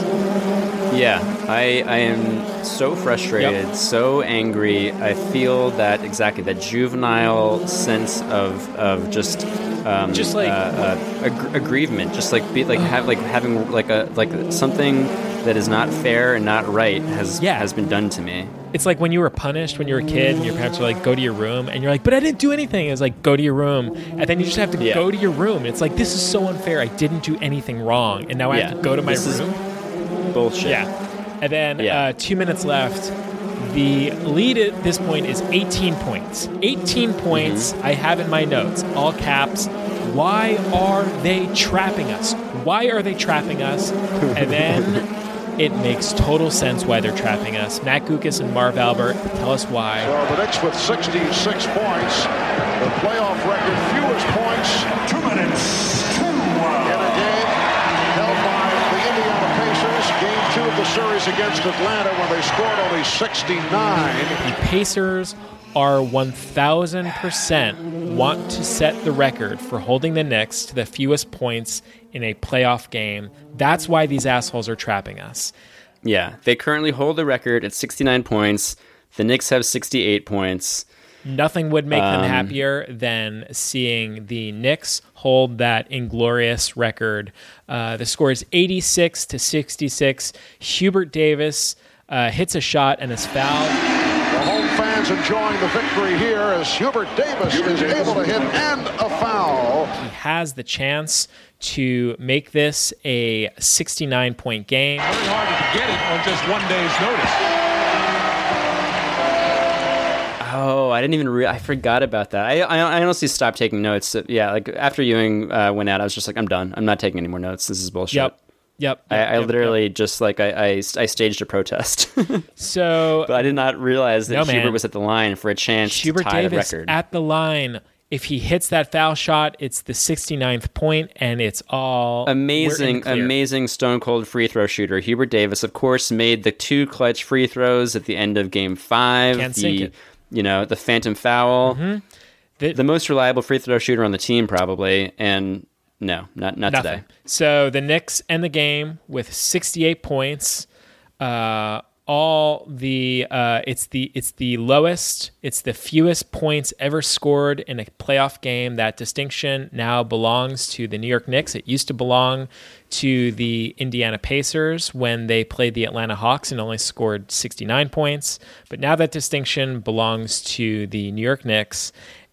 Yeah, I, I am so frustrated, so angry. I feel that exactly that juvenile sense of of just um, Just like- uh, uh, ag- aggrievement, just like be like have like having like a like something that is not fair and not right has Yeah. has been done to me. It's like when you were punished when you were a kid and your parents were like, go to your room. And you're like, but I didn't do anything. It's like, go to your room. And then you just have to Yeah. go to your room. It's like, this is so unfair. I didn't do anything wrong. And now I have to go to my This is room. Bullshit. Yeah. And then Yeah. uh, two minutes left. The lead at this point is 18 points. 18 points Mm-hmm. I have in my notes, all caps. Why are they trapping us? Why are they trapping us? And then it makes total sense why they're trapping us. Matt Guokas and Marv Albert, tell us why. So the Knicks with 66 points, the playoff record, fewest points. Two minutes, two In a game held by the Indiana Pacers, game two of the series against Atlanta when they scored only 69. The Pacers are 1000% want to set the record for holding the Knicks to the fewest points in a playoff game. That's why these assholes are trapping us. Yeah, they currently hold the record at 69 points. The Knicks have 68 points. Nothing would make them Um, happier than seeing the Knicks hold that inglorious record. Uh, the score is 86 to 66. Hubert Davis uh, hits a shot and is fouled. The home fans enjoying the victory here as Hubert Davis is able to hit and a foul. He has the chance to make this a 69 point game. Very hard to get it on just one day's notice. Oh, I didn't even. Re- I forgot about that. I, I I honestly stopped taking notes. Yeah, like after Ewing uh, went out, I was just like, I'm done. I'm not taking any more notes. This is bullshit. Yep. Yep. I, yep, I yep, literally just like I, I I staged a protest, So but I did not realize that No, man. was at the line for a chance Hubert to tie Davis the record. at the line. If he hits that foul shot, it's the 69th point, and it's all amazing, amazing stone cold free throw shooter. Hubert Davis, of course, made the two clutch free throws at the end of Game Five. Can't the, sink it. You know, the phantom foul. The- The, most reliable free throw shooter on the team, probably. And no, not not Nothing. today. So the Knicks end the game with 68 points. Uh, all the uh, it's the it's the lowest, it's the fewest points ever scored in a playoff game. That distinction now belongs to the New York Knicks. It used to belong to the Indiana Pacers when they played the Atlanta Hawks and only scored 69 points. But now that distinction belongs to the New York Knicks.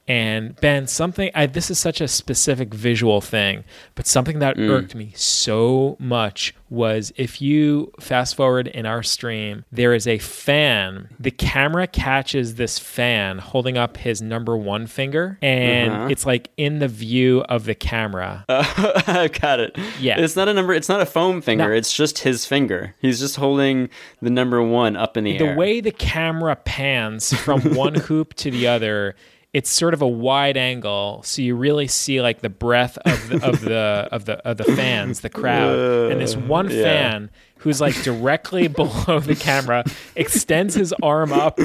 And Ben, something I, this is such a specific visual thing, but something that Mm. irked me so much was if you fast forward in our stream, there is a fan. The camera catches this fan holding up his number one finger, and Uh-huh. it's like in the view of the camera. I've got it. Yeah. It's not a number. It's not a foam finger. No. It's just his finger. He's just holding the number one up in the, the air. The way the camera pans from one hoop to the other it's sort of a wide angle so you really see like the breath of the of the of the of the fans the crowd and this one yeah. fan who's like directly below the camera extends his arm up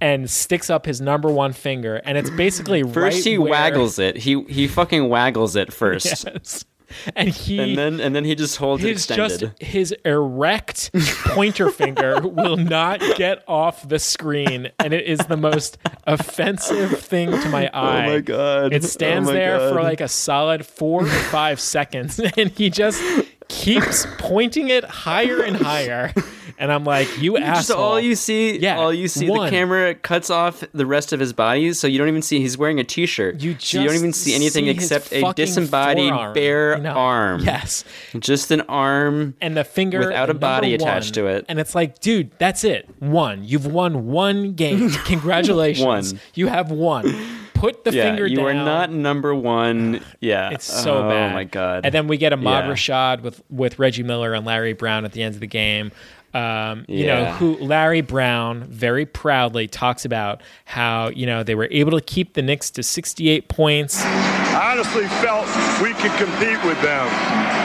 and sticks up his number one finger and it's basically First right he where- waggles it. He he fucking waggles it first. yes. and he And then and then he just holds it his extended. just his erect pointer finger will not get off the screen and it is the most offensive thing to my eye Oh my God. it oh stands Oh there for like a solid four or five seconds and he just keeps pointing it higher and higher and i'm like you Just asshole all you see, Yeah, all you see, one. the camera cuts off the rest of his body, so you don't even see he's wearing a t-shirt. You so you don't even see anything see except a disembodied forearm, bare you know? arm. Yes. just an arm and the finger without a body number attached to it. And it's like, dude, that's it. One. You've won one game. Congratulations. One. You have won. Put the yeah, finger you down. You are not number one. Yeah, It's so oh, bad. Oh my god. And then we get a Ahmad Yeah. Rashad with with Reggie Miller and Larry Brown at the end of the game. Um, you know, who Larry Brown very proudly talks about how you know they were able to keep the Knicks to 68 points. I honestly felt we could compete with them.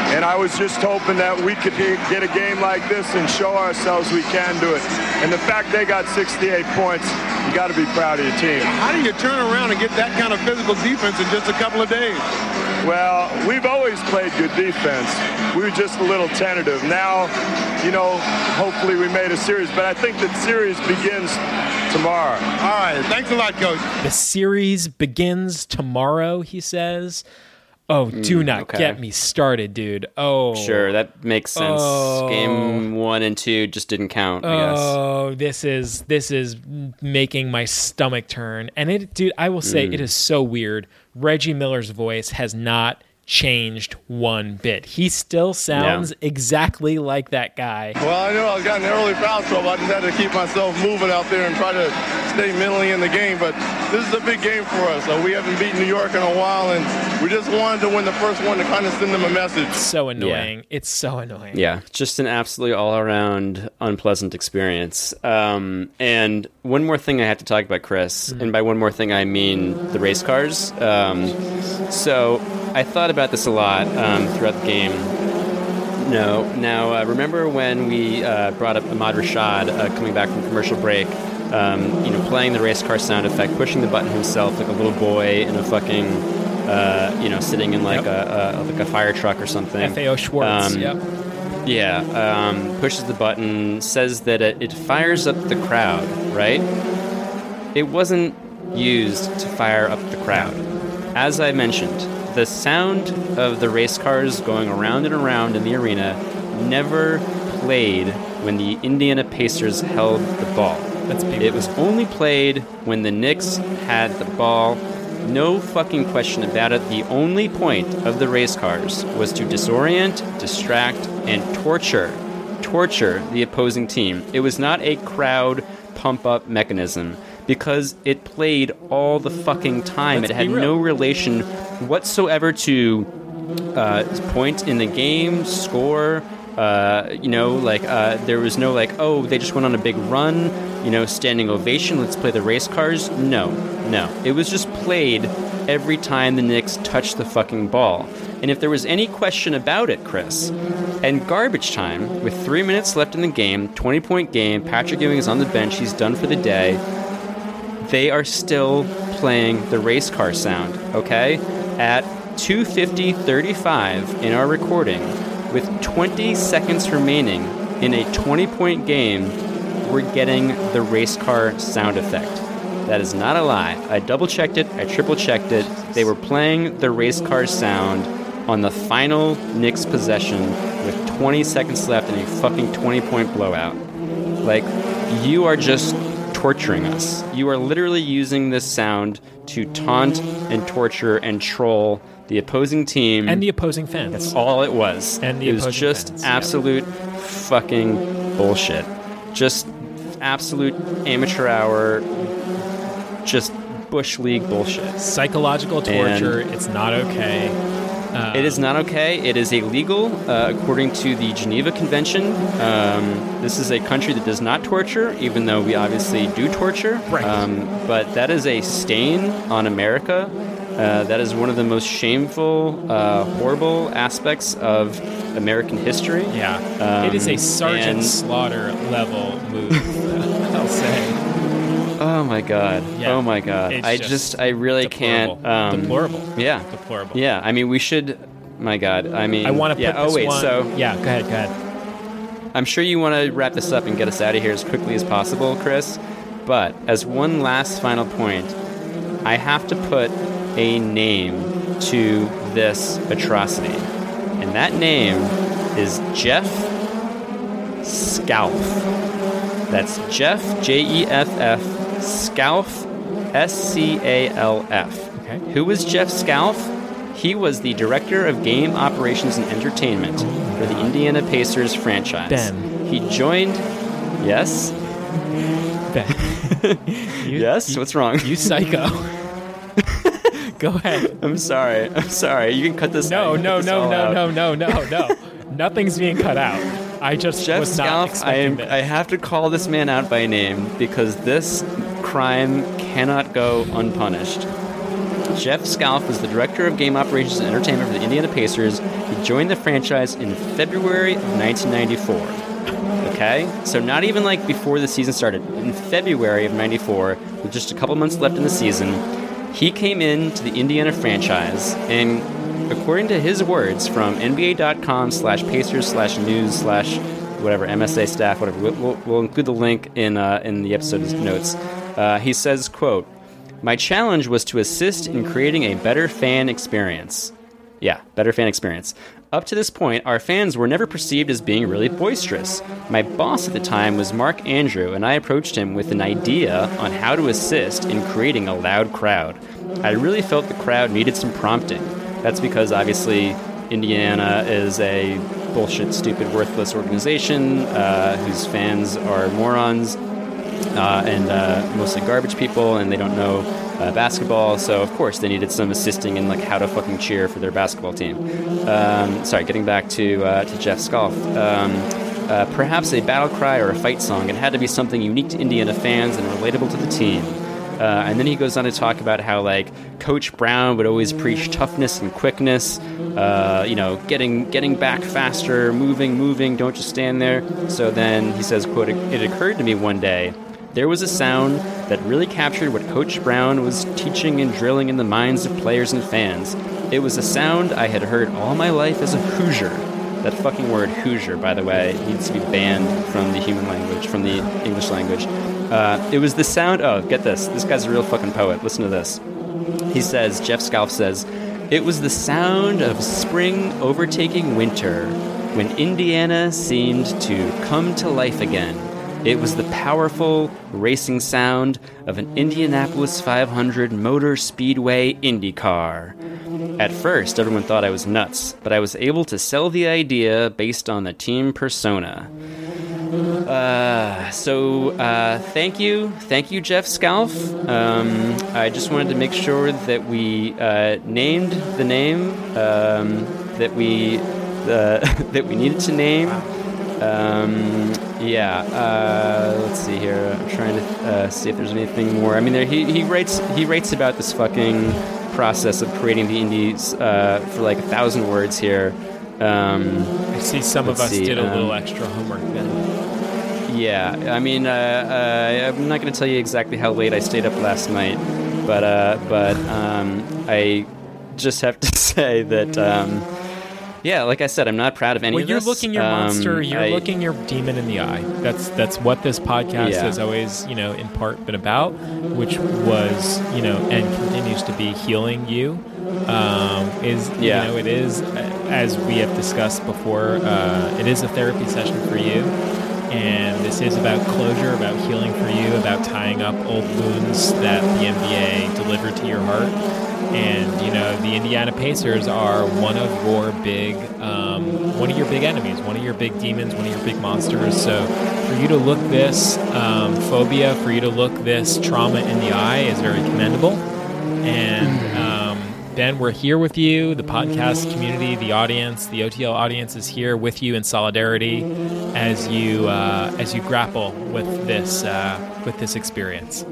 And I was just hoping that we could get a game like this and show ourselves we can do it. And the fact they got 68 points, you got to be proud of your team. How do you turn around and get that kind of physical defense in just a couple of days? Well, we've always played good defense. We were just a little tentative. Now, you know, hopefully we made a series, but I think the series begins tomorrow. All right. Thanks a lot, Coach. The series begins tomorrow, he says. Oh, do Mm, not okay. get me started, dude. Oh, Sure, that makes sense. Oh. Game one and two just didn't count. I guess. Oh, this is this is making my stomach turn. And it, dude, I will say Mm. it is so weird. Reggie Miller's voice has not changed one bit. He still sounds exactly like that guy. Well, I knew I was getting in early foul trouble. I just had to keep myself moving out there and try to stay mentally in the game. But this is a big game for us. So we haven't beaten New York in a while, and we just wanted to win the first one to kind of send them a message. So annoying. It's so annoying. Yeah, just an absolutely all around unpleasant experience. Um, and one more thing I have to talk about, Chris, Mm-hmm. and by one more thing I mean the race cars. Um, so I thought about this a lot um, throughout the game. No, now uh, remember when we uh, brought up Ahmad Rashad uh, coming back from commercial break? Um, you know, playing the race car sound effect, pushing the button himself like a little boy in a fucking, uh, you know, sitting in like a, a like a fire truck or something. FAO Schwarz. Um, yep. Yeah, um, pushes the button, says that it, it fires up the crowd, right? It wasn't used to fire up the crowd. As I mentioned, the sound of the race cars going around and around in the arena never played when the Indiana Pacers held the ball. It was only played when the Knicks had the ball. No fucking question about it. The only point of the race cars was to disorient, distract, and torture, torture the opposing team. It was not a crowd pump up mechanism because it played all the fucking time. Let's it had no relation whatsoever to uh, point in the game, score. Uh, you know, like uh, there was no like, oh, they just went on a big run. You know, standing ovation. Let's play the race cars. No, no. It was just played every time the Knicks touched the fucking ball. And if there was any question about it, Chris, and garbage time with three minutes left in the game, twenty point game, Patrick Ewing is on the bench. He's done for the day they are still playing the race car sound, okay? At 250.35 in our recording, with 20 seconds remaining in a 20 point game, we're getting the race car sound effect. That is not a lie. I double checked it, I triple checked it. They were playing the race car sound on the final Knicks possession with 20 seconds left in a fucking 20 point blowout. Like, you are just torturing us. You are literally using this sound to taunt and torture and troll the opposing team And the opposing fans. That's all it was. And the it was just fans, yeah. absolute fucking bullshit. Just absolute amateur hour. Just bush league bullshit. Psychological torture. it's not okay. Uh, It is not okay. It is illegal uh, according to the Geneva Convention. Um, this is a country that does not torture, even though we obviously do torture. Right. Um, but that is a stain on America. Uh, that is one of the most shameful, uh, horrible aspects of American history. Yeah. Um, it is a Sergeant and- Slaughter level move, I'll say. Oh my god. Yeah. Oh my god. It's I just just, I really deplorable. can't. Um, Deplorable. Yeah. Deplorable. Yeah. I mean, we should. My god. I mean, I want to yeah. put Oh wait. one. So yeah, go ahead, go ahead. I'm sure you want to wrap this up and get us out of here as quickly as possible, Chris. But as one last final point, I have to put a name to this atrocity. And that name is Jeff Scalf. That's Jeff, J E F F, Scalf, S C A L F. Okay. Who was Jeff Scalf? He was the director of game operations and entertainment for the Indiana Pacers franchise. Ben. He joined. Yes. Ben. You- yes. you- What's wrong? You psycho. go ahead. I'm sorry. I'm sorry. You can cut this. No, out. No, this no, no, out. no, no, no, no. Nothing's being cut out. I just Jeff was not Scalf, I am. I have to call this man out by name because this crime cannot go unpunished. Jeff Scalf was the director of game operations and entertainment for the Indiana Pacers. He joined the franchise in February of 1994. Okay, so not even like before the season started. In February of '94, with just a couple months left in the season, he came in to the Indiana franchise, and according to his words from NBA.com slash Pacers slash News slash whatever MSA staff whatever, we'll, we'll, include the link in uh, in the episode notes. Uh, he says, "quote My challenge was to assist in creating a better fan experience." Yeah, better fan experience. Up to this point, our fans were never perceived as being really boisterous. My boss at the time was Mark Andrew, and I approached him with an idea on how to assist in creating a loud crowd. I really felt the crowd needed some prompting. That's because obviously Indiana is a bullshit, stupid, worthless organization uh, whose fans are morons uh, and uh, mostly garbage people, and they don't know uh, basketball. So of course they needed some assisting in like how to fucking cheer for their basketball team. Um, sorry, getting back to uh, to Jeff Scalf. Um, uh, perhaps a battle cry or a fight song. It had to be something unique to Indiana fans and relatable to the team. Uh, and then he goes on to talk about how like Coach Brown would always preach toughness and quickness. Uh, you know, getting getting back faster, moving, moving. Don't just stand there. So then he says, "quote It occurred to me one day." There was a sound that really captured what Coach Brown was teaching and drilling in the minds of players and fans. It was a sound I had heard all my life as a Hoosier. That fucking word Hoosier, by the way, needs to be banned from the human language, from the English language. Uh, it was the sound. Oh, get this. This guy's a real fucking poet. Listen to this. He says, Jeff Scalf says, it was the sound of spring overtaking winter when Indiana seemed to come to life again. It was the powerful racing sound of an Indianapolis 500 Motor Speedway Indy car. At first, everyone thought I was nuts, but I was able to sell the idea based on the team persona. Uh, so, uh, thank you. Thank you, Jeff Scalf. Um, I just wanted to make sure that we uh, named the name um, that we uh, that we needed to name. Um, yeah. Uh, let's see here. I'm trying to uh, see if there's anything more. I mean, there, he, he writes he writes about this fucking process of creating the indies for like a thousand words here. Um, I see some of us see, did a um, little extra homework then. Yeah, I mean, uh, uh, I'm not going to tell you exactly how late I stayed up last night, but uh, but um, I just have to say that. Um, yeah, like I said, I'm not proud of any Well, of you're this. looking your Um, monster. You're I- looking your demon in the eye. That's that's what this podcast Yeah. has always, you know, in part been about, which was, you know, and continues to be healing you. Um, is Yeah. you know, it is uh, as we have discussed before. Uh, it is a therapy session for you, and this is about closure, about healing for you, about tying up old wounds that the NBA delivered to your heart. And you know the Indiana Pacers are one of your big, um, one of your big enemies, one of your big demons, one of your big monsters. So for you to look this um, phobia, for you to look this trauma in the eye is very commendable. And um, Ben, we're here with you. The podcast community, the audience, the OTL audience is here with you in solidarity as you uh, as you grapple with this uh, with this experience.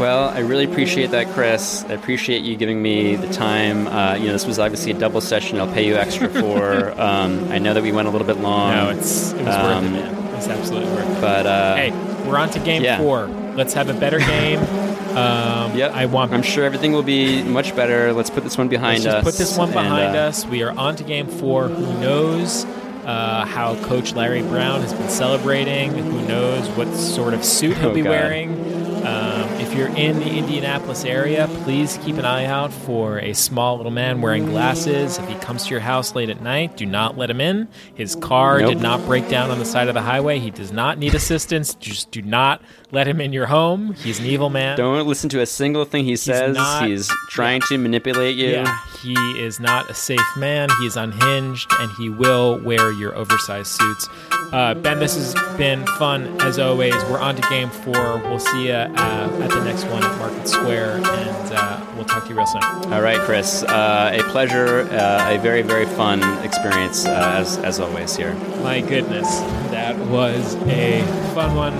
Well, I really appreciate that, Chris. I appreciate you giving me the time. Uh, you know, this was obviously a double session. I'll pay you extra for. um, I know that we went a little bit long. No, it's it was worth it, man. It's absolutely worth it. But uh, hey, we're on to game yeah. four. Let's have a better game. Um, yep, I want. I'm sure everything will be much better. Let's put this one behind us. put this one and, behind uh, us. We are on to game four. Who knows uh, how Coach Larry Brown has been celebrating? Who knows what sort of suit he'll Oh, be God. wearing? Um, if you're in the Indianapolis area, please keep an eye out for a small little man wearing glasses. If he comes to your house late at night, do not let him in. His car Nope. did not break down on the side of the highway. He does not need assistance. Just do not let him in your home. He's an evil man. Don't listen to a single thing he says. not- He's trying to manipulate you. Yeah, he is not a safe man. He's unhinged, and he will wear your oversized suits. Uh, ben, this has been fun as always. We're on to game four. We'll see you uh, at the next one at Market Square, and uh, we'll talk to you real soon. All right, Chris. Uh, a pleasure. Uh, a very, very fun experience uh, as as always here. My goodness, that was a fun one.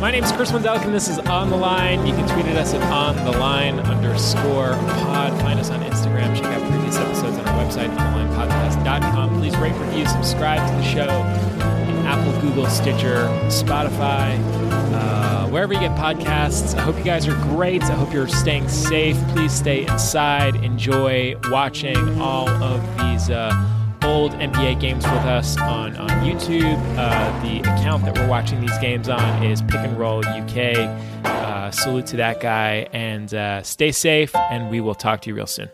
My name is Chris Wendelken, and this is On the Line. You can tweet at us at On the Line underscore pod. Find us on Instagram. Check out previous episodes on our website, onthelinepodcast.com. Please rate, review, subscribe to the show Apple, Google, Stitcher, Spotify, uh, wherever you get podcasts. I hope you guys are great. I hope you're staying safe. Please stay inside. Enjoy watching all of these. Uh, old NBA games with us on, on YouTube. Uh, the account that we're watching these games on is Pick and Roll UK. Uh, salute to that guy and uh, stay safe, and we will talk to you real soon.